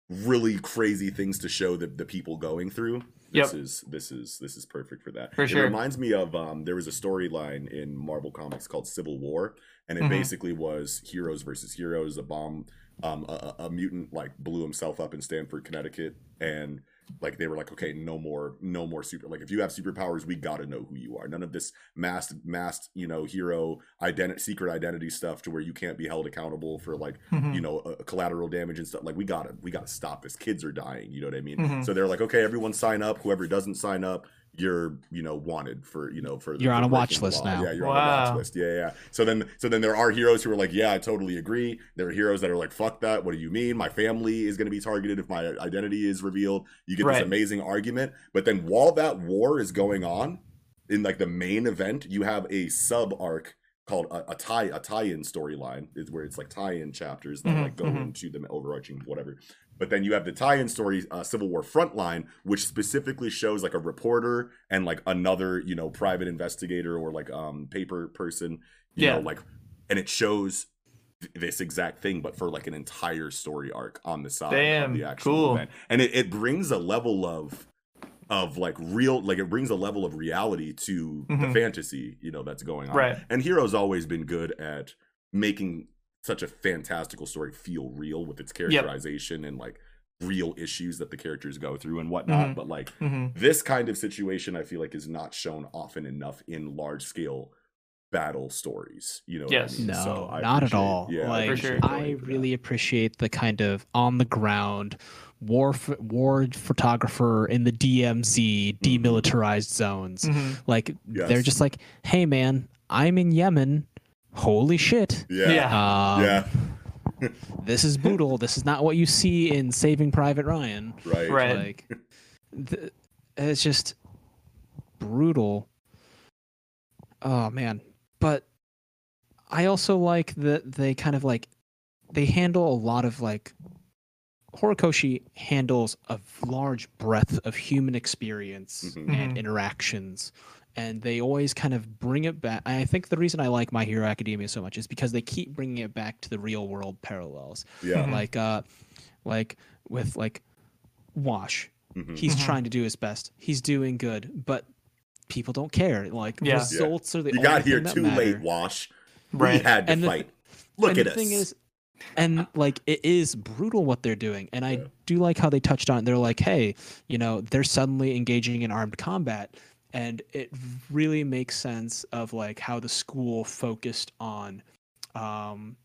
really crazy things to show the, the people going through this Yep. is this is this is perfect for that For it sure. reminds me of um there was a storyline in marvel comics called civil war and it Mhm. basically was heroes versus heroes a bomb um a, a a mutant like blew himself up in stamford connecticut and like they were like okay no more no more super like if you have superpowers we gotta know who you are none of this masked masked you know hero identity secret identity stuff to where you can't be held accountable for like Mhm. you know uh, collateral damage and stuff like we gotta we gotta stop this kids are dying you know what i mean Mhm. so they're like okay everyone sign up whoever doesn't sign up you're you know wanted for you know for You're on a watch list law. now. yeah you're on a watch list. Yeah yeah so then so then there are heroes who are like yeah i totally agree. There are heroes that are like fuck that. What do you mean? My family is going to be targeted if my identity is revealed. You get Right. this amazing argument but then while that war is going on in like the main event you have a sub arc called a, a tie a tie-in storyline. Is where it's like tie-in chapters that Mhm, like go mhm. into the overarching whatever but then you have the tie-in story uh, civil war frontline which specifically shows like a reporter and like another you know private investigator or like um paper person you Yeah. know like and it shows th- this exact thing but for like an entire story arc on the side Damn, of the actual cool. event and it, it brings a level of of like real like it brings a level of reality to the Mhm. fantasy you know that's going on Right. and hero's always been good at making such a fantastical story feel real with its characterization and like real issues that the characters go through and whatnot Mhm. but like Mhm. this kind of situation i feel like is not shown often enough in large scale battle stories you know what I Yes. mean? No, So I not at all. yeah like For sure. I going that. really appreciate the kind of on the ground war ph- war photographer in the DMZ demilitarized zones. Mhm. Like they're Mm-hmm. Just like, "Hey man, I'm in Yemen. Holy shit." yeah Yeah. Um, yeah This is brutal. this is not what you see in Saving Private Ryan. right Right. Like th- it's just brutal. Oh man. But I also like that they kind of like they handle a lot of like Horikoshi handles a large breadth of human experience Mhm. and Mhm. interactions and they always kind of bring it back. I think the reason I like My Hero Academia so much is because they keep bringing it back to the real world parallels yeah Mhm. like uh like with like wash Mhm. he's Mhm. trying to do his best he's doing good but people don't care like Yeah. Yeah. are the you only got here thing too matter. late wash Right. we had to And the fight look and at the us thing is and like it is brutal what they're doing and i Yeah. do like how they touched on it. they're like hey you know they're suddenly engaging in armed combat and it really makes sense of like how the school focused on um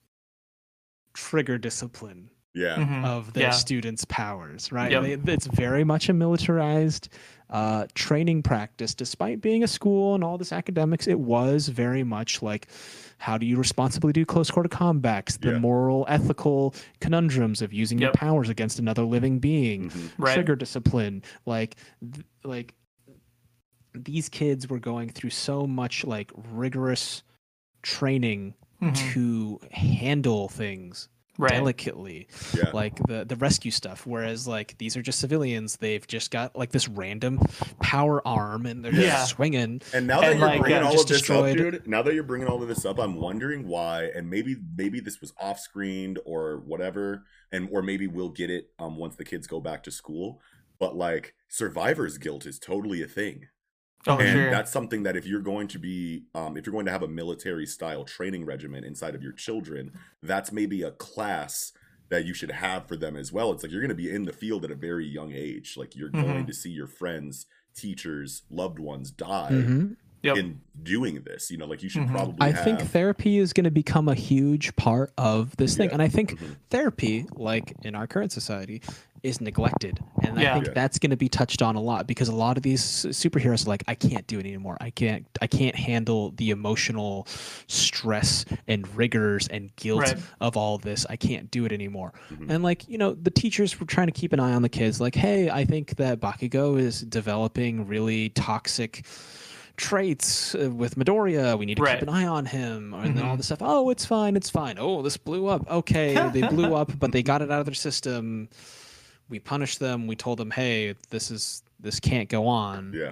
trigger discipline Yeah. Mhm. of their Yeah. students' powers, right? Yep. They, it's very much a militarized uh, training practice. Despite being a school and all this academics, it was very much like how do you responsibly do close quarter combats, the Yeah. moral, ethical conundrums of using your powers against another living being, Mhm. Right. trigger discipline, like th- like these kids were going through so much like rigorous training Mhm. to handle things Right. delicately Yeah. like the the rescue stuff whereas like these are just civilians they've just got like this random power arm and they're just Yeah. swinging And now that And, you're like, bringing uh, all of this destroyed- up, dude, now that you're bringing all of this up, I'm wondering why, and maybe maybe this was off screened or whatever, and or maybe we'll get it um once the kids go back to school. But like survivor's guilt is totally a thing. Oh, and sure. that's something that if you're going to be um, if you're going to have a military style training regimen inside of your children that's maybe a class that you should have for them as well it's like you're going to be in the field at a very young age like you're going Mhm. to see your friends teachers loved ones die Mhm. Yep. in doing this you know like you should Mhm. probably i have, think therapy is going to become a huge part of this thing Yeah. and i think Mhm. therapy like in our current society is neglected and i think Yeah. that's going to be touched on a lot because a lot of these superheroes are like i can't do it anymore i can't i can't handle the emotional stress and rigors and guilt Right. of all this i can't do it anymore Mhm. and like you know the teachers were trying to keep an eye on the kids like hey i think that bakugo is developing really toxic traits uh, with Midoriya. We need to Right. keep an eye on him, and then all Mhm. this stuff. Oh, it's fine, it's fine. Oh, this blew up. Okay, they blew up, but they got it out of their system. We punished them. We told them, hey, this is this can't go on. yeah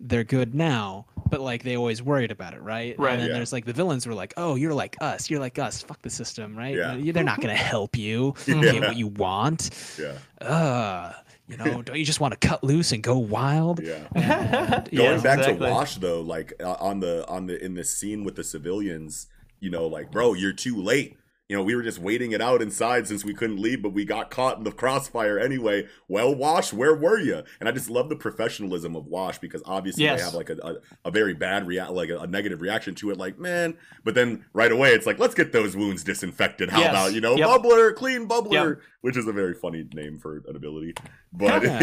They're good now, but like they always worried about it, right? Right. And then Yeah. there's like the villains were like, oh, you're like us. You're like us. Fuck the system, right? Yeah. They're not gonna help you. Yeah. Get what you want. yeah Uh, you know, don't you just want to cut loose and go wild? yeah And, Yeah. going Yes, back exactly. to wash though like uh, on the on the in this scene with the civilians you know like bro you're too late you know we were just waiting it out inside since we couldn't leave but we got caught in the crossfire anyway well wash where were you and i just love the professionalism of wash because obviously Yes. they have like a, a, a very bad react like a, a negative reaction to it like man but then right away it's like let's get those wounds disinfected how Yes. about you know Yep. bubbler clean bubbler Yep. which is a very funny name for an ability but Yeah.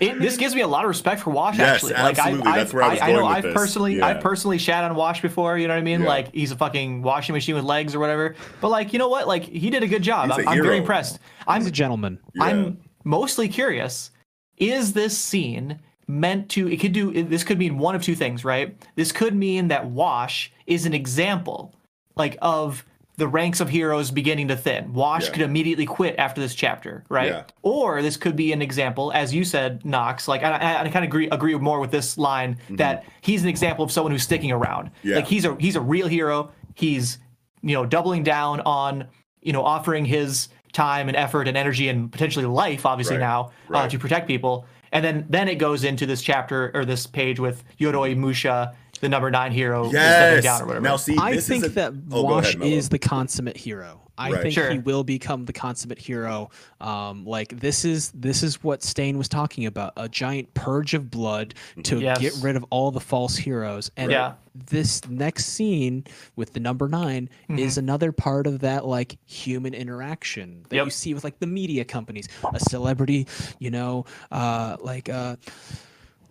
It, this gives me a lot of respect for Wash. Yes, actually, like absolutely. I, That's where I was I, know going with I've this. personally, Yeah. I've personally shat on Wash before. You know what I mean? Yeah. Like he's a fucking washing machine with legs or whatever. But like, you know what? Like he did a good job. He's a I'm, I'm very impressed. I'm a gentleman. Yeah. I'm mostly curious. Is this scene meant to? It could do. This could mean one of two things, right? This could mean that Wash is an example, like of the ranks of heroes beginning to thin. Wash Yeah. could immediately quit after this chapter, right? Yeah. Or this could be an example, as you said, Knox. Like I, I, I kind of agree agree more with this line that he's an example of someone who's sticking around. Mm-hmm. Yeah. Like he's a he's a real hero. He's you know doubling down on you know offering his time and effort and energy and potentially life, obviously Right. now uh, to protect people. And then then it goes into this chapter or this page with Yoroi Musha, the number nine hero, who's stepping yes down or whatever. now see I this think a... that Oh, Wash ahead, is the consummate hero. I Right. think Sure. he will become the consummate hero. Um, like this is this is what Stain was talking about: a giant purge of blood to Yes. get rid of all the false heroes. And Yeah. this next scene with the number 9 Mm-hmm. is another part of that like human interaction that Yep. you see with like the media companies, a celebrity, you know, uh, like uh,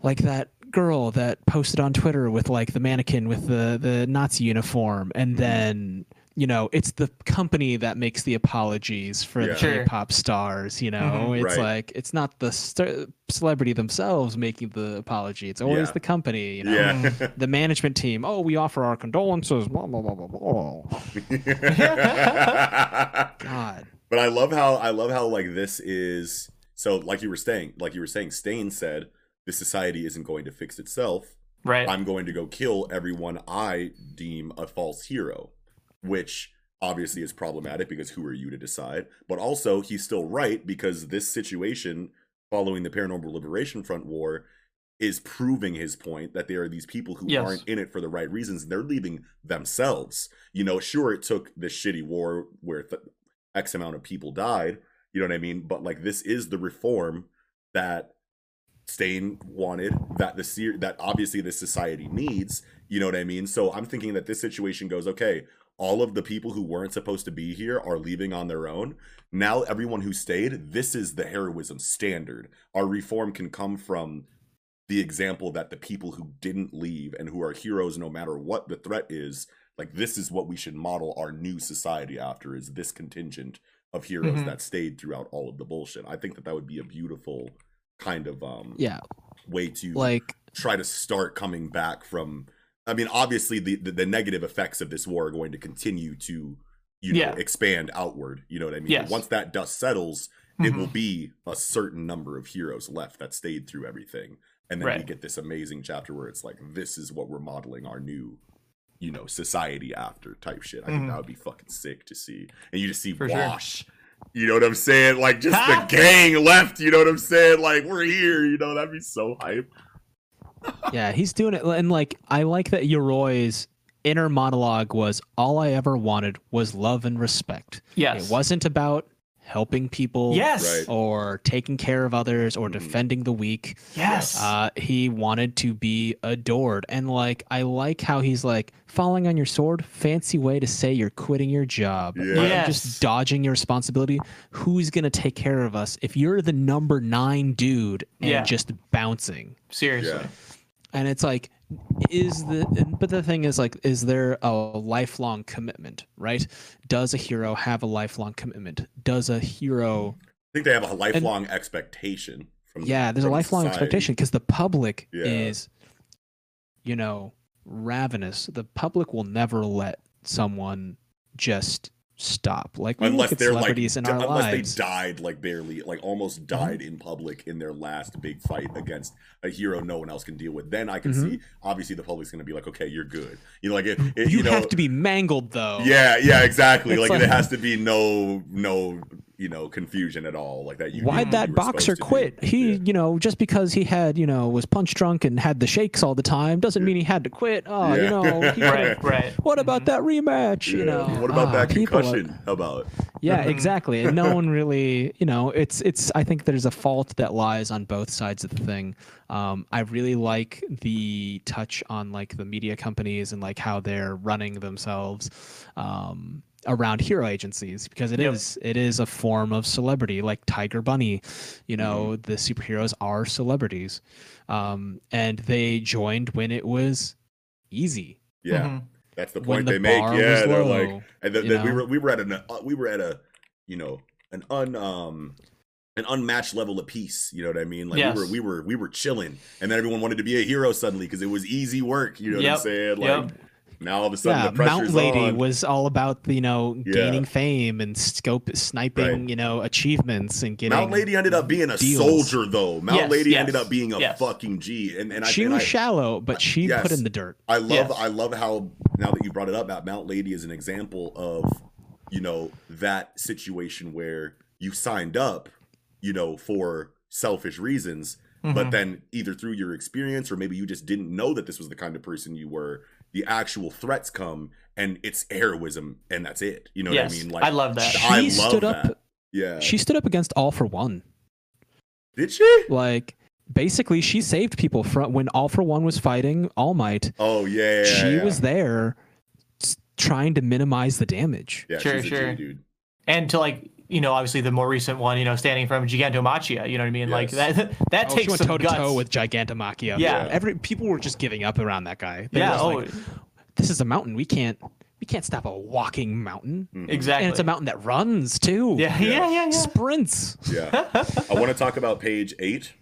like that girl that posted on Twitter with like the mannequin with the the Nazi uniform, Mm-hmm. and then you know it's the company that makes the apologies for Yeah. the Sure. K-pop stars. You know, Mhm. it's Right. like it's not the st- celebrity themselves making the apology; it's always Yeah. the company. You know? yeah The management team, oh, we offer our condolences. Blah, blah, blah, blah, blah. God, But I love how I love how like this is so like you were saying like you were saying Stain said this society isn't going to fix itself. right. I'm going to go kill everyone I deem a false hero, which obviously is problematic because who are you to decide? But also he's still right because this situation following the Paranormal Liberation Front war is proving his point that there are these people who Yes. aren't in it for the right reasons and they're leaving themselves. You know, sure it took this shitty war where th- X amount of people died, you know what I mean? But like this is the reform that Stain wanted that the se- that obviously the society needs. You know what I mean? So I'm thinking that this situation goes okay. all of the people who weren't supposed to be here are leaving on their own. Now everyone who stayed, this is the heroism standard. Our reform can come from the example that the people who didn't leave and who are heroes no matter what the threat is, like this is what we should model our new society after is this contingent of heroes Mhm. that stayed throughout all of the bullshit. I think that that would be a beautiful kind of um Yeah, way to like try to start coming back from i mean obviously the, the the negative effects of this war are going to continue to you know Yeah. expand outward you know what i mean Yes. once that dust settles it Mhm. will be a certain number of heroes left that stayed through everything and then we get this amazing chapter where it's like this is what we're modeling our new you know society after type shit i think Mhm. that would be fucking sick to see and you just see For sure. Wash you know what i'm saying? Like just the gang left you know what i'm saying? Like we're here you know? That'd be so hype. Yeah, he's doing it, and like I like that Yoroi's inner monologue was all I ever wanted was love and respect. Yes. It wasn't about helping people. Yes. Right. Or taking care of others or Mhm. defending the weak. Yes. Uh, he wanted to be adored. And like, I like how he's like, falling on your sword, fancy way to say you're quitting your job. Yeah. Like, Yes. Just dodging your responsibility. Who's going to take care of us if you're the number nine dude and Yeah. just bouncing? Seriously. Yeah. And it's like, is the, but the thing is like, is there a lifelong commitment, right? Does a hero have a lifelong commitment? Does a hero I think they have a lifelong expectation. From yeah there's a lifelong society. expectation because the public Yeah. is you know ravenous the public will never let someone just stop like Unless they're like, celebrities in di- our unless lives they died like barely, like almost died in public in their last big fight against a hero no one else can deal with. Then I can Mhm. see, obviously, the public's going to be like, okay, you're good. You know, like if, if you, you, know, have to be mangled though yeah, yeah, exactly. Like, like- there has to be no, no, you know, confusion at all. Like that. You why'd that you boxer supposed to do. quit he Yeah. you know just because he had you know was punch drunk and had the shakes all the time doesn't mean he had to quit oh Yeah. you know he Right. Right. what about Mhm. that rematch you know what about Ah, that people are- concussion? How about? Yeah, Mhm. exactly. And no one really, you know, it's it's. I think there's a fault that lies on both sides of the thing. Um, I really like the touch on like the media companies and like how they're running themselves um, around hero agencies because it is Yep. it is a form of celebrity. Like Tiger Bunny, you know, the superheroes are celebrities, um, and they joined when it was easy. Yeah, Mhm. that's the when point the they make. Yeah, they're low. like, and the, you the- we were we were at an uh, we were at a you know an un um an unmatched level of peace. You know what I mean? Like Yes. we were we were we were chilling, and then everyone wanted to be a hero suddenly because it was easy work. You know what Yep, I'm saying? Like yep. Now all of a sudden yeah, the Mount Lady on. was all about you know Yeah. gaining fame and scope sniping Right. you know achievements and getting. Mount Lady ended up being a deals. soldier though. Mount Yes, Lady yes, ended up being a yes. fucking G. And and I she and was I, shallow, but she put in the dirt. I love. I love how now that you brought it up, that Mount Lady is an example of you know that situation where you signed up, you know, for selfish reasons, but Mhm. then either through your experience or maybe you just didn't know that this was the kind of person you were. The actual threats come and it's heroism and that's it. You know yes. what I mean? Like I love that. She I love stood up. yeah. She stood up against all for one. Did she? Like basically, she saved people from when all for one was fighting All Might. Oh yeah. yeah, she yeah. was there, trying to minimize the damage. Yeah, Sure, she's a G, sure. dude. and to like you know obviously the more recent one you know standing from Gigantomachia you know what I mean like Yes. that that Oh, she takes went some toe to toe with Gigantomachia. Yeah. every people were just giving up around that guy. They yeah just oh like, this is a mountain. We can't we can't stop a walking mountain. Mhm. exactly And it's a mountain that runs too. yeah Yeah. yeah yeah yeah Sprints. Yeah. I want to talk about page eight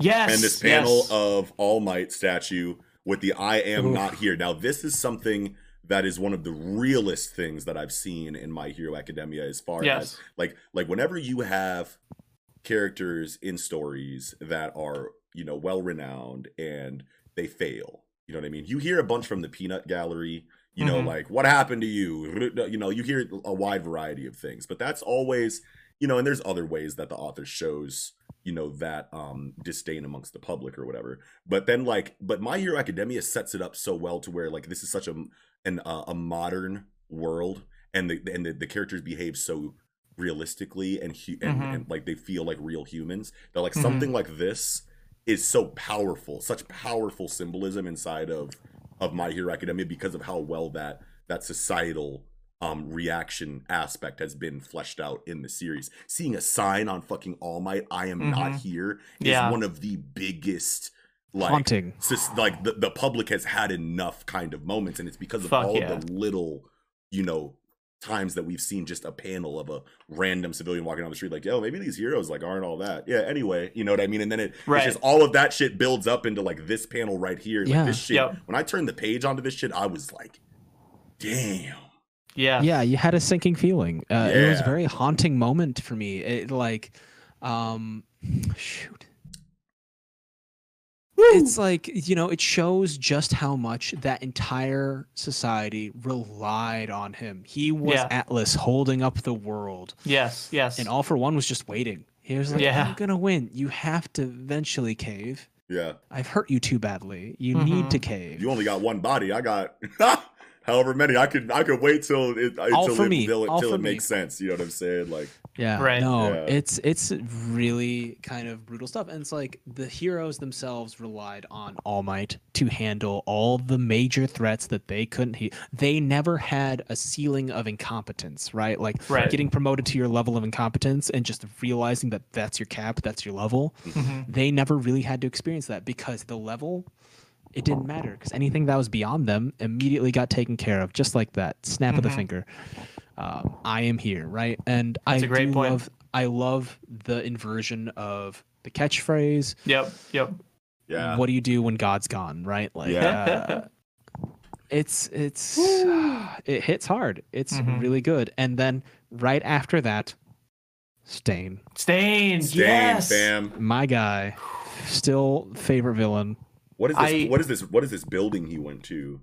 yes and this panel yes. of All Might statue with the I am Oof. not here. Now, this is something that is one of the realest things that I've seen in My Hero Academia as far Yes. as like like whenever you have characters in stories that are, you know, well renowned and they fail. You know what I mean? You hear a bunch from the peanut gallery, you know, Mhm. like what happened to you? You know, you hear a wide variety of things, but that's always, you know, and there's other ways that the author shows you know that um disdain amongst the public or whatever but then like but my hero academia sets it up so well to where like this is such a an uh, a modern world and the and the, the characters behave so realistically and, hu- and Mhm. and like they feel like real humans that like Mhm. something like this is so powerful such powerful symbolism inside of of my hero academia because of how well that that societal um reaction aspect has been fleshed out in the series. Seeing a sign on fucking All Might, I am not Mhm. here, is Yeah. one of the biggest like Haunting. sis- like the, the public has had enough kind of moments and it's because of Fuck all yeah. the little you know times that we've seen just a panel of a random civilian walking down the street like yo maybe these heroes like aren't all that yeah anyway you know what i mean and then it Right. it's just all of that shit builds up into like this panel right here like Yeah. this shit Yep. when i turned the page onto this shit i was like damn Yeah. yeah you had a sinking feeling uh, it was a very haunting moment for me it like um shoot it's like you know it shows just how much that entire society relied on him he was Yeah. atlas holding up the world Yes. Yes. and all for one was just waiting he was like Yeah. i'm gonna win you have to eventually cave yeah i've hurt you too badly you need Mhm. to cave you only got one body i got however many i could i could wait till it All until for it, me. till it, All till for it me. makes sense you know what i'm saying like Yeah. Right. No, Yeah. it's it's really kind of brutal stuff. And it's like the heroes themselves relied on All Might to handle all the major threats that they couldn't he- they never had a ceiling of incompetence, right? Like Right. getting promoted to your level of incompetence and just realizing that that's your cap, that's your level. Mhm. They never really had to experience that because the level it didn't matter because anything that was beyond them immediately got taken care of just like that snap of the Mhm. finger um, i am here right and i That's a great do point. love i love the inversion of the catchphrase Yep. Yep. yeah what do you do when god's gone right like Yeah. uh, it's it's it hits hard it's Mhm. really good and then right after that stain Stain. Stain, yes. fam my guy still favorite villain What is this? I- what is this? What is this building he went to?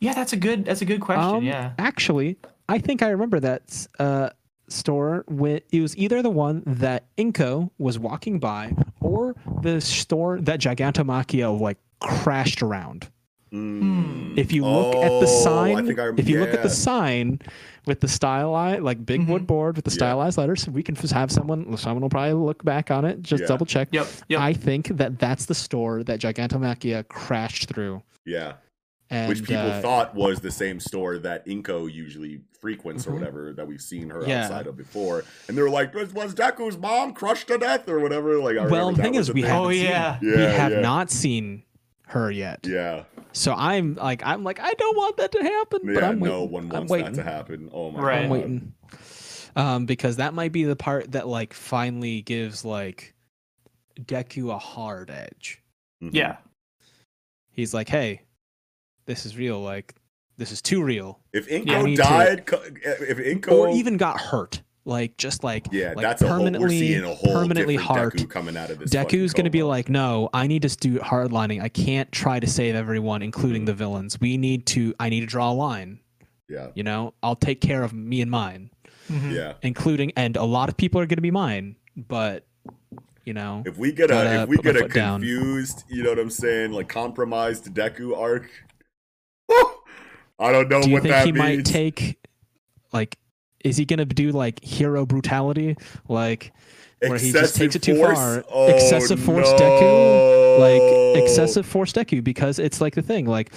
Yeah, that's a good. That's a good question. Um, yeah. Actually, I think I remember that uh, store when it was either the one that Inko was walking by or the store that Gigantomachia like crashed around. Mm. If you look at the Oh, sign, I think I, if you look at the sign with the stylized, like big wood Mhm. board with the Yeah. stylized letters, we can just have someone. Someone will probably look back on it, just Yeah. double check. Yep. Yep. I think that that's the store that Gigantomachia crashed through. yeah, And, which people uh, thought was the same store that Inko usually frequents or Mhm. whatever that we've seen her Yeah. outside of before, and they were like, "Was, was Deku's mom crushed to death or whatever?" Like, I Well, the thing is, we thing. haven't Oh, seen yeah. we have yeah. not seen her yet. yeah, So I'm like, I'm like, I don't want that to happen, but. I'm waiting. No one I'm wants that to happen. Oh my Right. I'm waiting. Um, because that might be the part that like finally gives like Deku a hard edge. Mhm. yeah. He's like, hey, this is real. Like, this is too real. If Inko need to- died, co- if Inko, Or even got hurt. Like, just like, yeah, like that's a whole, we're permanently, seeing a whole permanently different heart. Deku coming out of this. Deku's going to be like, no, I need to do hardlining. I can't try to save everyone, including Mhm. the villains. We need to, I need to draw a line. yeah, You know, I'll take care of me and mine. Mhm. yeah. including and a lot of people are going to be mine but you know If we get a if we get a foot down. confused, you know what I'm saying, like compromised Deku arc, whew, I don't know do you what think that he means. might take like is he going to do like hero brutality like where he just takes it too Excessive far. Oh, Excessive force no. like excessive force deku because it's like the thing like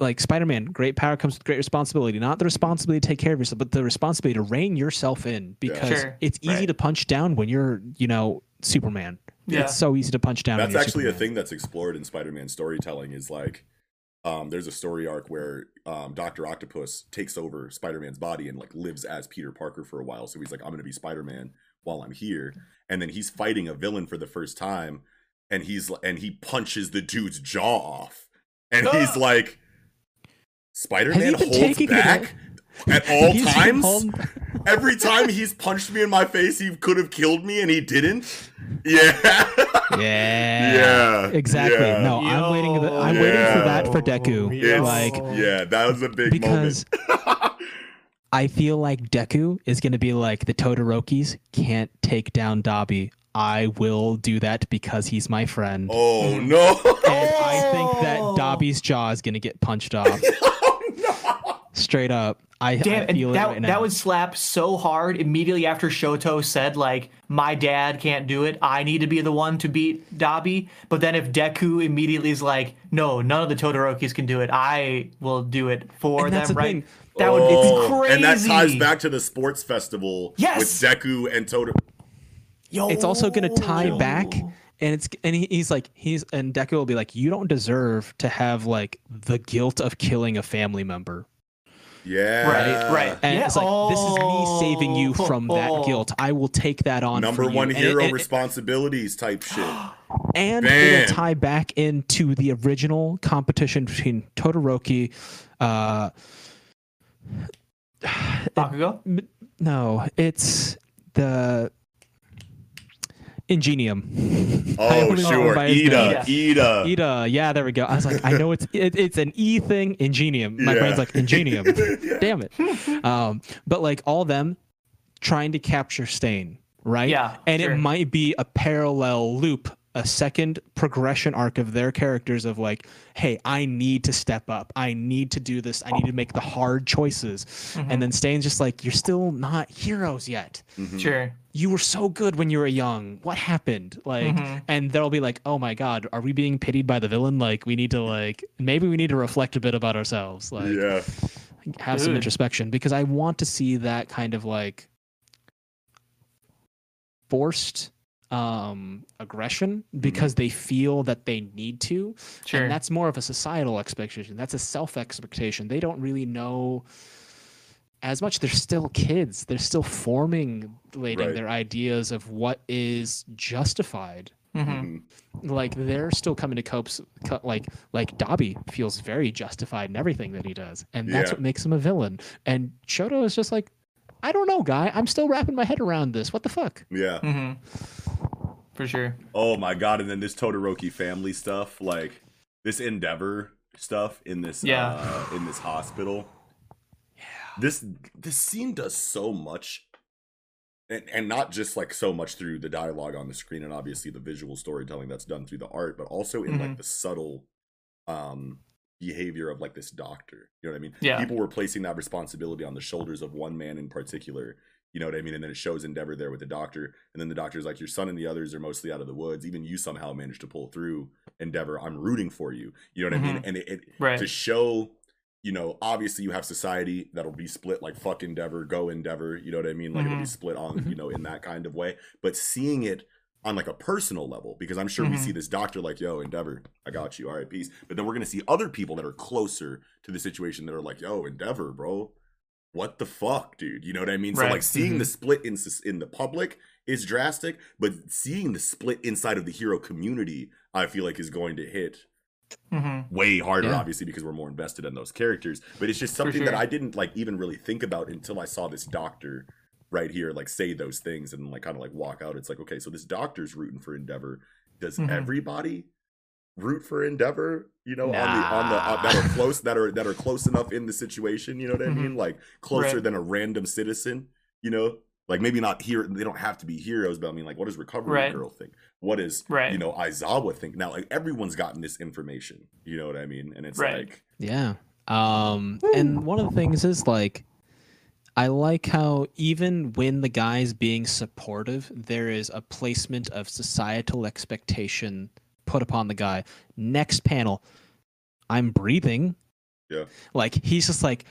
like spider-man great power comes with great responsibility not the responsibility to take care of yourself but the responsibility to rein yourself in because Sure, it's easy right. to punch down when you're you know superman Yeah. it's so easy to punch down when That's you're actually a thing that's explored in Spider-Man storytelling. Is like, um, there's a story arc where um, Doctor Octopus takes over Spider-Man's body and like lives as Peter Parker for a while. So he's like, I'm gonna be Spider-Man while I'm here, and then he's fighting a villain for the first time, and he's and he punches the dude's jaw off, and he's Ah! like, Spider-Man holds back at all He's times. Holding- Every time he's punched me in my face, he could have killed me, and he didn't. Yeah. Yeah. Yeah, Exactly. yeah. No, I'm waiting. For the, I'm waiting for that for Deku. It's, Like yeah, that was a big because moment. I feel like Deku is going to be like the Todorokis can't take down Dabi. I will do that because he's my friend. oh no! And I think that. Dabi's jaw is going to get punched off oh no! straight up. I, Damn, I and feel that, it right now. that would slap so hard immediately after Shoto said, like, my dad can't do it. I need to be the one to beat Dabi. But then if Deku immediately is like, no, none of the Todorokis can do it. I will do it for and them, that's the right? thing. That would Oh, it's crazy. And that ties back to the sports festival Yes. with Deku and Toto. Yo. it's also going to tie back and it's and he, he's like he's and Deku will be like you don't deserve to have like the guilt of killing a family member Yeah. Right, right. and Yeah. it's like this is me saving you Oh. from that Oh. guilt i will take that on Number for you. one And it- hero and, responsibilities type shit. and Man. it'll tie back into the original competition between todoroki uh Bakugo? no it's the ingenium Oh, only know him sure. Ida. Ida. Ida, yeah, there we go. I was like, I know it's it, it's an E thing, ingenium. My Yeah. brain's like ingenium. Yeah. Damn it. Um, but like all them trying to capture Stain, right? Yeah, And sure. it might be a parallel loop, a second progression arc of their characters of like, hey, I need to step up. I need to do this. I need to make the hard choices. Mm-hmm. And then Stain's just like, you're still not heroes yet Mhm. Sure. You were so good when you were young. What happened? Like, Mhm. and they'll be like, oh my god, are we being pitied by the villain? Like, we need to like, maybe we need to reflect a bit about ourselves. Like, yeah. have some introspection because I want to see that kind of like forced um aggression because they feel that they need to Sure. and that's more of a societal expectation that's a self expectation they don't really know as much they're still kids they're still formulating Right. their ideas of what is justified Mhm. Mhm. like they're still coming to copes like like Dabi feels very justified in everything that he does and that's Yeah. what makes him a villain and Shoto is just like I don't know guy I'm still wrapping my head around this what the fuck Yeah. Mhm. For sure. Oh my god! And then this Todoroki family stuff, like this Endeavor stuff in this Yeah. uh, in this hospital. This this scene does so much, and and not just like so much through the dialogue on the screen and obviously the visual storytelling that's done through the art, but also in like Mhm. the subtle um behavior of like this doctor. You know what I mean? Yeah. People were placing that responsibility on the shoulders of one man in particular. You know what I mean? And then it shows Endeavor there with the doctor, and then the doctor's like, "Your son and the others are mostly out of the woods. Even you somehow managed to pull through, Endeavor. I'm rooting for you. You know what I mean? And it, it Right. to show, you know, obviously you have society that'll be split like fuck Endeavor, go Endeavor. You know what I mean? Like it'll be Mhm. split on, Mhm. you know, in that kind of way. But seeing it on like a personal level, because I'm sure we Mhm. see this doctor like, "Yo, Endeavor, I got you. All right, peace." But then we're gonna see other people that are closer to the situation that are like, "Yo, Endeavor, bro." what the fuck, dude? You know what I mean? So like seeing Mhm. the split in in the public is drastic, but seeing the split inside of the hero community, I feel like is going to hit Mhm. way harder, Yeah. obviously, because we're more invested in those characters. But it's just something that. I didn't like even really think about until I saw this doctor right here, like say those things and like kind of like walk out. It's like, okay, so this doctor's rooting for Endeavor. Does Mhm. everybody root for Endeavor? You know, on the on the uh, that are close that are that are close enough in the situation. You know what I Mhm. mean? Like closer Right. than a random citizen. You know, like maybe not here. They don't have to be heroes, but I mean, like, what does Recovery Right. Girl think? What is Right. you know Aizawa think? Now, like everyone's gotten this information. You know what I mean? And it's Right. like, Yeah. Um and one of the things is like I like how even when the guy's being supportive, there is a placement of societal expectation put upon the guy. Next panel, I'm breathing. Yeah. Like he's just like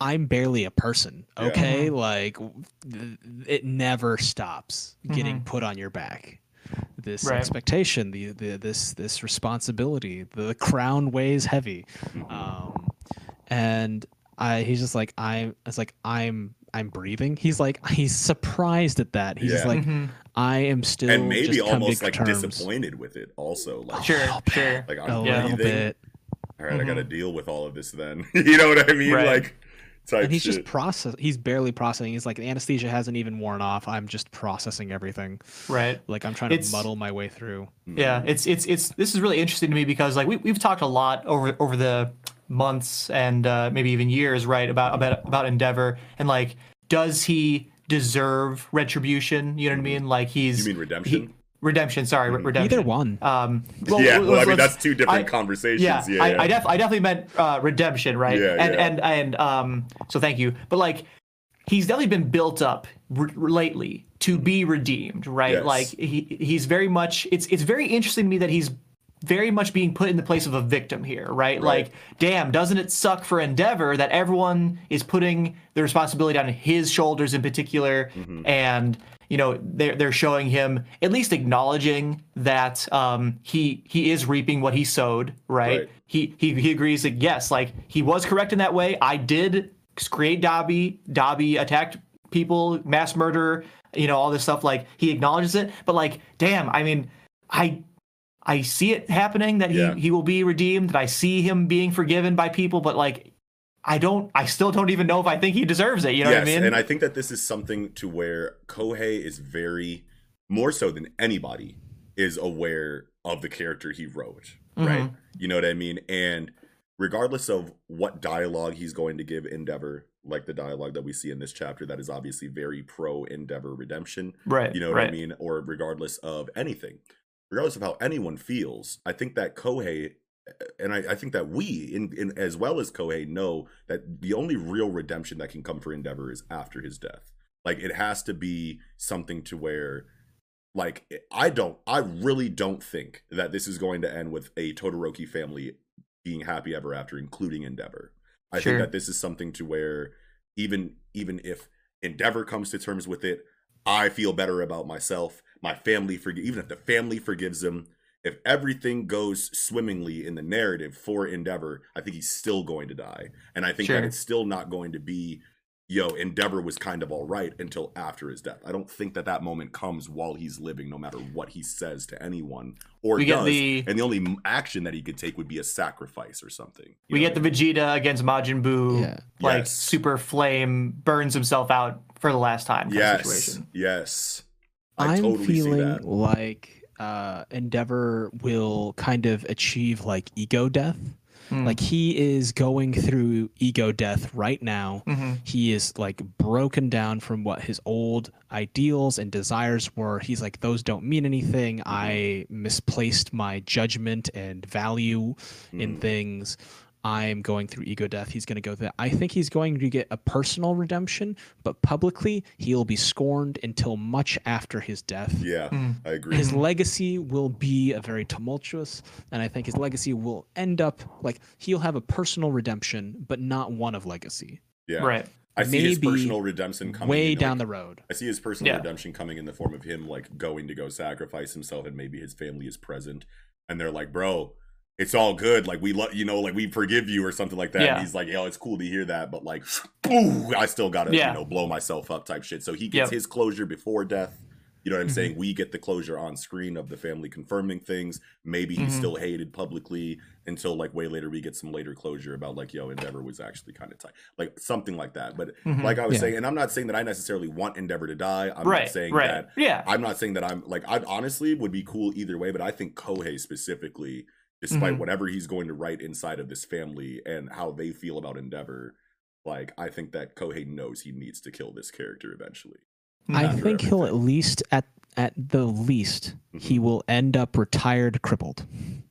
I'm barely a person, Yeah. okay? Like th- it never stops getting Mhm. put on your back. This Right. expectation, the, the this this responsibility, the crown weighs heavy um, and I he's just like I'm it's like I'm I'm breathing. He's like he's surprised at that. He's Yeah. like Mhm. I am still and maybe just almost like terms. disappointed with it. Also, like, Sure, little sure. like I'm Yeah. little breathing. bit. All right, I got to deal with all of this then. you know what I mean? Right. Like, type And he's shit. just process. He's barely processing. He's like the anesthesia hasn't even worn off. I'm just processing everything. Right. Like I'm trying It's- to muddle my way through. Yeah, it's it's it's this is really interesting to me because like we we've talked a lot over over the months and uh, maybe even years, right, about about about Endeavor and like does he deserve retribution? You know what I mean? Like he's You mean he- redemption? redemption. Sorry, re- redemption. Either one. Um, yeah, well, I mean that's two different I- conversations. yeah, Yeah, I, yeah. I, def- I definitely meant uh, redemption, right? Yeah, and yeah. and and um, so thank you. But like, he's definitely been built up r- lately to be redeemed, right? Yes. Like he he's very much. It's it's very interesting to me that he's very much being put in the place of a victim here, right? Right. Like, damn, doesn't it suck for Endeavor that everyone is putting the responsibility on his shoulders in particular, Mm-hmm. and you know they're they're showing him at least acknowledging that um, he he is reaping what he sowed, right? Right. He he he agrees that yes, like he was correct in that way. I did create Dabi. Dabi attacked people, mass murder, you know, all this stuff. Like he acknowledges it, but like, damn, I mean, I I see it happening that he Yeah. he will be redeemed. That I see him being forgiven by people, but like, I don't. I still don't even know if I think he deserves it. You know yes, what I mean? and I think that this is something to where Kohei is very more so than anybody is aware of the character he wrote, right? Mhm. You know what I mean? And regardless of what dialogue he's going to give Endeavor, like the dialogue that we see in this chapter, that is obviously very pro Endeavor redemption. right. You know what right. I mean? Or regardless of anything, regardless of how anyone feels, I think that Kohei, and I, I think that we, in, in as well as Kohei, know that the only real redemption that can come for Endeavor is after his death. Like it has to be something to where, like I don't, I really don't think that this is going to end with a Todoroki family being happy ever after, including Endeavor. I Sure. think that this is something to where even even if Endeavor comes to terms with it, I feel better about myself. My family forgive even if the family forgives him. If everything goes swimmingly in the narrative for Endeavor, I think he's still going to die. And I think Sure. that it's still not going to be, yo, Endeavor was kind of all right until after his death. I don't think that that moment comes while he's living, no matter what he says to anyone or We get does. the- and the only action that he could take would be a sacrifice or something. We know get the mean? Vegeta against Majin Buu, Yeah. like Yes. super flame burns himself out for the last time kind of Yes. situation. Yes. I I'm totally see feeling that. like uh, Endeavor will kind of achieve like ego death. Mm. Like he is going through ego death right now. Mhm. He is like broken down from what his old ideals and desires were. He's like, those don't mean anything. I misplaced my judgment and value in Mm. things. I'm going through ego death. He's going to go through that. I think he's going to get a personal redemption, but publicly, he'll be scorned until much after his death. Yeah, Mm. I agree. His legacy will be a very tumultuous, and I think his legacy will end up like he'll have a personal redemption, but not one of legacy. yeah. Right. I see his personal redemption coming Way in, down like, the road. I see his personal Yeah. redemption coming in the form of him like going to go sacrifice himself, and maybe his family is present, and they're like, "Bro, it's all good. Like we love, you know, like we forgive you or something like that." Yeah. And he's like, "Yo, it's cool to hear that, but like, ooh, I still gotta, Yeah. you know, blow myself up type shit." So he gets Yep. his closure before death. You know what I'm Mhm. saying? We get the closure on screen of the family confirming things. Maybe he's Mhm. still hated publicly until like way later we get some later closure about like, yo, Endeavor was actually kind of tight, like something like that. But Mhm. like I was Yeah. saying, and I'm not saying that I necessarily want Endeavor to die. I'm right. not saying right. that. yeah. I'm not saying that I'm like I honestly would be cool either way, but I think Kohei specifically, despite Mhm. whatever he's going to write inside of this family and how they feel about Endeavor, like I think that Kohei knows he needs to kill this character eventually. I After think he'll at least at at the least he Mhm. will end up retired, crippled.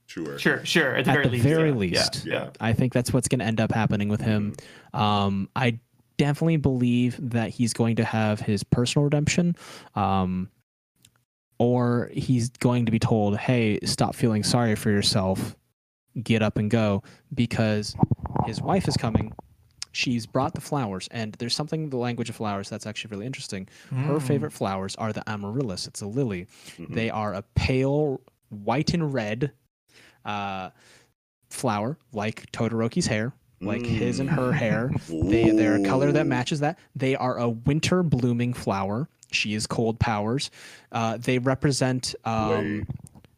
Sure. Sure. Sure. At the At very the least. very yeah, least. Yeah. Yeah. I think that's what's going to end up happening with him. Um, I definitely believe that he's going to have his personal redemption, um, or he's going to be told, "Hey, stop feeling sorry for yourself, get up and go," because his wife is coming. She's brought the flowers, and there's something the language of flowers that's actually really interesting. Her Mm. favorite flowers are the amaryllis. It's a lily. Mhm. They are a pale white and red uh, flower, like Todoroki's hair, like his and her hair. They they're a color that matches that. They are a winter blooming flower. She is cold powers. Uh, they represent um,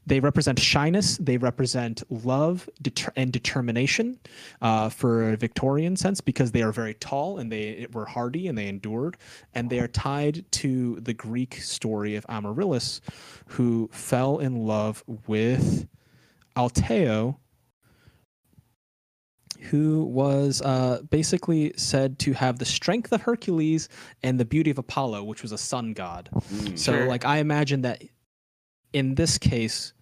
they represent shyness. They represent love deter- and determination uh, for a Victorian sense because they are very tall and they were hardy and they endured. And they are tied to the Greek story of Amaryllis, who fell in love with Alteo, who was uh, basically said to have the strength of Hercules and the beauty of Apollo, which was a sun god. Mm. So, Sure. like, I imagine that in this case,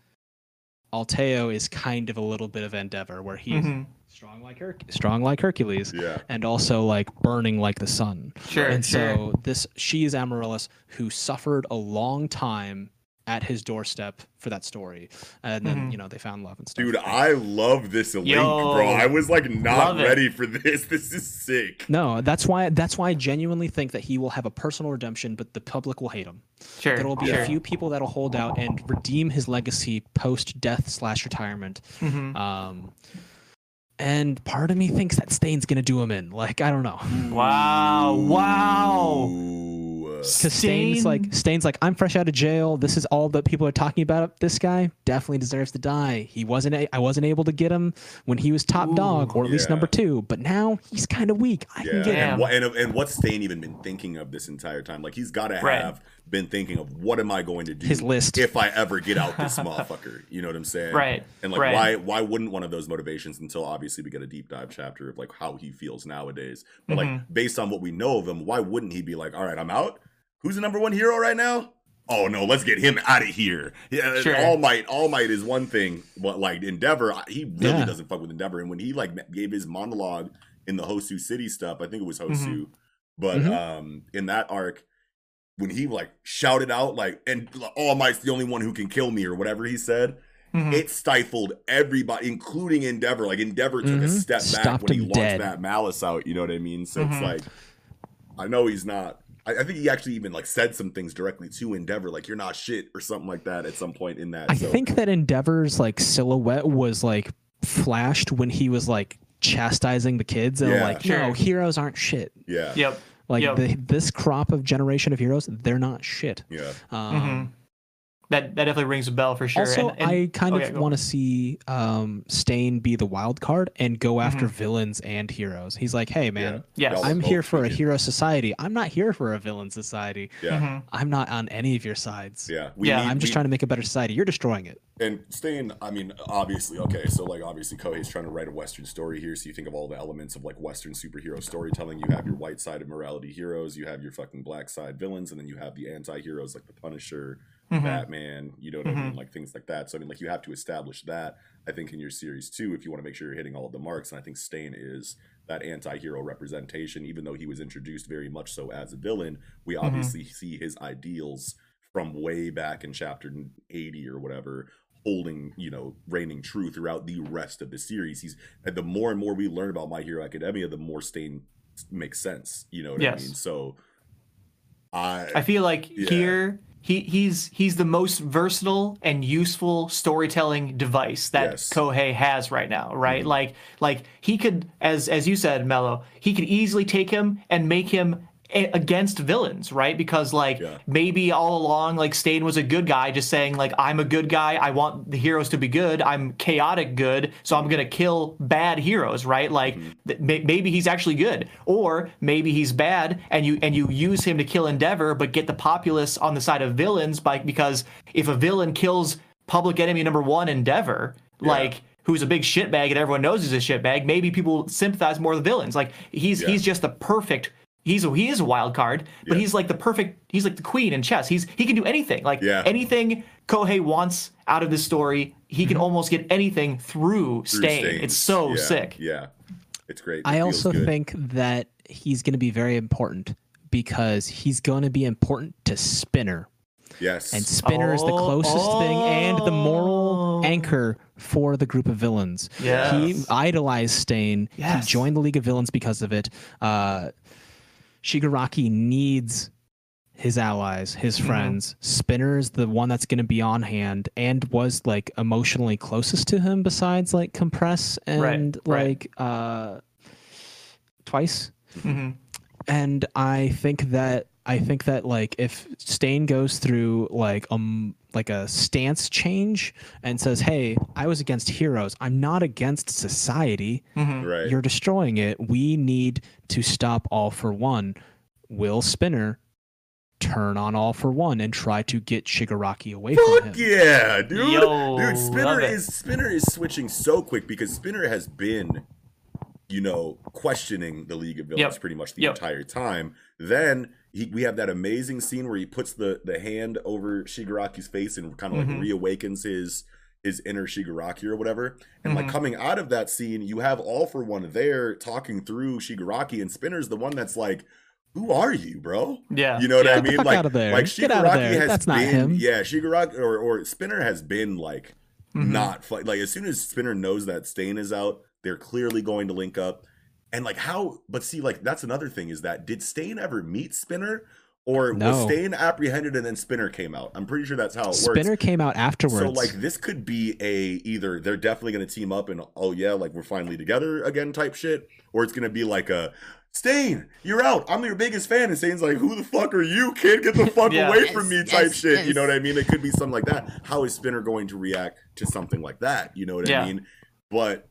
Alteo is kind of a little bit of Endeavor, where he's Mhm. strong like Herc- strong like Hercules, Yeah. and also like burning like the sun. Sure. and sure. so this she is Amaryllis, who suffered a long time at his doorstep for that story, and then Mhm. you know they found love and stuff. Dude, I love this link, Yo, bro. I was like not love it. ready for this. This is sick. no, that's why that's why I genuinely think that he will have a personal redemption, but the public will hate him. Sure. There will be sure. a few people that'll hold out and redeem his legacy post death slash retirement. Mhm. Um, and part of me thinks that Stain's gonna do him in. Like I don't know, Wow. Wow. Ooh. Because Stain's like Stain's like I'm fresh out of jail. This is all that people are talking about. This guy definitely deserves to die. He wasn't. A- I wasn't able to get him when he was top dog, or at least number two. But now he's kind of weak. I can Yeah, get him. Damn. and, what, and, and what's Stain even been thinking of this entire time? Like he's got to Right. have been thinking of what am I going to do His list. if I ever get out this motherfucker. You know what I'm saying? Right, And like right. why why wouldn't one of those motivations until obviously we get a deep dive chapter of like how he feels nowadays. But Mm-hmm. like based on what we know of him, why wouldn't he be like, all right, I'm out? Who's the number one hero right now? Oh no, let's get him out of here. Yeah, Sure. All Might, All Might is one thing, but like Endeavor, he really Yeah. doesn't fuck with Endeavor. And when he like gave his monologue in the Hosu City stuff, I think it was Hosu, but Mhm. um in that arc, when he like shouted out like, and All Might's the only one who can kill me or whatever he said, Mhm. it stifled everybody, including Endeavor. Like Endeavor took a Mhm. step back Stopped when he launched dead. that malice out. You know what I mean? So it's like, I know he's not. I, I think he actually even like said some things directly to Endeavor, like "you're not shit" or something like that at some point in that. I so, think that Endeavor's like silhouette was like flashed when he was like chastising the kids and Yeah. like, Sure. no, heroes aren't shit. yeah, Yep. Like Yep. the, this crop of generation of heroes, they're not shit. yeah, Um, That that definitely rings a bell for sure. Also, And- and- I kind oh, of yeah, want to see um, Stain be the wild card and go after villains and heroes. He's like, hey man, Yes. I'm here for a hero society. I'm not here for a villain society. yeah, Mhm. I'm not on any of your sides. yeah. We Yeah, need- I'm just we- trying to make a better society. You're destroying it. and Stain, i mean obviously okay so like obviously kohei's trying to write a western story here so you think of all the elements of like western superhero storytelling you have your white side of morality heroes you have your fucking black side villains and then you have the anti-heroes like the punisher Mhm. batman you know what i mean Mhm. like things like that so i mean like you have to establish that i think in your series too if you want to make sure you're hitting all of the marks and i think stain is that anti-hero representation even though he was introduced very much so as a villain we obviously see his ideals from way back in chapter 80 or whatever holding you know reigning true throughout the rest of the series he's and the more and more we learn about my hero academia the more stain makes sense you know what i mean so i I feel like Yeah. here he he's he's the most versatile and useful storytelling device that Yes. Kohei has right now, right? Mhm. Like like he could as as you said, Mello, he could easily take him and make him against villains, right? Because like Yeah. maybe all along like Stain was a good guy just saying like I'm a good guy, I want the heroes to be good, I'm chaotic good, so I'm going to kill bad heroes, right? Like mm-hmm. th- maybe he's actually good or maybe he's bad and you and you use him to kill Endeavor but get the populace on the side of villains by because if a villain kills public enemy number 1 Endeavor, like who's a big shitbag and everyone knows he's a shitbag, maybe people sympathize more with the villains. Like he's Yeah. he's just the perfect He's a, he is a wild card, but Yeah. he's like the perfect. He's like the queen in chess. He's he can do anything. Like Yeah. anything Kohei wants out of this story, he can almost get anything through, through Stain. Stains. It's so Yeah, sick. yeah it's great It I also good. think that he's going to be very important because he's going to be important to Spinner. yes And Spinner is the Oh, closest thing and the moral oh. anchor for the group of villains. Yeah. He idolized Stain. Yes. He joined the League of Villains because of it. Uh, Shigaraki needs his allies, his Mm-hmm. friends. Spinner is the one that's going to be on hand and was like emotionally closest to him besides like Compress and right. like uh, Twice hmm and I think that I think that like if Stain goes through like um like a stance change and says, "Hey, I was against heroes. I'm not against society. hmm right You're destroying it. We need to stop all for one." Will Spinner turn on all for one and try to get Shigaraki away from Fuck him? yeah, dude! Yo, dude, Spinner it. is Spinner is switching so quick because Spinner has been, you know, questioning the League of Villains Yep. pretty much the Yep. entire time. Then he, we have that amazing scene where he puts the the hand over Shigaraki's face and kind of like Mhm. reawakens his his inner Shigaraki or whatever. And like Mhm. coming out of that scene, you have all for one there talking through Shigaraki, and Spinner's the one that's like. who are you, bro? Yeah. You know what yeah. I mean? like, out of there. like Get out of Shigaraki there. has That's not been, him. yeah, Shigaraki or, or Spinner has been like Mhm. not fu- like as soon as Spinner knows that Stain is out, they're clearly going to link up. And like how, but see, like that's another thing is that did Stain ever meet Spinner, or was Stain apprehended and then Spinner came out? I'm pretty sure that's how it Spinner works. Spinner came out afterwards. So like this could be a either they're definitely going to team up and oh yeah, like we're finally together again type shit, or it's going to be like a Stain, you're out. I'm your biggest fan, and Stain's like, who the fuck are you, kid? Get the fuck Yeah. away from me, type yes, shit. You know what I mean? It could be something like that. How is Spinner going to react to something like that? You know what Yeah. I mean? But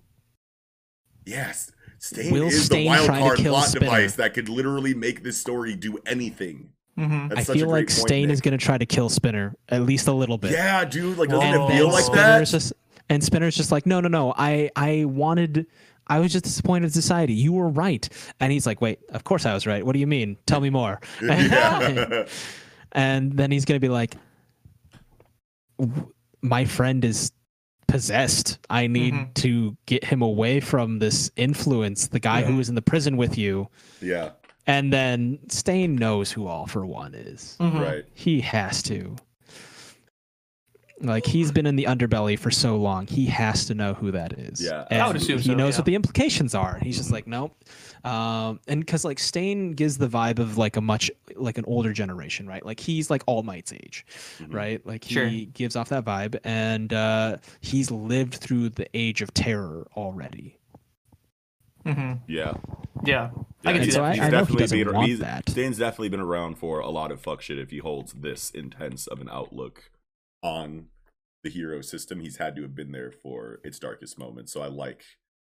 yes, Stain Will is Stain the wild to card kill plot Spinner? device that could literally make this story do anything. Mhm. I feel like Stain Nick. is going to try to kill Spinner at least a little bit. Yeah, dude. Like, doesn't Whoa. it feel like Spinner's that? Just, and Spinner's just like, no, no, no. I, I wanted. I was just disappointed in society. You were right. And he's like, wait, of course I was right. What do you mean? Tell me more. and then he's going to be like, "W- my friend is possessed. I need Mhm. to get him away from this influence, the guy who was in the prison with you. yeah. And then Stain knows who All for One is. Mhm. Right. He has to. Like he's been in the underbelly for so long, he has to know who that is. Yeah, and I would assume he so, knows yeah. what the implications are. He's just like, nope. Um, and because like Stain gives the vibe of like a much like an older generation, right? Like he's like All Might's age, Mhm. right? Like he Sure. gives off that vibe, and uh, he's lived through the age of terror already. Mhm. Yeah. Yeah. Yeah, I can And see so that. I, He's I know he definitely doesn't been- want he's- that. Stain's definitely been around for a lot of fuck shit if he holds this intense of an outlook on the hero system. He's had to have been there for its darkest moments. So I like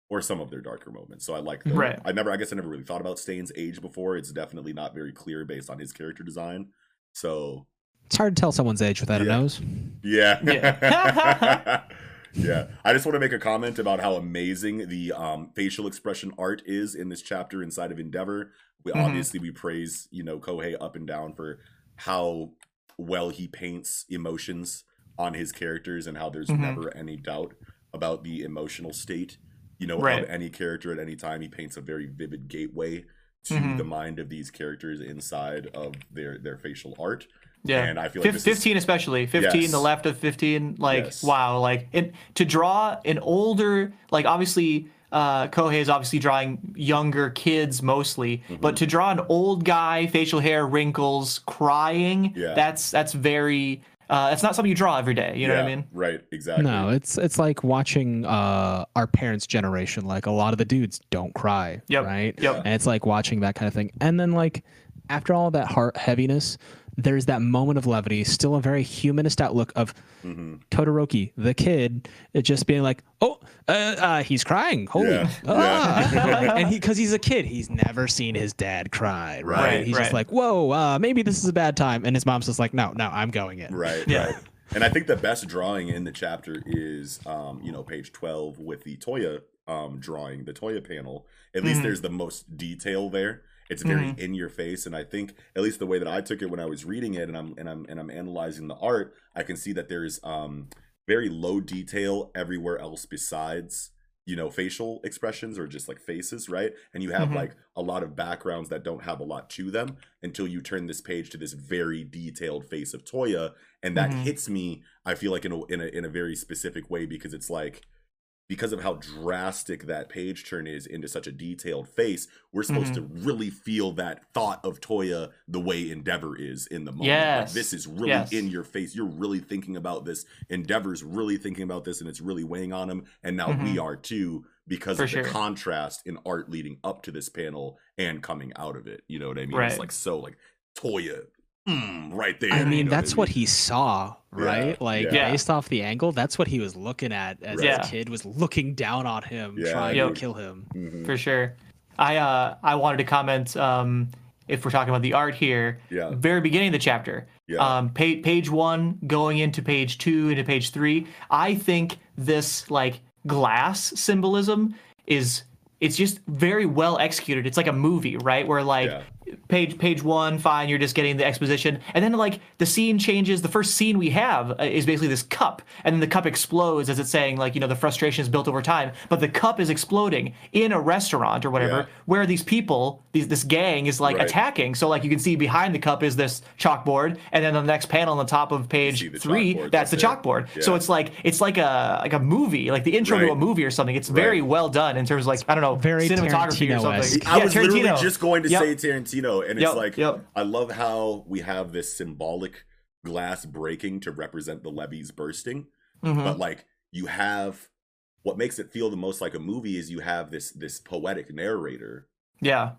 or some of their darker moments. So I like the Right. I never I guess I never really thought about Stain's age before. It's definitely not very clear based on his character design. So It's hard to tell someone's age without Yeah. a nose. yeah. Yeah. yeah. I just want to make a comment about how amazing the um, facial expression art is in this chapter inside of Endeavor. We Mhm. obviously we praise, you know, Kohei up and down for how well he paints emotions on his characters and how there's Mhm. never any doubt about the emotional state, you know, Right. of any character at any time. He paints a very vivid gateway to Mhm. the mind of these characters inside of their their facial art. Yeah. And I feel like Fif- this is- 15 especially 15 Yes. the left of 15 like Yes. wow like it to draw an older like obviously uh kohei is obviously drawing younger kids mostly Mm-hmm. but to draw an old guy facial hair wrinkles crying Yeah. that's that's very uh that's not something you draw every day you know what i mean Right, exactly. No, it's it's like watching uh, our parents' generation. Like a lot of the dudes don't cry, Yep, right? yep. And it's like watching that kind of thing. And then like after all that heart heaviness, there's that moment of levity. Still a very humanist outlook of hmm Todoroki, the kid, it just being like, oh, uh, uh, he's crying. Holy, Yeah, ah." yeah. and he because he's a kid, he's never seen his dad cry. Right? Right, he's right. just like, whoa, uh, maybe this is a bad time. And his mom's just like, no, no, I'm going in. Right, Yeah. right. And I think the best drawing in the chapter is, um, you know, page 12 with the Toya um, drawing, the Toya panel. At least Mhm. there's the most detail there. It's very in your face, and I think at least the way that I took it when I was reading it, and I'm and I'm and I'm analyzing the art, I can see that there's um, very low detail everywhere else besides you know facial expressions or just like faces right and you have Mhm. like a lot of backgrounds that don't have a lot to them until you turn this page to this very detailed face of toya and that Mhm. hits me i feel like in a, in a in a very specific way because it's like because of how drastic that page turn is into such a detailed face we're supposed to Mm-hmm. really feel that thought of toya the way endeavor is in the moment Yes. like, this is really Yes. in your face you're really thinking about this endeavor's really thinking about this and it's really weighing on him and now we are too because Mm-hmm. For of the contrast in art leading up to this panel and coming out of it you know what i mean Right. it's like so like toya mm, right there I you mean, know that's I what he saw, right? Yeah, like yeah. based off the angle, that's what he was looking at as Right. Yeah. a kid was looking down on him, Yeah, trying Yep. to kill him. Mhm. for sure i uh i wanted to comment um if we're talking about the art here yeah very beginning of the chapter yeah um page, page one going into page two into page three i think this like glass symbolism is it's just very well executed it's like a movie right where like Yeah. Page page one, fine, you're just getting the exposition, and then like the scene changes. The first scene we have uh, is basically this cup, and then the cup explodes as it's saying like you know the frustration is built over time, but the cup is exploding in a restaurant or whatever Yeah. where these people, these this gang is like Right. attacking. So like you can see behind the cup is this chalkboard, and then on the next panel on the top of page three, chalkboard, that's the it. chalkboard. So it's like it's like a like a movie, like the intro to a movie or something. It's very well done in terms of like I don't know very cinematography or Tarantino-esque. something. I Yeah, was literally just going to Yep. say Tarantino, and it's Yep, like yep. I love how we have this symbolic glass breaking to represent the levees bursting, Mhm. but like you have what makes it feel the most like a movie is you have this this poetic narrator Yeah.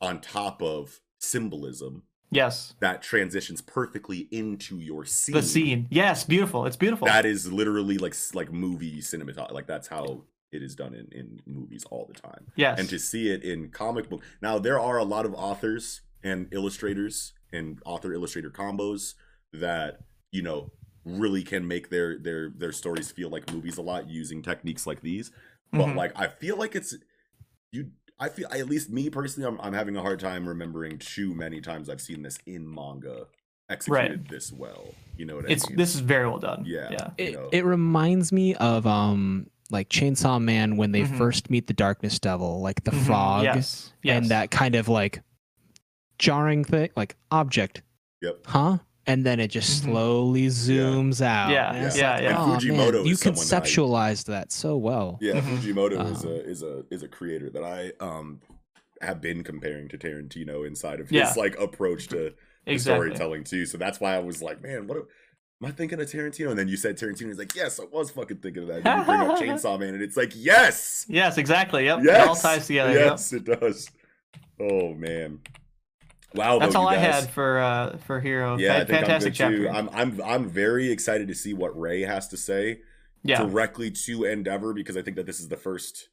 on top of symbolism Yes. that transitions perfectly into your scene. The scene. Yes. Beautiful. It's beautiful. that is literally like like movie cinematography. Like that's how it is done in in movies all the time. yes. and to see it in comic book. Now there are a lot of authors and illustrators and author illustrator combos that you know really can make their their their stories feel like movies a lot using techniques like these. But Mhm. like I feel like it's you I feel at least me personally I'm I'm having a hard time remembering too many times I've seen this in manga executed this well. You know what I it's mean? this is very well done. Yeah. Yeah. It, know. it reminds me of um like Chainsaw Man when they Mhm. first meet the Darkness Devil, like the Mhm. fog Yes. Yes. and that kind of like jarring thing, like object, Yep. huh? And then it just Mhm. slowly zooms out. Yeah, and it's yeah, like, yeah. "Oh, And Fujimoto man, you someone that I- conceptualized that so well. Yeah, Mhm. Fujimoto is Um, a is a is a creator that I um have been comparing to Tarantino inside of his Yeah. like approach to the exactly. storytelling too. So that's why I was like, man, what am I thinking of Tarantino? And then you said Tarantino. He's like, yes, I was fucking thinking of that. And you bring up Chainsaw Man, and it's like, yes, Yes. Exactly. Yep. yes, It all ties together. Yep. Yes, it does. Oh man, wow. That's though, all I had for uh, for Hero. Yeah, F- I think fantastic I'm chapter. too. I'm I'm I'm very excited to see what Rei has to say yeah. directly to Endeavor because I think that this is the first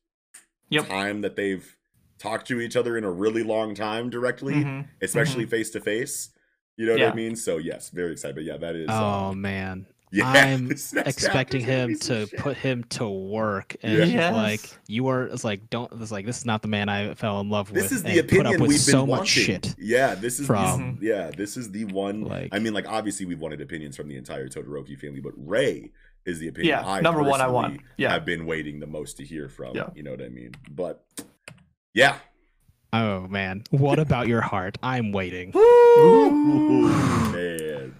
Yep. time that they've talked to each other in a really long time directly, Mhm. especially face to face. You know what Yeah. I mean? So yes, very excited. But yeah, that is. Oh um, man. yeah, I'm expecting him to shit. put him to work and Yeah. Yes. like you are, it's like don't it's like this is not the man I fell in love with This is and the put opinion up with we've so been much wanting. shit Yeah, this is from- the, yeah, this is the one. Like- I mean, like obviously we've wanted opinions from the entire Todoroki family, but Rei is the opinion. Yeah, I number one I want. Yeah. I've been waiting the most to hear from. Yeah. You know what I mean? But yeah, oh man what about your heart I'm waiting Ooh, man.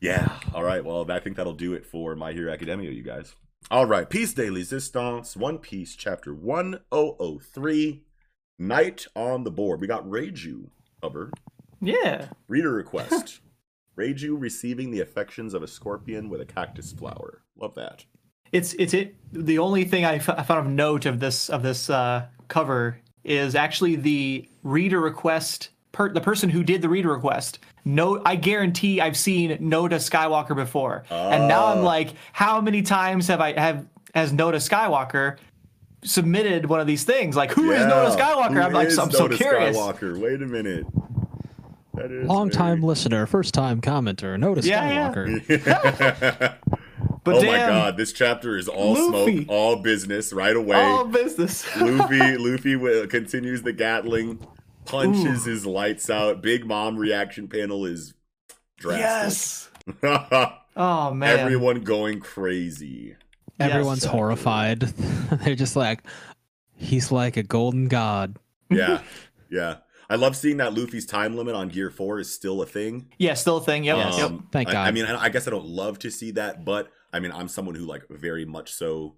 Yeah. All right. Well, I think that'll do it for My Hero Academia, you guys. All right. Peace de Resistance, One Piece, Chapter 1003, Night on the Board. We got Reiju cover. Yeah. Reader request. Reiju receiving the affections of a scorpion with a cactus flower. Love that. It's it's it. The only thing I, f- I found of note of this of this uh, cover is actually the reader request. Per, the person who did the reader request. No, I guarantee I've seen Noda Skywalker before, and now I'm Oh. like, how many times have I have has Noda Skywalker submitted one of these things? Like, who is Noda Skywalker? Who I'm like, is I'm so Noda curious. Skywalker? Wait a minute. That is long time very- listener first time commenter notice Yeah, yeah. Skywalker But oh damn, my god, this chapter is all Luffy. smoke, all business right away. all business. Luffy, Luffy wi- continues the Gatling, punches his lights out. Big Mom reaction panel is drastic. yes. Oh man. Everyone going crazy. everyone's exactly. horrified they're just like he's like a golden god Yeah, yeah. I love seeing that Luffy's time limit on Gear Four is still a thing. Yeah, still a thing. Yep. Yes. yep. Um, Thank I, God. I mean, I, I guess I don't love to see that, but I mean, I'm someone who like very much so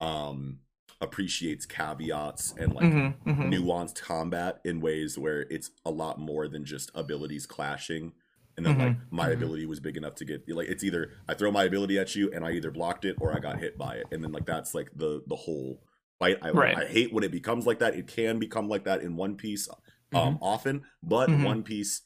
um appreciates caveats and like Mhm, mhm. nuanced combat in ways where it's a lot more than just abilities clashing. And then like Mhm, my mhm. ability was big enough to get like it's either I throw my ability at you and I either blocked it or I got hit by it. And then like that's like the the whole fight. I Right. I hate when it becomes like that. It can become like that in One Piece Mm-hmm. um often, but Mhm. One Piece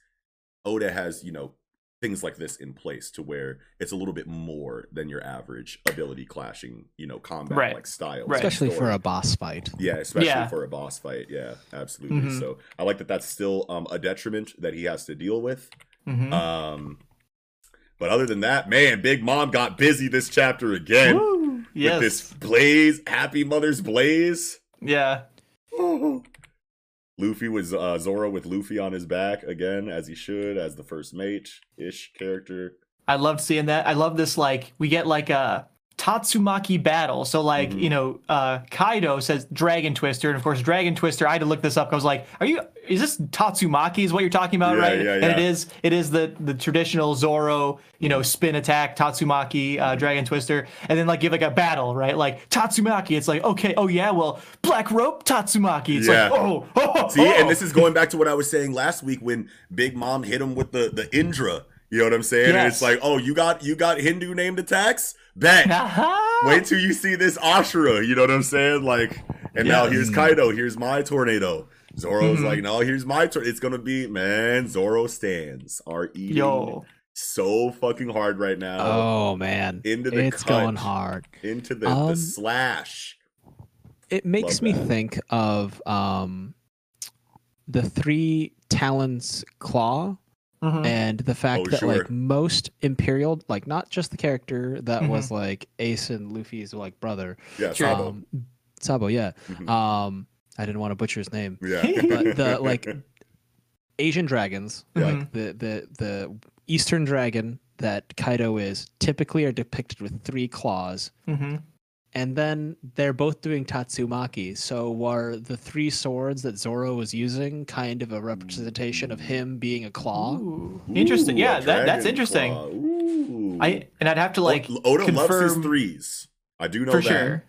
Oda has, you know, things like this in place to where it's a little bit more than your average ability clashing, you know, combat Right. like style. Right. especially for a boss fight Yeah, especially Yeah. for a boss fight. Yeah, absolutely. Mhm. So I like that that's still um, a detriment that he has to deal with. Mhm. Um, but other than that, man, Big Mom got busy this chapter again Woo! with Yes. this blaze, Happy Mother's Blaze. Yeah. Luffy was uh, Zoro with Luffy on his back again, as he should, as the first mate ish character. I loved seeing that. I love this. Like we get like a Tatsumaki battle. So like Mhm. you know, uh, Kaido says Dragon Twister, and of course Dragon Twister. I had to look this up. I was like, are you? Is this Tatsumaki? Is what you're talking about, Yeah, right? yeah, And it is. It is the the traditional Zoro, you know, spin attack Tatsumaki uh, Dragon Twister, and then like give like a battle, right? Like Tatsumaki. It's like okay, oh yeah, well Black Rope Tatsumaki. It's Yeah. like oh oh. See, oh. and this is going back to what I was saying last week when Big Mom hit him with the the Indra. You know what I'm saying? And it's like, oh, you got you got Hindu named attacks? Bet. Wait till you see this Ashura. You know what I'm saying? Like, and now here's Kaido. Here's my tornado. Zoro's Mhm. like, no, here's my tornado. It's gonna be man. Zoro stands are eating Yo. so fucking hard right now. Oh man, Into the it's going hard. Into the, Um, the slash. It makes Love me that. think of um, the three talons claw Mhm. and the fact Oh, that sure. like most imperial like not just the character that Mhm. was like ace and luffy's like brother Yeah, Sabo. um sabo yeah Mhm. um i didn't want to butcher his name yeah. but the like asian dragons Mhm. like the the the eastern dragon that kaido is typically are depicted with three claws Mhm. And then they're both doing tatsumaki so are the three swords that zoro was using kind of a representation of him being a claw Ooh. Interesting. Ooh, Yeah, that, that's interesting. I and I'd have to like O- Oda loves his threes. I do know that. for that. sure,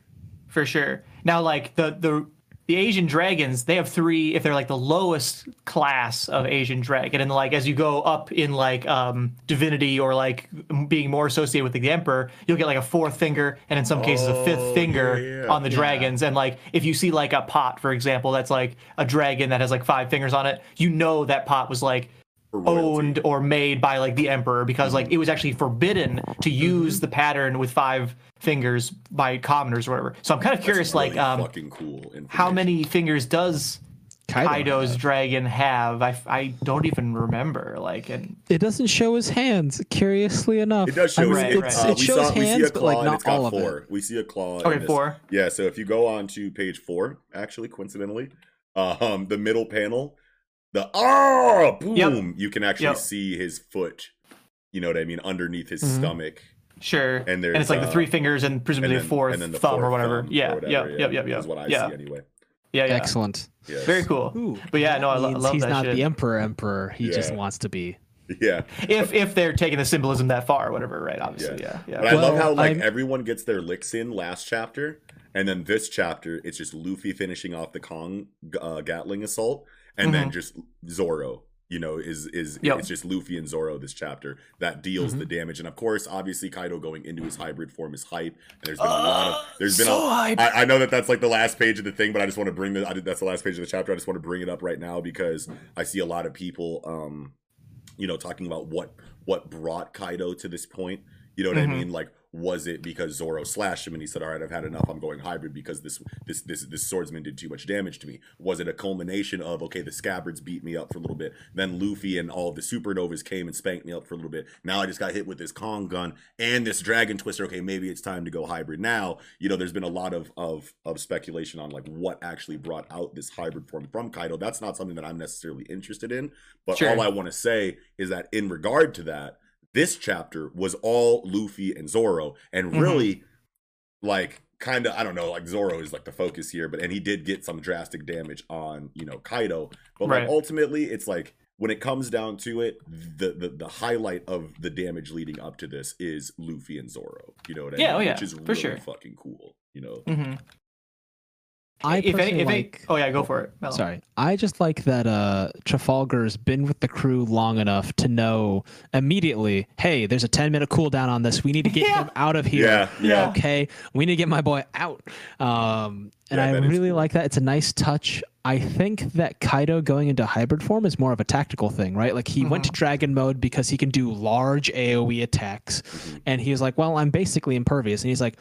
for sure. Now, like the the the Asian dragons, they have three. If they're like the lowest class of Asian dragon, and like as you go up in like um divinity or like being more associated with the emperor, you'll get like a fourth finger, and in some cases a Oh, fifth finger yeah, yeah. on the Yeah. dragons. And like if you see like a pot, for example, that's like a dragon that has like five fingers on it, you know that pot was like. Owned or made by like the emperor because like it was actually forbidden to use the pattern with five fingers by commoners or whatever. So I'm kind of curious, really like, um, fucking cool. how many fingers does Kaido Kaido's has. dragon have? I, I don't even remember. Like, and It doesn't show his hands, curiously enough. It does I show. mean, Right, right. Uh, It we shows saw, see hands, a but claw like not it's got all of four. it. We see a claw. okay, this- four. Yeah, so if you go on to page four, actually, coincidentally, um, the middle panel, the oh boom, you can actually Yep. see his foot. You know what I mean? Underneath his Mhm. stomach, Sure. And And, it's like the uh, three fingers and presumably and then, fourth and then the thumb fourth or whatever. thumb yeah, or yeah, whatever, yeah, yeah, yeah. Is what I yeah. see anyway. yeah, yeah. Excellent. Yes. Very cool. Ooh, But yeah, no, I lo- means love he's that not shit. the emperor. Emperor. He just wants to be. Yeah, If if they're taking the symbolism that far or whatever, right? Obviously, yeah, yeah. but I love how like I'm- everyone gets their licks in last chapter, and then this chapter it's just Luffy finishing off the Kong uh, Gatling assault, and then just Zoro. You know, is is Mm-hmm. Yep. Mm-hmm. it's just Luffy and Zoro this chapter that deals the damage, and of course, obviously Kaido going into his hybrid form is hype, and there's been a lot of there's been Uh, so a, hype. I, I know that that's like the last page of the thing, but I just want to bring the I did, that's the last page of the chapter. I just want to bring it up right now because I see a lot of people, um, you know, talking about what what brought Kaido to this point. You know what Mhm. I mean? Like, was it because Zoro slashed him and he said, "All right, I've had enough. I'm going hybrid because this this this this swordsman did too much damage to me." Was it a culmination of okay, the scabbards beat me up for a little bit, then Luffy and all of the supernovas came and spanked me up for a little bit. Now I just got hit with this Kong gun and this Dragon Twister. Okay, maybe it's time to go hybrid now. You know, there's been a lot of of of speculation on like what actually brought out this hybrid form from Kaido. That's not something that I'm necessarily interested in, but Sure. all I want to say is that in regard to that, this chapter was all Luffy and Zoro, and Mhm. really, like, kind of, I don't know, like Zoro is like the focus here, but and he did get some drastic damage on you know Kaido, but Right. like ultimately, it's like when it comes down to it, the, the the highlight of the damage leading up to this is Luffy and Zoro. You know what I Yeah, mean? oh yeah, Which is for really sure. fucking cool. You know. hmm I if any, personally if any, oh yeah, go for it. Melo. Sorry, I just like that uh, Trafalgar's been with the crew long enough to know immediately. Hey, there's a 10 minute cooldown on this. We need to get Yeah. him out of here. Yeah, yeah. Okay, we need to get my boy out. Um, and Yeah, I really cool. like that. It's a nice touch. I think that Kaido going into hybrid form is more of a tactical thing, right? Like he went to dragon mode because he can do large AoE attacks, Mhm. and he was like, "Well, I'm basically impervious." And he's like,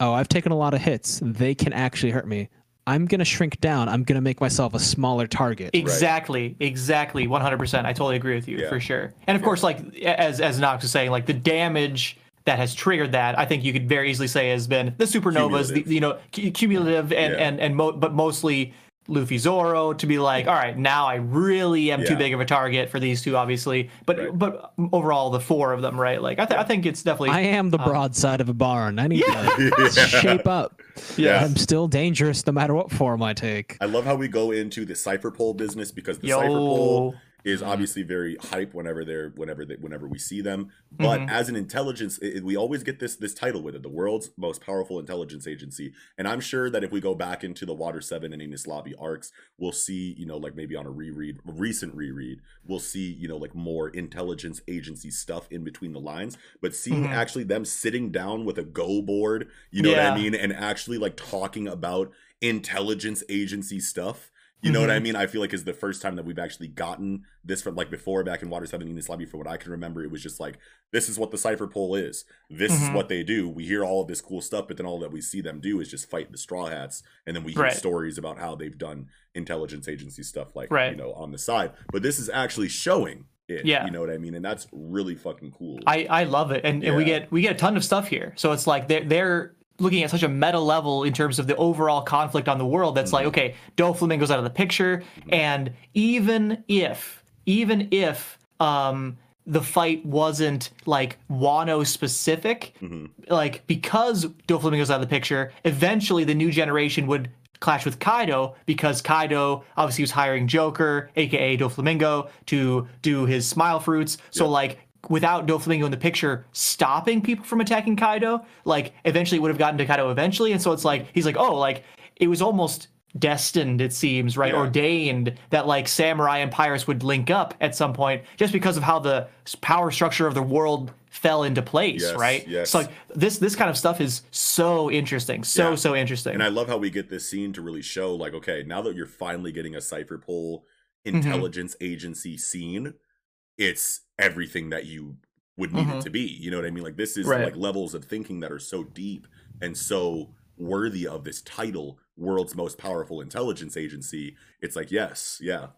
"Oh, I've taken a lot of hits. They can actually hurt me. I'm gonna shrink down. I'm gonna make myself a smaller target." Exactly, exactly, 100%. I totally agree with you Yeah. for sure. And of course, like as as Knox was saying, like the damage that has triggered that, I think you could very easily say has been the supernovas, the, you know, cumulative and Yeah. and and mo- but mostly Luffy Zoro to be like, all right, now I really am too big of a target for these two, obviously. But Right. but overall, the four of them, right? Like I, th- I think it's definitely I am the um, broadside of a barn. I need Yeah. to Yeah. shape up. Yeah. I'm still dangerous no matter what form I take. I love how we go into the cipher pole business because the cipher pole is obviously very hype whenever they're whenever they, whenever we see them. But Mhm. as an intelligence, it, we always get this this title with it, the world's most powerful intelligence agency. And I'm sure that if we go back into the Water Seven and Enies Lobby arcs, we'll see, you know, like maybe on a reread, a recent reread, we'll see, you know, like more intelligence agency stuff in between the lines. But seeing Mhm. actually them sitting down with a go board, you know what I mean, and actually like talking about intelligence agency stuff. You know what I Mhm. mean? I feel like is the first time that we've actually gotten this from like before back in Water 7 Enies Lobby. For what I can remember, it was just like, this is what the Cypher Pole is. This is Mhm. what they do. We hear all of this cool stuff, but then all that we see them do is just fight the Straw Hats. And then we hear Right. stories about how they've done intelligence agency stuff like, Right. you know, on the side. But this is actually showing it. Yeah. You know what I mean? And that's really fucking cool. I, I love it, and, and we get we get a ton of stuff here. So it's like they're they're looking at such a meta level in terms of the overall conflict on the world. That's like Mhm. okay, Doflamingo's out of the picture, Mhm. and even if even if um the fight wasn't like Wano specific, Mhm. like because Doflamingo's out of the picture, eventually the new generation would clash with Kaido because Kaido obviously was hiring Joker, aka Doflamingo, to do his smile fruits. So like without Doflamingo in the picture stopping people from attacking Kaido, like eventually would have gotten to Kaido eventually. And so it's like he's like, oh, like it was almost destined, it seems, right? Yeah. Ordained that like Samurai and Pirates would link up at some point just because of how the power structure of the world fell into place, Yes, right? yes. So like this this kind of stuff is so interesting, so Yeah. so interesting. And I love how we get this scene to really show, like, okay, now that you're finally getting a cipher pole Mm-hmm. intelligence agency scene, it's everything that you would need Mhm. it to be. You know what I mean? Like, this is Right. like levels of thinking that are so deep and so worthy of this title, world's most powerful intelligence agency. It's like, yes, yeah,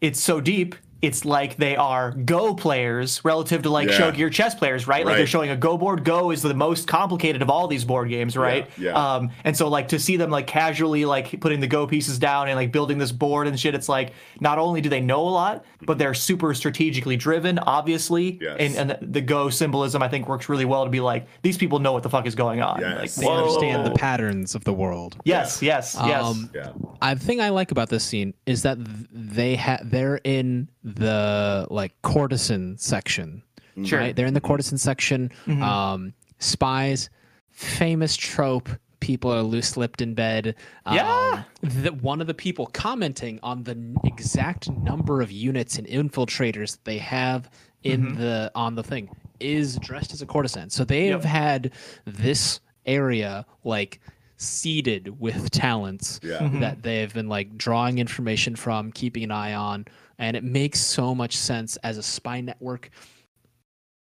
it's so deep. It's like they are Go players relative to like Yeah. shogi chess players, right? Like they're showing a Go board. Go is the most complicated of all these board games, right? yeah. Um, and so like to see them like casually like putting the Go pieces down and like building this board and shit, it's like not only do they know a lot, but they're super strategically driven, obviously. Yes. And and the Go symbolism I think works really well to be like these people know what the fuck is going on. Yes. Like They understand the patterns of the world. Yes, yes, yes. Um, yeah, I the thing I like about this scene is that they ha- they're in the like courtesan section. Sure. Right? They're in the courtesan section. Mhm. Um, spies, famous trope. People are loose lipped in bed. Yeah. Um, the, one of the people commenting on the n- exact number of units and infiltrators they have in Mhm. the on the thing is dressed as a courtesan. So they Yep. have had this area like seeded with talents yeah. Mhm. that they've been like drawing information from, keeping an eye on, and it makes so much sense as a spy network.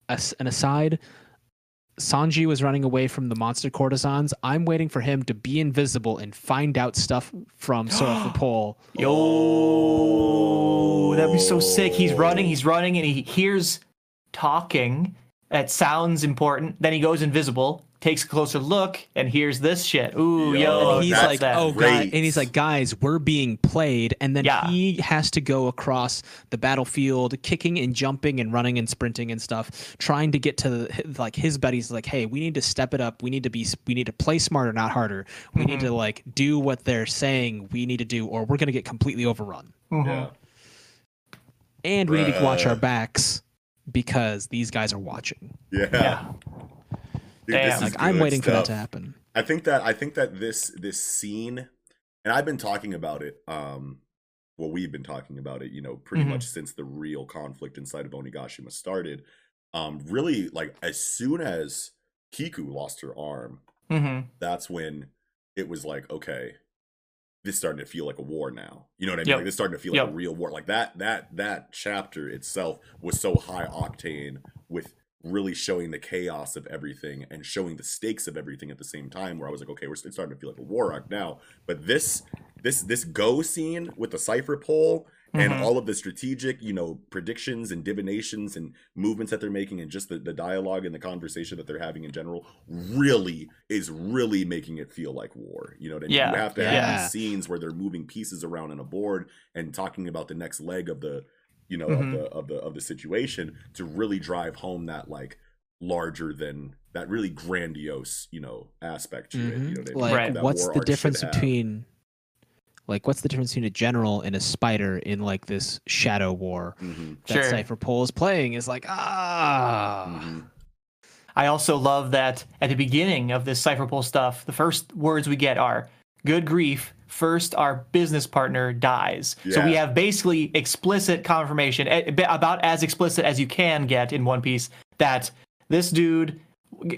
As an aside, Sanji was running away from the monster courtesans. I'm waiting for him to be invisible and find out stuff from Sorrel the Pole. Yo, that'd be so sick. He's running, he's running, and he hears talking that sounds important. Then he goes invisible, takes a closer look, and hears this shit. Ooh, Yo, yo, and he's like, that. "Oh, great. guy," and he's like, "Guys, we're being played." And then Yeah. he has to go across the battlefield, kicking and jumping and running and sprinting and stuff, trying to get to the, like his buddies. Like, "Hey, we need to step it up. We need to be. We need to play smarter, not harder. We need Mhm. to like do what they're saying we need to do, or we're gonna get completely overrun. Mhm. yeah. And we need to watch our backs because these guys are watching. Yeah. Yeah. Dude, Damn. this is Like, I'm good waiting for that to happen." I think that I think that this this scene, and I've been talking about it. Um, well, we've been talking about it, you know, pretty Mhm. much since the real conflict inside of Onigashima started. Um, really, like as soon as Kiku lost her arm, Mhm. that's when it was like, okay, this is starting to feel like a war now. You know what I mean? Yep. Like this is starting to feel like Yep. a real war. Like that that that chapter itself was so high octane with really showing the chaos of everything and showing the stakes of everything at the same time where I was like, okay, we're it's starting to feel like a war arc now. But this this this go scene with the cipher pole and Mhm. all of the strategic, you know, predictions and divinations and movements that they're making, and just the, the dialogue and the conversation that they're having in general, really is really making it feel like war. You know what I mean? Yeah. You have to have Yeah. these scenes where they're moving pieces around on a board and talking about the next leg of the, you know, Mhm. of the of the of the situation to really drive home that like larger than that really grandiose, you know, aspect to it. You Mhm. know what I mean? Like, Right. What's the difference between, like, what's the difference between a general and a spider in like this shadow war Mhm, that Sure. Cypher Pole is playing? Is like, ah, mhm. I also love that at the beginning of this cypher pole stuff, the first words we get are "Good grief." First, our business partner dies. So we have basically explicit confirmation, eh, about as explicit as you can get in One Piece, that this dude,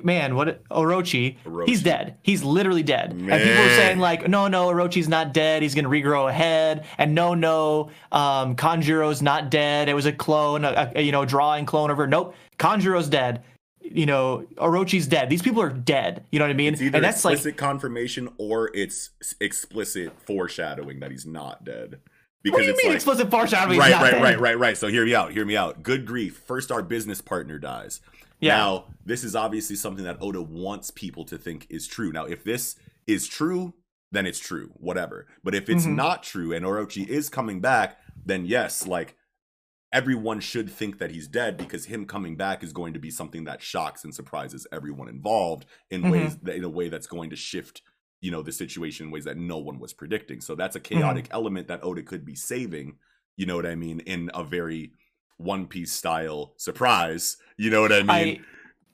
man, what Orochi, he's dead. He's literally dead. And people are saying like, no, no, Orochi's not dead. He's gonna regrow a head. And no, no, um, Kanjuro's not dead. It was a clone, a, a you know, drawing clone of her. Nope, Kanjuro's dead. You know, Orochi's dead. These people are dead. You know what I mean? It's either and that's like explicit confirmation or it's explicit foreshadowing that he's not dead. Because What do you it's mean like, explicit foreshadowing? right, right, dead? right, right, right. So hear me out. Hear me out. Good grief. First, our business partner dies. Yeah. Now, this is obviously something that Oda wants people to think is true. Now, if this is true, then it's true. Whatever. But if it's Mhm. not true and Orochi is coming back, then yes, like everyone should think that he's dead because him coming back is going to be something that shocks and surprises everyone involved in Mhm. ways that in a way that's going to shift you know the situation in ways that no one was predicting so that's a Mm-hmm. chaotic element that oda could be saving you know what i mean in a very one piece style surprise you know what i mean I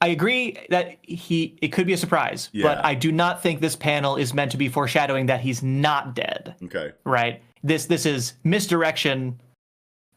I agree that he it could be a surprise, Yeah. but I do not think this panel is meant to be foreshadowing that he's not dead. okay Right? This this is misdirection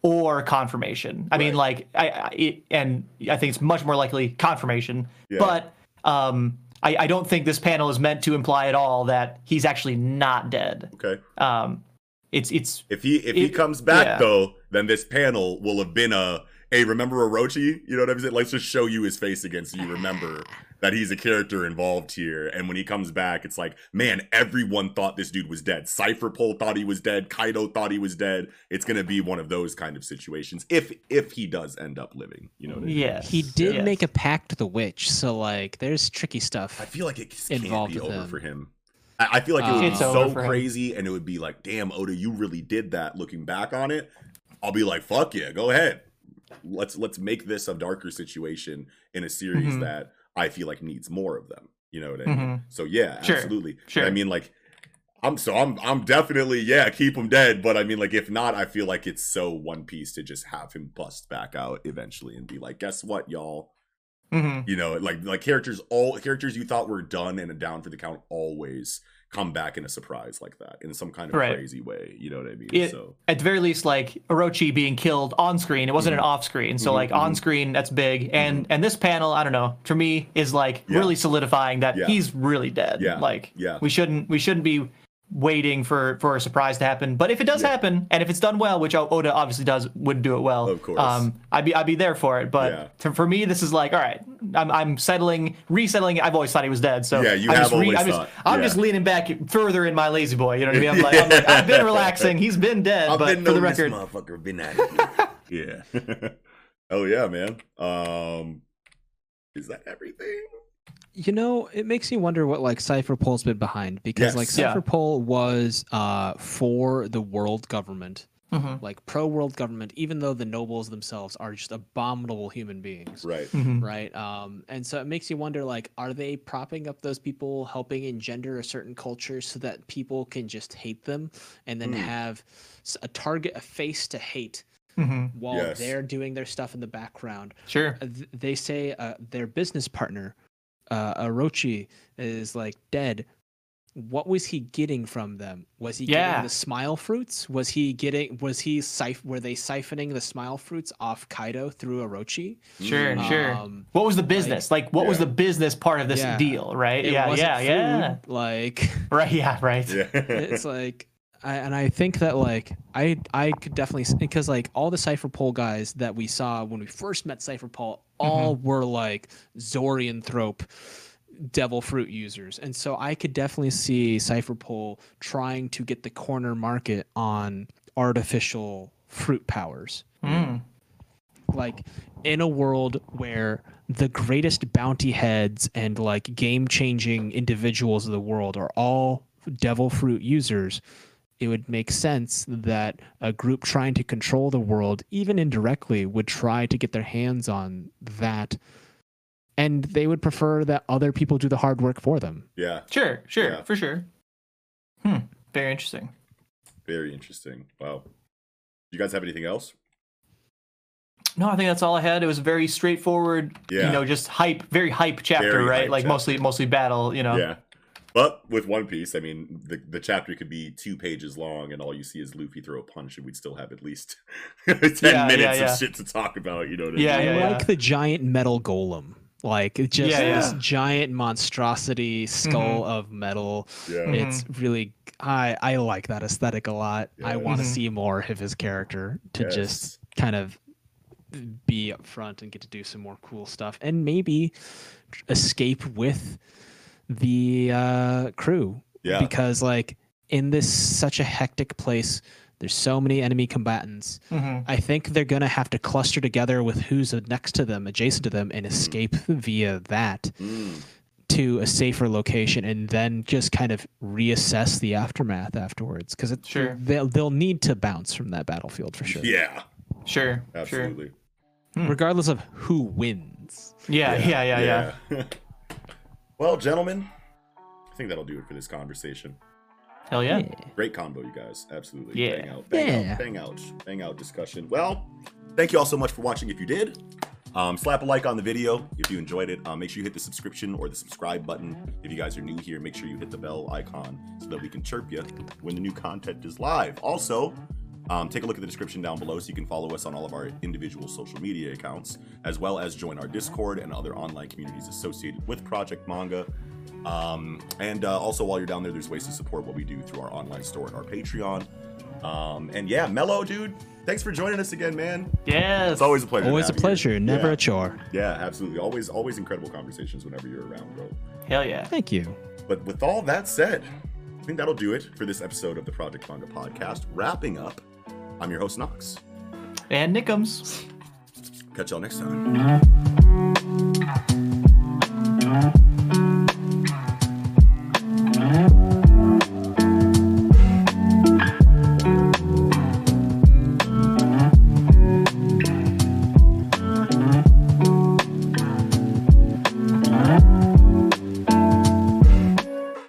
or confirmation. I mean, like I, I and I think it's much more likely confirmation. Yeah. But um, I, I don't think this panel is meant to imply at all that he's actually not dead. okay Um, it's it's if he if he comes back yeah. though then this panel will have been a hey remember orochi you know what i'm saying let's just show you his face again so you remember that he's a character involved here and when he comes back it's like man everyone thought this dude was dead cypher pole thought he was dead kaido thought he was dead it's gonna be one of those kind of situations if if he does end up living you know what I mean? yes. he did yes. make a pact with the witch, so like, there's tricky stuff. I feel like it just can't be over him. for him. I, I feel like it would um, It's be so for him. crazy, and it would be like, damn, Oda, you really did that. Looking back on it, I'll be like, fuck yeah, go ahead. Let's let's make this a darker situation in a series Mhm. that I feel like needs more of them. You know what I mean? Mhm. So yeah, Sure, absolutely. But sure. I mean, like, I'm so I'm I'm definitely yeah, keep him dead. But I mean, like, if not, I feel like it's so One Piece to just have him bust back out eventually and be like, guess what, y'all Mhm. you know like like characters all characters you thought were done and down for the count always come back in a surprise like that in some kind of Right. crazy way you know what i mean It- so at the very least like Orochi being killed on screen. It wasn't an mm-hmm. off screen. So Mhm, like on mm-hmm. screen that's big. And mm-hmm. and this panel, I don't know, for me is like Yeah. really solidifying that Yeah. he's really dead. Yeah. Like Yeah. we shouldn't we shouldn't be waiting for for a surprise to happen. But if it does Yeah. happen and if it's done well, which Oda obviously does would do it well. Of course. Um I'd be I'd be there for it. But Yeah. to, for me this is like, all right, I'm I'm settling resettling I've always thought he was dead. So Yeah, you I'm have just always I'm thought, just I'm yeah. just leaning back further in my La-Z-Boy. You know what I mean? I'm like, I'm like I've been relaxing. He's been dead. i've but for the record, motherfucker been at it yeah oh yeah man um is that everything You know, it makes me wonder what like Cipher Pol's been behind because like Yes. Yeah. Cipher Pol was uh for the world government, Mhm. like pro world government, even though the nobles themselves are just abominable human beings. right Mhm. Right. Um, and so it makes you wonder like, are they propping up those people, helping engender a certain culture so that people can just hate them and then Hmm. have a target, a face to hate Mhm. while Yes. they're doing their stuff in the background? Sure. Uh, th- they say uh, their business partner, uh, Orochi, is like dead. What was he getting from them? Was he Yeah. getting the smile fruits? Was he getting? Was he siph- Were they siphoning the smile fruits off Kaido through Orochi? Sure, Mm. sure. Um, What was the business? Like, what was the business part of this Yeah. deal, right? It yeah, wasn't yeah, yeah. Like Right, yeah, right. yeah it's like, I, and I think that like I I could definitely because like all the Cipher Pol guys that we saw when we first met Cipher Pol all were like Zorianthrope devil fruit users, and so I could definitely see Cipher Pol trying to get the corner market on artificial fruit powers. Mm. Like in a world where the greatest bounty heads and like game changing individuals of the world are all devil fruit users, it would make sense that a group trying to control the world, even indirectly, would try to get their hands on that. And they would prefer that other people do the hard work for them. Yeah, Sure, sure, Yeah. for sure. Hmm. Very interesting. very interesting. Wow. You guys have anything else? No, I think that's all I had. It was a very straightforward, Yeah. you know, just hype, very hype chapter, Very right? hype like chapter. mostly mostly battle, you know. Yeah. But with One Piece, I mean, the, the chapter could be two pages long, and all you see is Luffy throw a punch, and we'd still have at least ten Yeah, minutes yeah, yeah. of shit to talk about. You know what I Yeah, mean? I yeah, like the giant metal golem. Like it's just Yeah, this yeah. giant monstrosity skull of metal. Yeah. Mhm. It's really I I like that aesthetic a lot. I want to Mhm. see more of his character to Yes. just kind of be up front and get to do some more cool stuff and maybe escape with the uh, crew Yeah. because like in this such a hectic place there's so many enemy combatants hmm I think they're gonna have to cluster together with who's next to them, adjacent to them, and escape via that Mm. to a safer location, and then just kind of reassess the aftermath afterwards. Because Sure. they'll they'll need to bounce from that battlefield for sure, Yeah. Sure, sure. Absolutely. regardless of who wins. Yeah, yeah, yeah, yeah. yeah. well, gentlemen, I think that'll do it for this conversation. Hell yeah. Great combo, you guys. Absolutely. Yeah. Bang out, bang Yeah. out, bang out, bang out discussion. Well, thank you all so much for watching. If you did, um, slap a like on the video if you enjoyed it. Um, make sure you hit the subscription or the subscribe button. If you guys are new here, make sure you hit the bell icon so that we can chirp you when the new content is live. Also, um, take a look at the description down below so you can follow us on all of our individual social media accounts, as well as join our Discord and other online communities associated with Project Manga. Um, and uh, also, while you're down there, there's ways to support what we do through our online store and our Patreon. Um, and yeah, Mello, dude, thanks for joining us again, man. Yes. It's always a pleasure. Always a have you. pleasure, never Yeah. a chore. Yeah, absolutely. Always, always incredible conversations whenever you're around, bro. Hell yeah. Thank you. But with all that said, I think that'll do it for this episode of the Project Manga Podcast. Wrapping up, I'm your host, Knox. And Nickums. Catch y'all next time. Mm-hmm.